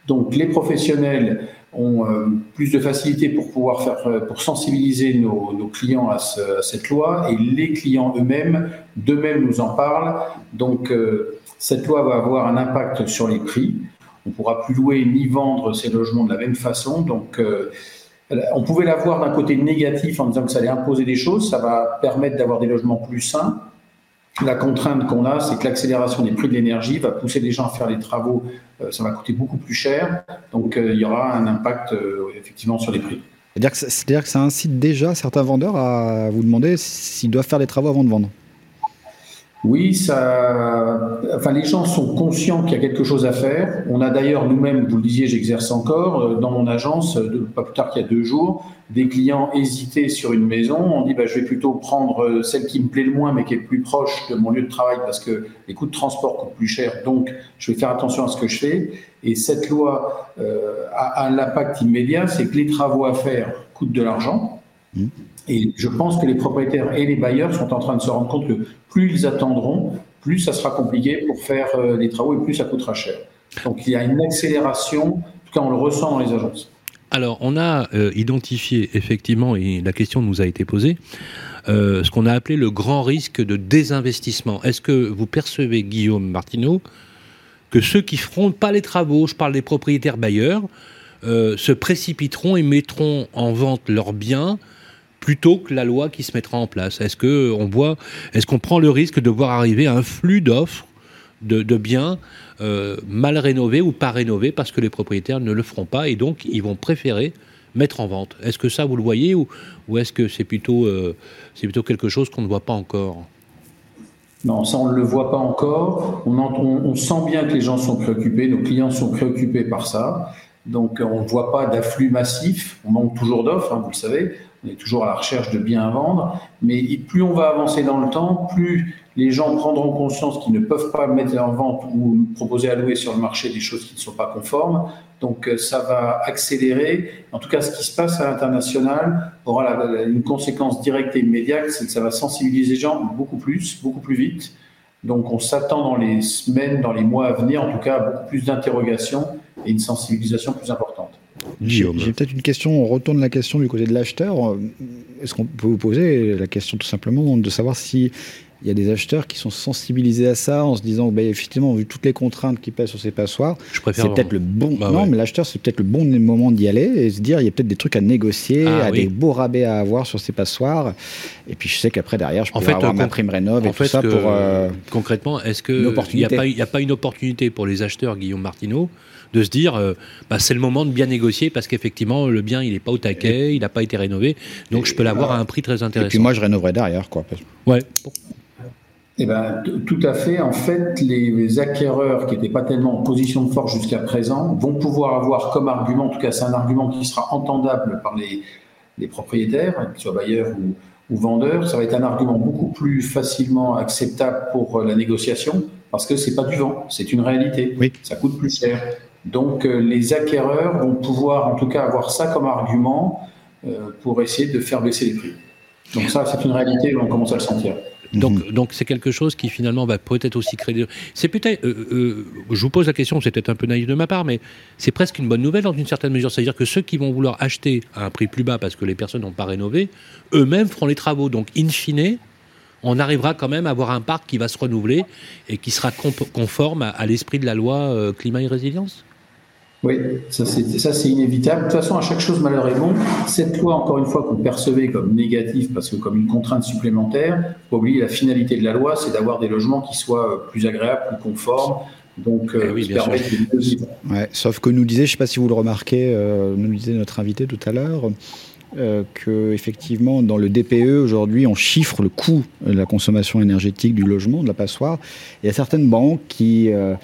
Donc les professionnels ont euh, plus de facilité pour pouvoir faire, euh, pour sensibiliser nos, clients à, ce, à, cette loi et les clients eux-mêmes, d'eux-mêmes nous en parlent. Donc euh, cette loi va avoir un impact sur les prix. On pourra plus louer ni vendre ces logements de la même façon. Donc on pouvait l'avoir d'un côté négatif en disant que ça allait imposer des choses, ça va permettre d'avoir des logements plus sains. La contrainte qu'on a, c'est que l'accélération des prix de l'énergie va pousser les gens à faire des travaux, euh, ça va coûter beaucoup plus cher, donc euh, il y aura un impact euh, effectivement sur les prix. C'est-à-dire que ça incite déjà certains vendeurs à vous demander s'ils doivent faire des travaux avant de vendre oui, ça, enfin, les gens sont conscients qu'il y a quelque chose à faire. On a d'ailleurs nous-mêmes, vous le disiez, j'exerce encore, euh, dans mon agence, pas plus tard qu'il y a deux jours, des clients hésitaient sur une maison. On dit, bah, je vais plutôt prendre euh, celle qui me plaît le moins, mais qui est plus proche de mon lieu de travail parce que les coûts de transport coûtent plus cher. Donc, je vais faire attention à ce que je fais. Et cette loi euh, a un impact immédiat, c'est que les travaux à faire coûtent de l'argent. Mmh. Et je pense que les propriétaires et les bailleurs sont en train de se rendre compte que plus ils attendront, plus ça sera compliqué pour faire euh, les travaux et plus ça coûtera cher. Donc il y a une accélération, en tout cas on le ressent dans les agences. Alors on a euh, identifié effectivement, et la question nous a été posée, euh, ce qu'on a appelé le grand risque de désinvestissement. Est-ce que vous percevez, Guillaume Martineau, que ceux qui feront pas les travaux, je parle des propriétaires bailleurs, euh, se précipiteront et mettront en vente leurs biens plutôt que la loi qui se mettra en place Est-ce qu'on prend le risque de voir arriver un flux d'offres de, biens euh, mal rénovés ou pas rénovés parce que les propriétaires ne le feront pas et donc ils vont préférer mettre en vente? Est-ce que ça vous le voyez ou, est-ce que c'est plutôt, euh, c'est plutôt quelque chose qu'on ne voit pas encore? Non, ça on ne le voit pas encore. On, sent bien que les gens sont préoccupés, nos clients sont préoccupés par ça. Donc on ne voit pas d'afflux massif. On manque toujours d'offres, hein, vous le savez on est toujours à la recherche de biens à vendre, mais plus on va avancer dans le temps, plus les gens prendront conscience qu'ils ne peuvent pas mettre en vente ou proposer à louer sur le marché des choses qui ne sont pas conformes. Donc euh, ça va accélérer. En tout cas, ce qui se passe à l'international aura une conséquence directe et immédiate, c'est que ça va sensibiliser les gens beaucoup plus, beaucoup plus vite. Donc on s'attend dans les semaines, dans les mois à venir, en tout cas, à beaucoup plus d'interrogations et une sensibilisation plus importante. J'ai peut-être une question, on retourne la question du côté de l'acheteur. Est-ce qu'on peut vous poser la question tout simplement de savoir si il y a des acheteurs qui sont sensibilisés à ça en se disant bah, effectivement vu toutes les contraintes qui pèsent sur ces passoires c'est peut-être le bon bah, non ouais. mais l'acheteur c'est peut-être le bon moment d'y aller et se dire il y a peut-être des trucs à négocier ah, à oui. des beaux rabais à avoir sur ces passoires et puis je sais qu'après derrière je peux avoir euh, ma prime rénov et tout ça pour euh, concrètement est-ce que il n'y a pas une opportunité pour les acheteurs Guillaume Martineau de se dire euh, bah, c'est le moment de bien négocier parce qu'effectivement le bien il n'est pas au taquet, et, il n'a pas été rénové, donc et, je peux l'avoir à un prix très intéressant. Et puis moi je rénoverai derrière quoi. Ouais. Eh ben, tout à fait. En fait, les acquéreurs qui n'étaient pas tellement en position de force jusqu'à présent vont pouvoir avoir comme argument, en tout cas c'est un argument qui sera entendable par les, les propriétaires, qu'ils soient bailleurs ou, ou vendeurs, ça va être un argument beaucoup plus facilement acceptable pour la négociation parce que c'est pas du vent, c'est une réalité. Oui. Ça coûte plus cher. Donc euh, les acquéreurs vont pouvoir en tout cas avoir ça comme argument euh, pour essayer de faire baisser les prix. Donc ça, c'est une réalité, on commence à le sentir. Donc, donc c'est quelque chose qui finalement va peut-être aussi créer. C'est peut-être. Euh, euh, je vous pose la question, c'est peut-être un peu naïf de ma part, mais c'est presque une bonne nouvelle dans une certaine mesure. C'est-à-dire que ceux qui vont vouloir acheter à un prix plus bas parce que les personnes n'ont pas rénové, eux-mêmes feront les travaux. Donc, in fine, on arrivera quand même à avoir un parc qui va se renouveler et qui sera conforme à, à l'esprit de la loi euh, climat et résilience? Oui, ça c'est inévitable. De toute façon, à chaque chose, malheur est bon. Cette loi, encore une fois, qu'on percevait comme négative parce que comme une contrainte supplémentaire, faut oublier la finalité de la loi, c'est d'avoir des logements qui soient plus agréables, plus conformes. Donc, euh, eh oui, bien sûr. Ouais, sauf que nous disait, je ne sais pas si vous le remarquez, euh, nous disait notre invité tout à l'heure, euh, que effectivement dans le DPE aujourd'hui on chiffre le coût de la consommation énergétique du logement, de la passoire. Il y a certaines banques qui euh,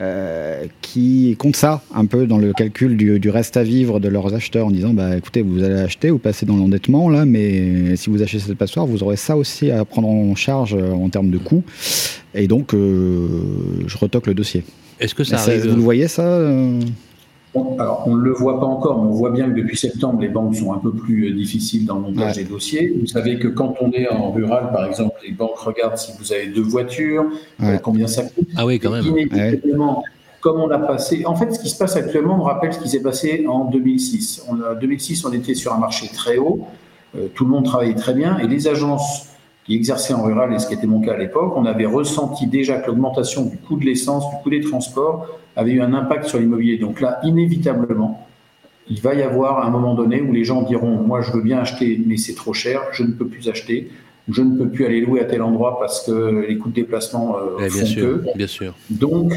euh, qui comptent ça un peu dans le calcul du, du reste à vivre de leurs acheteurs en disant bah écoutez vous allez acheter, vous passez dans l'endettement là, mais si vous achetez cette passoire, vous aurez ça aussi à prendre en charge euh, en termes de coûts. Et donc euh, je retoque le dossier. Est-ce que ça Mais arrive Vous le voyez ça Bon, alors, on ne le voit pas encore, mais on voit bien que depuis septembre, les banques sont un peu plus euh, difficiles dans le montage Ouais. des dossiers. Vous savez que quand on est en rural, par exemple, les banques regardent si vous avez deux voitures, euh, combien ça coûte. Ah oui, quand même. Inévitablement, comme on a passé. En fait, ce qui se passe actuellement me rappelle ce qui s'est passé en 2006. En 2006, on était sur un marché très haut, euh, tout le monde travaillait très bien, et les agences qui exerçaient en rural, et ce qui était mon cas à l'époque, on avait ressenti déjà que l'augmentation du coût de l'essence, du coût des transports, avait eu un impact sur l'immobilier. Donc là, inévitablement, il va y avoir un moment donné où les gens diront Moi, je veux bien acheter, mais c'est trop cher, je ne peux plus acheter, je ne peux plus aller louer à tel endroit parce que les coûts de déplacement euh, Eh, bien font sûr, que. bien sûr. Donc,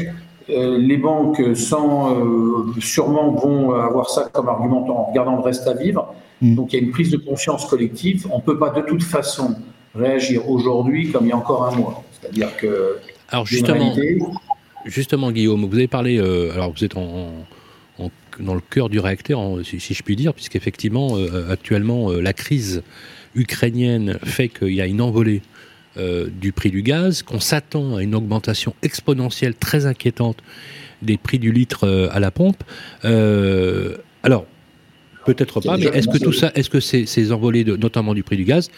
euh, les banques, sans, euh, sûrement, vont avoir ça comme argument en regardant le reste à vivre. Donc, il y a une prise de conscience collective. On ne peut pas de toute façon réagir aujourd'hui comme il y a encore un mois. C'est-à-dire que. Alors justement, réalité. justement Guillaume, vous avez parlé, euh, alors vous êtes en, en- dans le cœur du réacteur, en- si, si je puis dire, puisqu'effectivement, euh, actuellement, euh, la crise ukrainienne fait qu'il y a une envolée euh, du prix du gaz, qu'on s'attend à une augmentation exponentielle très inquiétante des prix du litre euh, à la pompe. Euh, alors, peut-être pas, mais est-ce que tout ça, est-ce que ces, ces envolées, de, notamment du prix du gaz,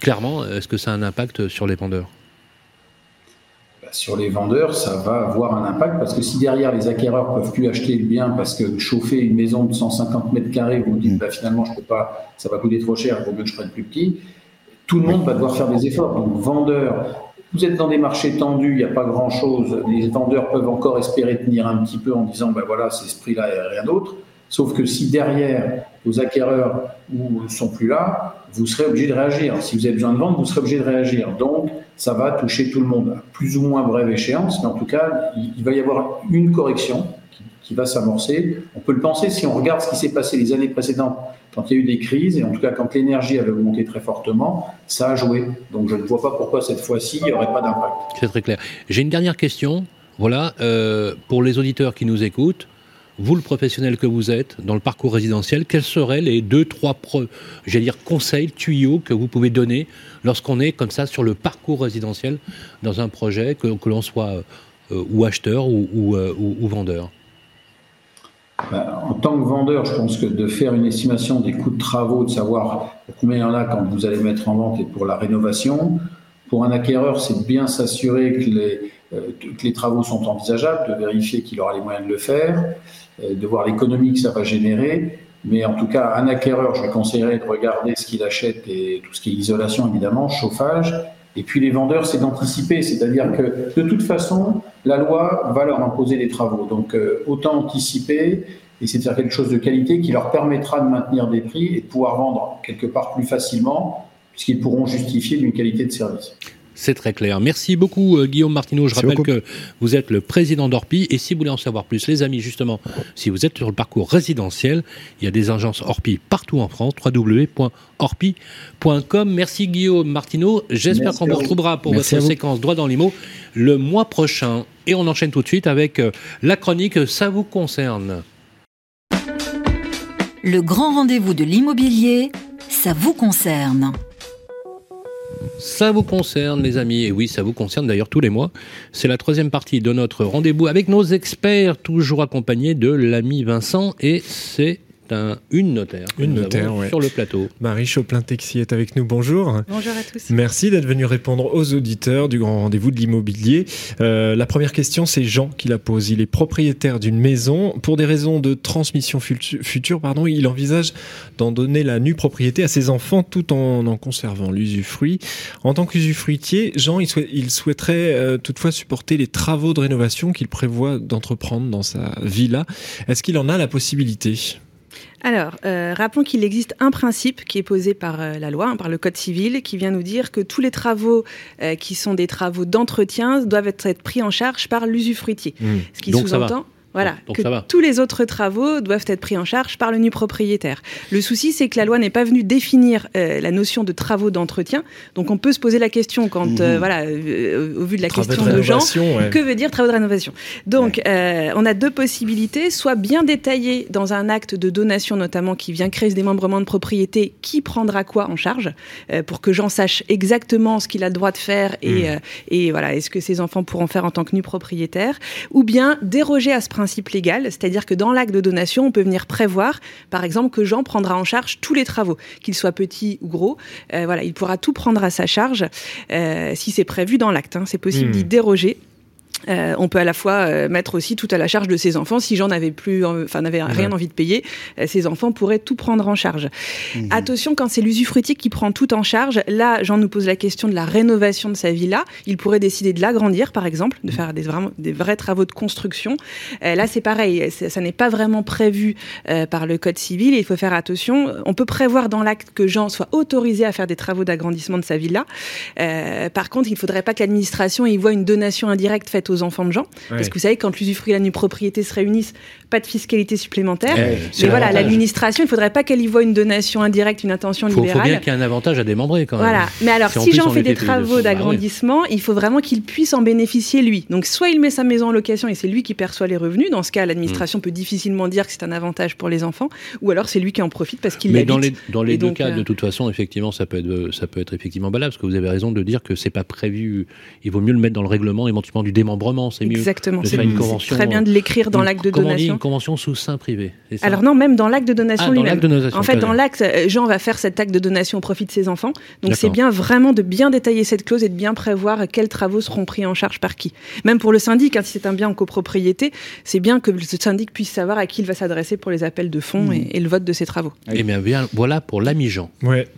clairement, est-ce que ça a un impact sur les vendeurs Bah, sur les vendeurs, ça va avoir un impact parce que si derrière les acquéreurs peuvent plus acheter le bien parce que chauffer une maison de 150 mètres carrés, vous dites bah, finalement je peux pas, ça va coûter trop cher, il vaut mieux que je prenne plus petit. Tout le monde va devoir faire des efforts. Donc vendeurs, vous êtes dans des marchés tendus, il n'y a pas grand chose. Les vendeurs peuvent encore espérer tenir un petit peu en disant ben voilà c'est ce prix-là et rien d'autre. Sauf que si derrière vos acquéreurs ne sont plus là, vous serez obligé de réagir. Si vous avez besoin de vendre, vous serez obligé de réagir. Donc, ça va toucher tout le monde, à plus ou moins brève échéance, mais en tout cas, il, va y avoir une correction qui, qui va s'amorcer. On peut le penser si on regarde ce qui s'est passé les années précédentes, quand il y a eu des crises, et en tout cas quand l'énergie avait augmenté très fortement, ça a joué. Donc, je ne vois pas pourquoi cette fois-ci, il n'y aurait pas d'impact. C'est très clair. J'ai une dernière question. Voilà, euh, pour les auditeurs qui nous écoutent, vous, le professionnel que vous êtes dans le parcours résidentiel, quels seraient les deux, trois, dire, conseils, tuyaux que vous pouvez donner lorsqu'on est comme ça sur le parcours résidentiel dans un projet, que, que l'on soit euh, ou acheteur ou, ou, euh, vendeur? Ben, en tant que vendeur, je pense que de faire une estimation des coûts de travaux, de savoir combien il y en a quand vous allez mettre en vente et pour la rénovation. Pour un acquéreur, c'est bien s'assurer que les, euh, que les travaux sont envisageables, de vérifier qu'il aura les moyens de le faire, euh, de voir l'économie que ça va générer. Mais en tout cas, un acquéreur, je lui conseillerais de regarder ce qu'il achète et tout ce qui est isolation, évidemment, chauffage. Et puis les vendeurs, c'est d'anticiper, c'est-à-dire que de toute façon, la loi va leur imposer des travaux. Donc euh, autant anticiper et c'est de faire quelque chose de qualité qui leur permettra de maintenir des prix et de pouvoir vendre quelque part plus facilement, puisqu'ils pourront justifier d'une qualité de service. C'est très clair. Merci beaucoup euh, Guillaume Martineau. Je Merci rappelle beaucoup. que vous êtes le président d'Orpi et si vous voulez en savoir plus, les amis, justement, si vous êtes sur le parcours résidentiel, il y a des agences Orpi partout en France, www.orpi.com. Merci Guillaume Martineau. J'espère qu'on vous retrouvera pour Merci votre séquence droit dans l'IMO le mois prochain. Et on enchaîne tout de suite avec euh, la chronique Ça vous concerne. Le grand rendez-vous de l'immobilier, ça vous concerne. Ça vous concerne, les amis, et oui, ça vous concerne d'ailleurs tous les mois. C'est la troisième partie de notre rendez-vous avec nos experts, toujours accompagnés de l'ami Vincent, et c'est un, une notaire. Une notaire, ouais. Sur le plateau. Marie Choplin-Texi est avec nous. Bonjour. Bonjour à tous. Merci d'être venu répondre aux auditeurs du grand rendez-vous de l'immobilier. Euh, la première question, c'est Jean qui la pose. Il est propriétaire d'une maison. Pour des raisons de transmission futu- future, pardon, il envisage d'en donner la nue propriété à ses enfants tout en en conservant l'usufruit. En tant qu'usufruitier, Jean, il, souhait- il souhaiterait euh, toutefois supporter les travaux de rénovation qu'il prévoit d'entreprendre dans sa villa. Est-ce qu'il en a la possibilité? Alors, euh, rappelons qu'il existe un principe qui est posé par euh, la loi, hein, par le Code civil, qui vient nous dire que tous les travaux euh, qui sont des travaux d'entretien doivent être, être pris en charge par l'usufruitier. Mmh. Ce qui sous-entend. Voilà, Donc que ça va. tous les autres travaux doivent être pris en charge par le nu propriétaire. Le souci, c'est que la loi n'est pas venue définir euh, la notion de travaux d'entretien. Donc on peut se poser la question quand, euh, Mhm. voilà, euh, au vu de la Travaux question de de, gens, ouais. que veut dire travaux de rénovation? Donc on a deux possibilités, soit bien détaillé dans un acte de donation notamment qui vient créer ce démembrement de propriété, qui prendra quoi en charge, pour que Jean sache exactement ce qu'il a le droit de faire et, Mhm. et voilà, est-ce que ses enfants pourront faire en tant que nu propriétaire, ou bien déroger à ce principe légal, c'est-à-dire que dans l'acte de donation, on peut venir prévoir, par exemple, que Jean prendra en charge tous les travaux, qu'ils soient petits ou gros. Euh, voilà, il pourra tout prendre à sa charge euh, si c'est prévu dans l'acte. hein. C'est possible Mhm. d'y déroger. Euh, on peut à la fois euh, mettre aussi tout à la charge de ses enfants. Si Jean n'avait plus, enfin n'avait rien Ouais. envie de payer, euh, ses enfants pourraient tout prendre en charge. Attention, quand c'est l'usufruitier qui prend tout en charge, là, Jean nous pose la question de la rénovation de sa villa. Il pourrait décider de l'agrandir, par exemple, de faire des, vraiment, des vrais travaux de construction. Euh, là, c'est pareil, ça n'est pas vraiment prévu euh, par le Code civil et il faut faire attention. On peut prévoir dans l'acte que Jean soit autorisé à faire des travaux d'agrandissement de sa villa. Euh, par contre, il ne faudrait pas que l'administration y voit une donation indirecte faite aux enfants de Jean. Parce que vous savez, quand l'usufruit et la nue propriété se réunissent, pas de fiscalité supplémentaire. Ouais, Mais voilà, l'administration, il ne faudrait pas qu'elle y voit une donation indirecte, une intention Faut, faut libérale. bien qu'il y ait un avantage à démembrer quand même. Voilà. Mais alors, si, plus Jean fait des travaux bah d'agrandissement, il faut vraiment qu'il puisse en bénéficier lui. Donc, soit il met sa maison en location et c'est lui qui perçoit les revenus. Dans ce cas, l'administration Mm. peut difficilement dire que c'est un avantage pour les enfants. Ou alors, c'est lui qui en profite parce qu'il Mais dans les, dans les deux donc, cas, euh, de toute façon, effectivement, ça peut être, ça peut être effectivement valable, parce que vous avez raison de dire que c'est pas prévu. Il vaut mieux le mettre dans le règlement, éventuellement du démembrement, c'est mieux. Exactement. De C'est faire une c'est convention. très bien de l'écrire dans l'acte de comment on dit, donation. une convention sous sein privé. ça Alors non, même dans l'acte de donation Ah, dans lui-même. l'acte de donation, en fait, dans l'acte, euh, Jean va faire cet acte de donation au profit de ses enfants. Donc c'est bien vraiment de bien détailler cette clause et de bien prévoir quels travaux seront pris en charge par qui. Même pour le syndic, hein, si c'est un bien en copropriété, c'est bien que le syndic puisse savoir à qui il va s'adresser pour les appels de fonds Mmh. et, et le vote de ses travaux. Eh bien, bien, voilà pour l'ami Jean. Ouais.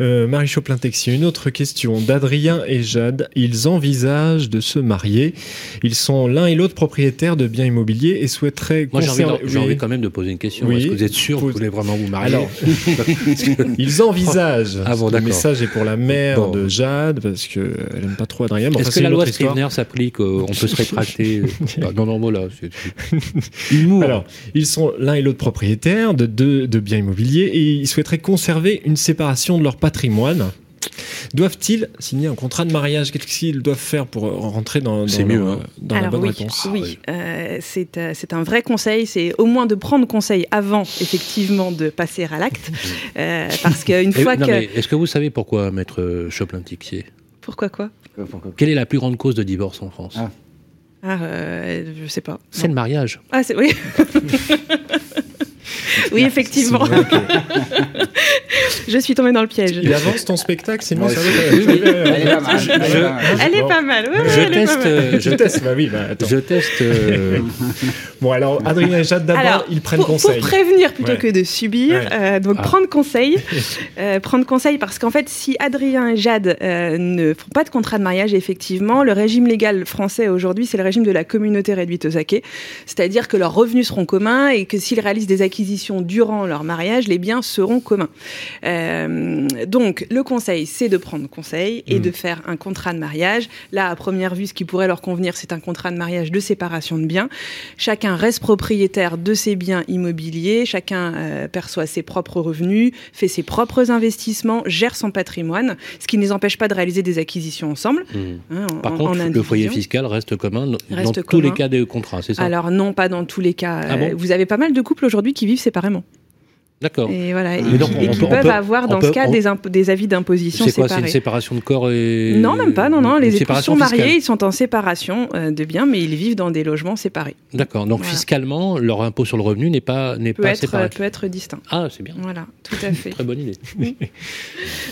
Euh, Marie Choplin-Texier, une autre question d'Adrien et Jade. Ils envisagent de se marier. Ils sont l'un et l'autre propriétaires de biens immobiliers et souhaiteraient Moi, j'ai envie, Oui. quand même de poser une question. Oui. Est-ce que vous êtes sûr que vous voulez vraiment vous marier Alors, ils envisagent. Ah bon, le message est pour la mère Bon. de Jade parce qu'elle aime pas trop Adrien. Est-ce que la loi. Scrivener s'applique euh, On peut se rétracter Ah, Non, non, voilà. c'est- Humour. Alors, ils sont l'un et l'autre propriétaires de deux de biens immobiliers et ils souhaiteraient conserver une séparation de leur patrimoine. Doivent-ils signer un contrat de mariage? Qu'est-ce qu'ils doivent faire pour euh, rentrer dans, dans, mieux, hein. dans la Alors bonne oui, réponse? oui, euh, c'est euh, c'est un vrai conseil. C'est au moins de prendre conseil avant, effectivement, de passer à l'acte, Euh, parce qu'une fois non, que Est-ce que vous savez pourquoi, maître euh, Choplin-Tixier pourquoi quoi? Quelle est la plus grande cause de divorce en France? Ah, euh, je sais pas. C'est le mariage. Ah, c'est oui. oui, effectivement. Je suis tombée dans le piège. Il avance ton spectacle, sinon Ouais, ça c'est- va. Elle est pas mal, Je- elle est je- pas mal. Teste. mal. Je teste, bah oui, bah attends. Je teste. euh, Bon, alors, Adrien et Jade, d'abord, ils prennent pour, conseil. Pour prévenir plutôt Ouais. que de subir, Ouais. euh, donc Ah. prendre conseil. Euh, prendre conseil parce qu'en fait, si Adrien et Jade euh, ne font pas de contrat de mariage, effectivement, le régime légal français aujourd'hui, c'est le régime de la communauté réduite aux acquets. C'est-à-dire que leurs revenus seront communs et que s'ils réalisent des acquisitions durant leur mariage, les biens seront communs. Euh, donc, le conseil, c'est de prendre conseil et Mm. de faire un contrat de mariage. Là, à première vue, ce qui pourrait leur convenir, c'est un contrat de mariage de séparation de biens. Chacun reste propriétaire de ses biens immobiliers, chacun euh, perçoit ses propres revenus, fait ses propres investissements, gère son patrimoine, ce qui ne les empêche pas de réaliser des acquisitions ensemble. hein, en- Par en contre, le foyer fiscal reste commun dans Reste tous commun. les cas des contrats, c'est ça? Alors non, pas dans tous les cas. Ah bon? Euh, Vous avez pas mal de couples aujourd'hui qui vivent séparément. D'accord. Et voilà, et, Mais donc, et on qui peut- on peuvent peut- avoir dans peut- ce cas on- des, avis d'imposition C'est quoi C'est séparés. une séparation de corps et. Non, même pas. Non, non. Une Les époux sont mariés, fiscale. ils sont en séparation euh, de biens, mais ils vivent dans des logements séparés. D'accord. Donc Voilà. fiscalement, leur impôt sur le revenu n'est pas n'est pas être, séparé. peut être distinct. Ah, c'est bien. Voilà, tout à fait. Très bonne idée.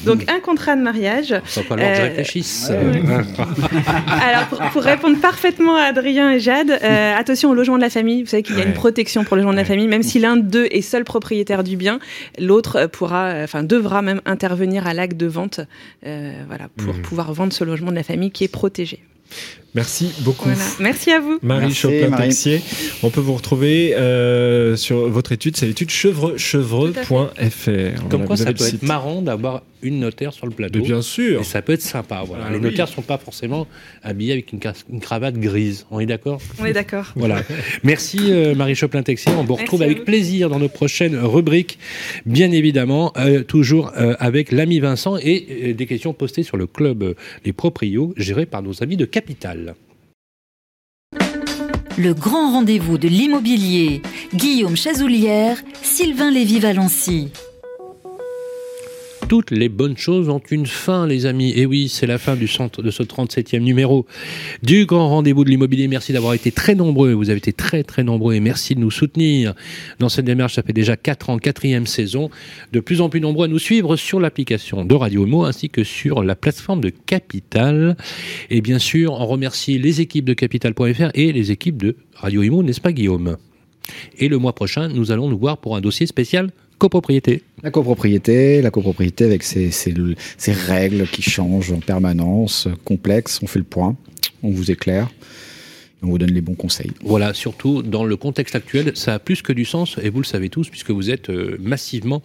Donc un contrat de mariage. Va falloir que je euh, réfléchisse. Alors, pour, pour répondre parfaitement à Adrien et Jade, euh, attention au logement de la famille. Vous savez qu'il y a une protection pour le logement de la famille. Même si l'un d'eux est seul propriétaire du bien, l'autre euh, pourra, euh, enfin, devra même intervenir à l'acte de vente, euh, voilà, pour Mhm. pouvoir vendre ce logement de la famille qui est protégé. Merci beaucoup. Voilà. Merci à vous. Marie Merci, Choplin-Texier. On peut vous retrouver euh, sur votre étude, c'est l'étude chevreux, chevreux.fr. Comme quoi, ça peut être marrant d'avoir une notaire sur le plateau. Mais bien sûr. Et ça peut être sympa. Voilà. Ah Les oui. notaires ne sont pas forcément habillés avec une, cravate grise. On est d'accord? On est d'accord. Voilà. Merci euh, Marie Choplin-Texier. On vous retrouve avec vous. plaisir dans nos prochaines rubriques, bien évidemment, euh, toujours euh, avec l'ami Vincent et euh, des questions postées sur le club euh, Les Proprios, géré par nos amis de Capital. Le grand rendez-vous de l'immobilier. Guillaume Chazoulière, Sylvain Lévy-Valency. Toutes les bonnes choses ont une fin, les amis. Et oui, c'est la fin du centre de ce 37e numéro du grand rendez-vous de l'immobilier. Merci d'avoir été très nombreux. Vous avez été très, très nombreux et merci de nous soutenir dans cette démarche. Ça fait déjà 4 ans, quatrième saison. De plus en plus nombreux à nous suivre sur l'application de Radio Imo ainsi que sur la plateforme de Capital. Et bien sûr, on remercie les équipes de Capital.fr et les équipes de Radio Imo, n'est-ce pas, Guillaume? Et le mois prochain, nous allons nous voir pour un dossier spécial copropriété. La copropriété, la copropriété avec ses, ses- ses règles qui changent en permanence, complexes, on fait le point, on vous éclaire, on vous donne les bons conseils. Voilà, surtout dans le contexte actuel, ça a plus que du sens, et vous le savez tous, puisque vous êtes euh, massivement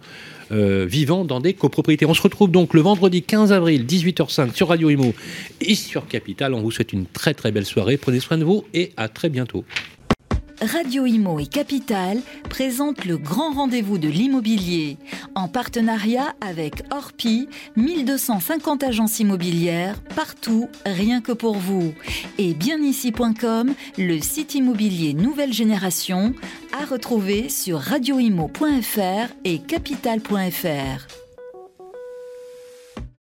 euh, vivant dans des copropriétés. On se retrouve donc le vendredi 15 avril, 18h05, sur Radio Imo et sur Capital. On vous souhaite une très très belle soirée. Prenez soin de vous et à très bientôt. Radio Imo et Capital présentent le grand rendez-vous de l'immobilier en partenariat avec Orpi, 1250 agences immobilières partout, rien que pour vous. Et bienici.com, le site immobilier nouvelle génération à retrouver sur radioimo.fr et capital.fr.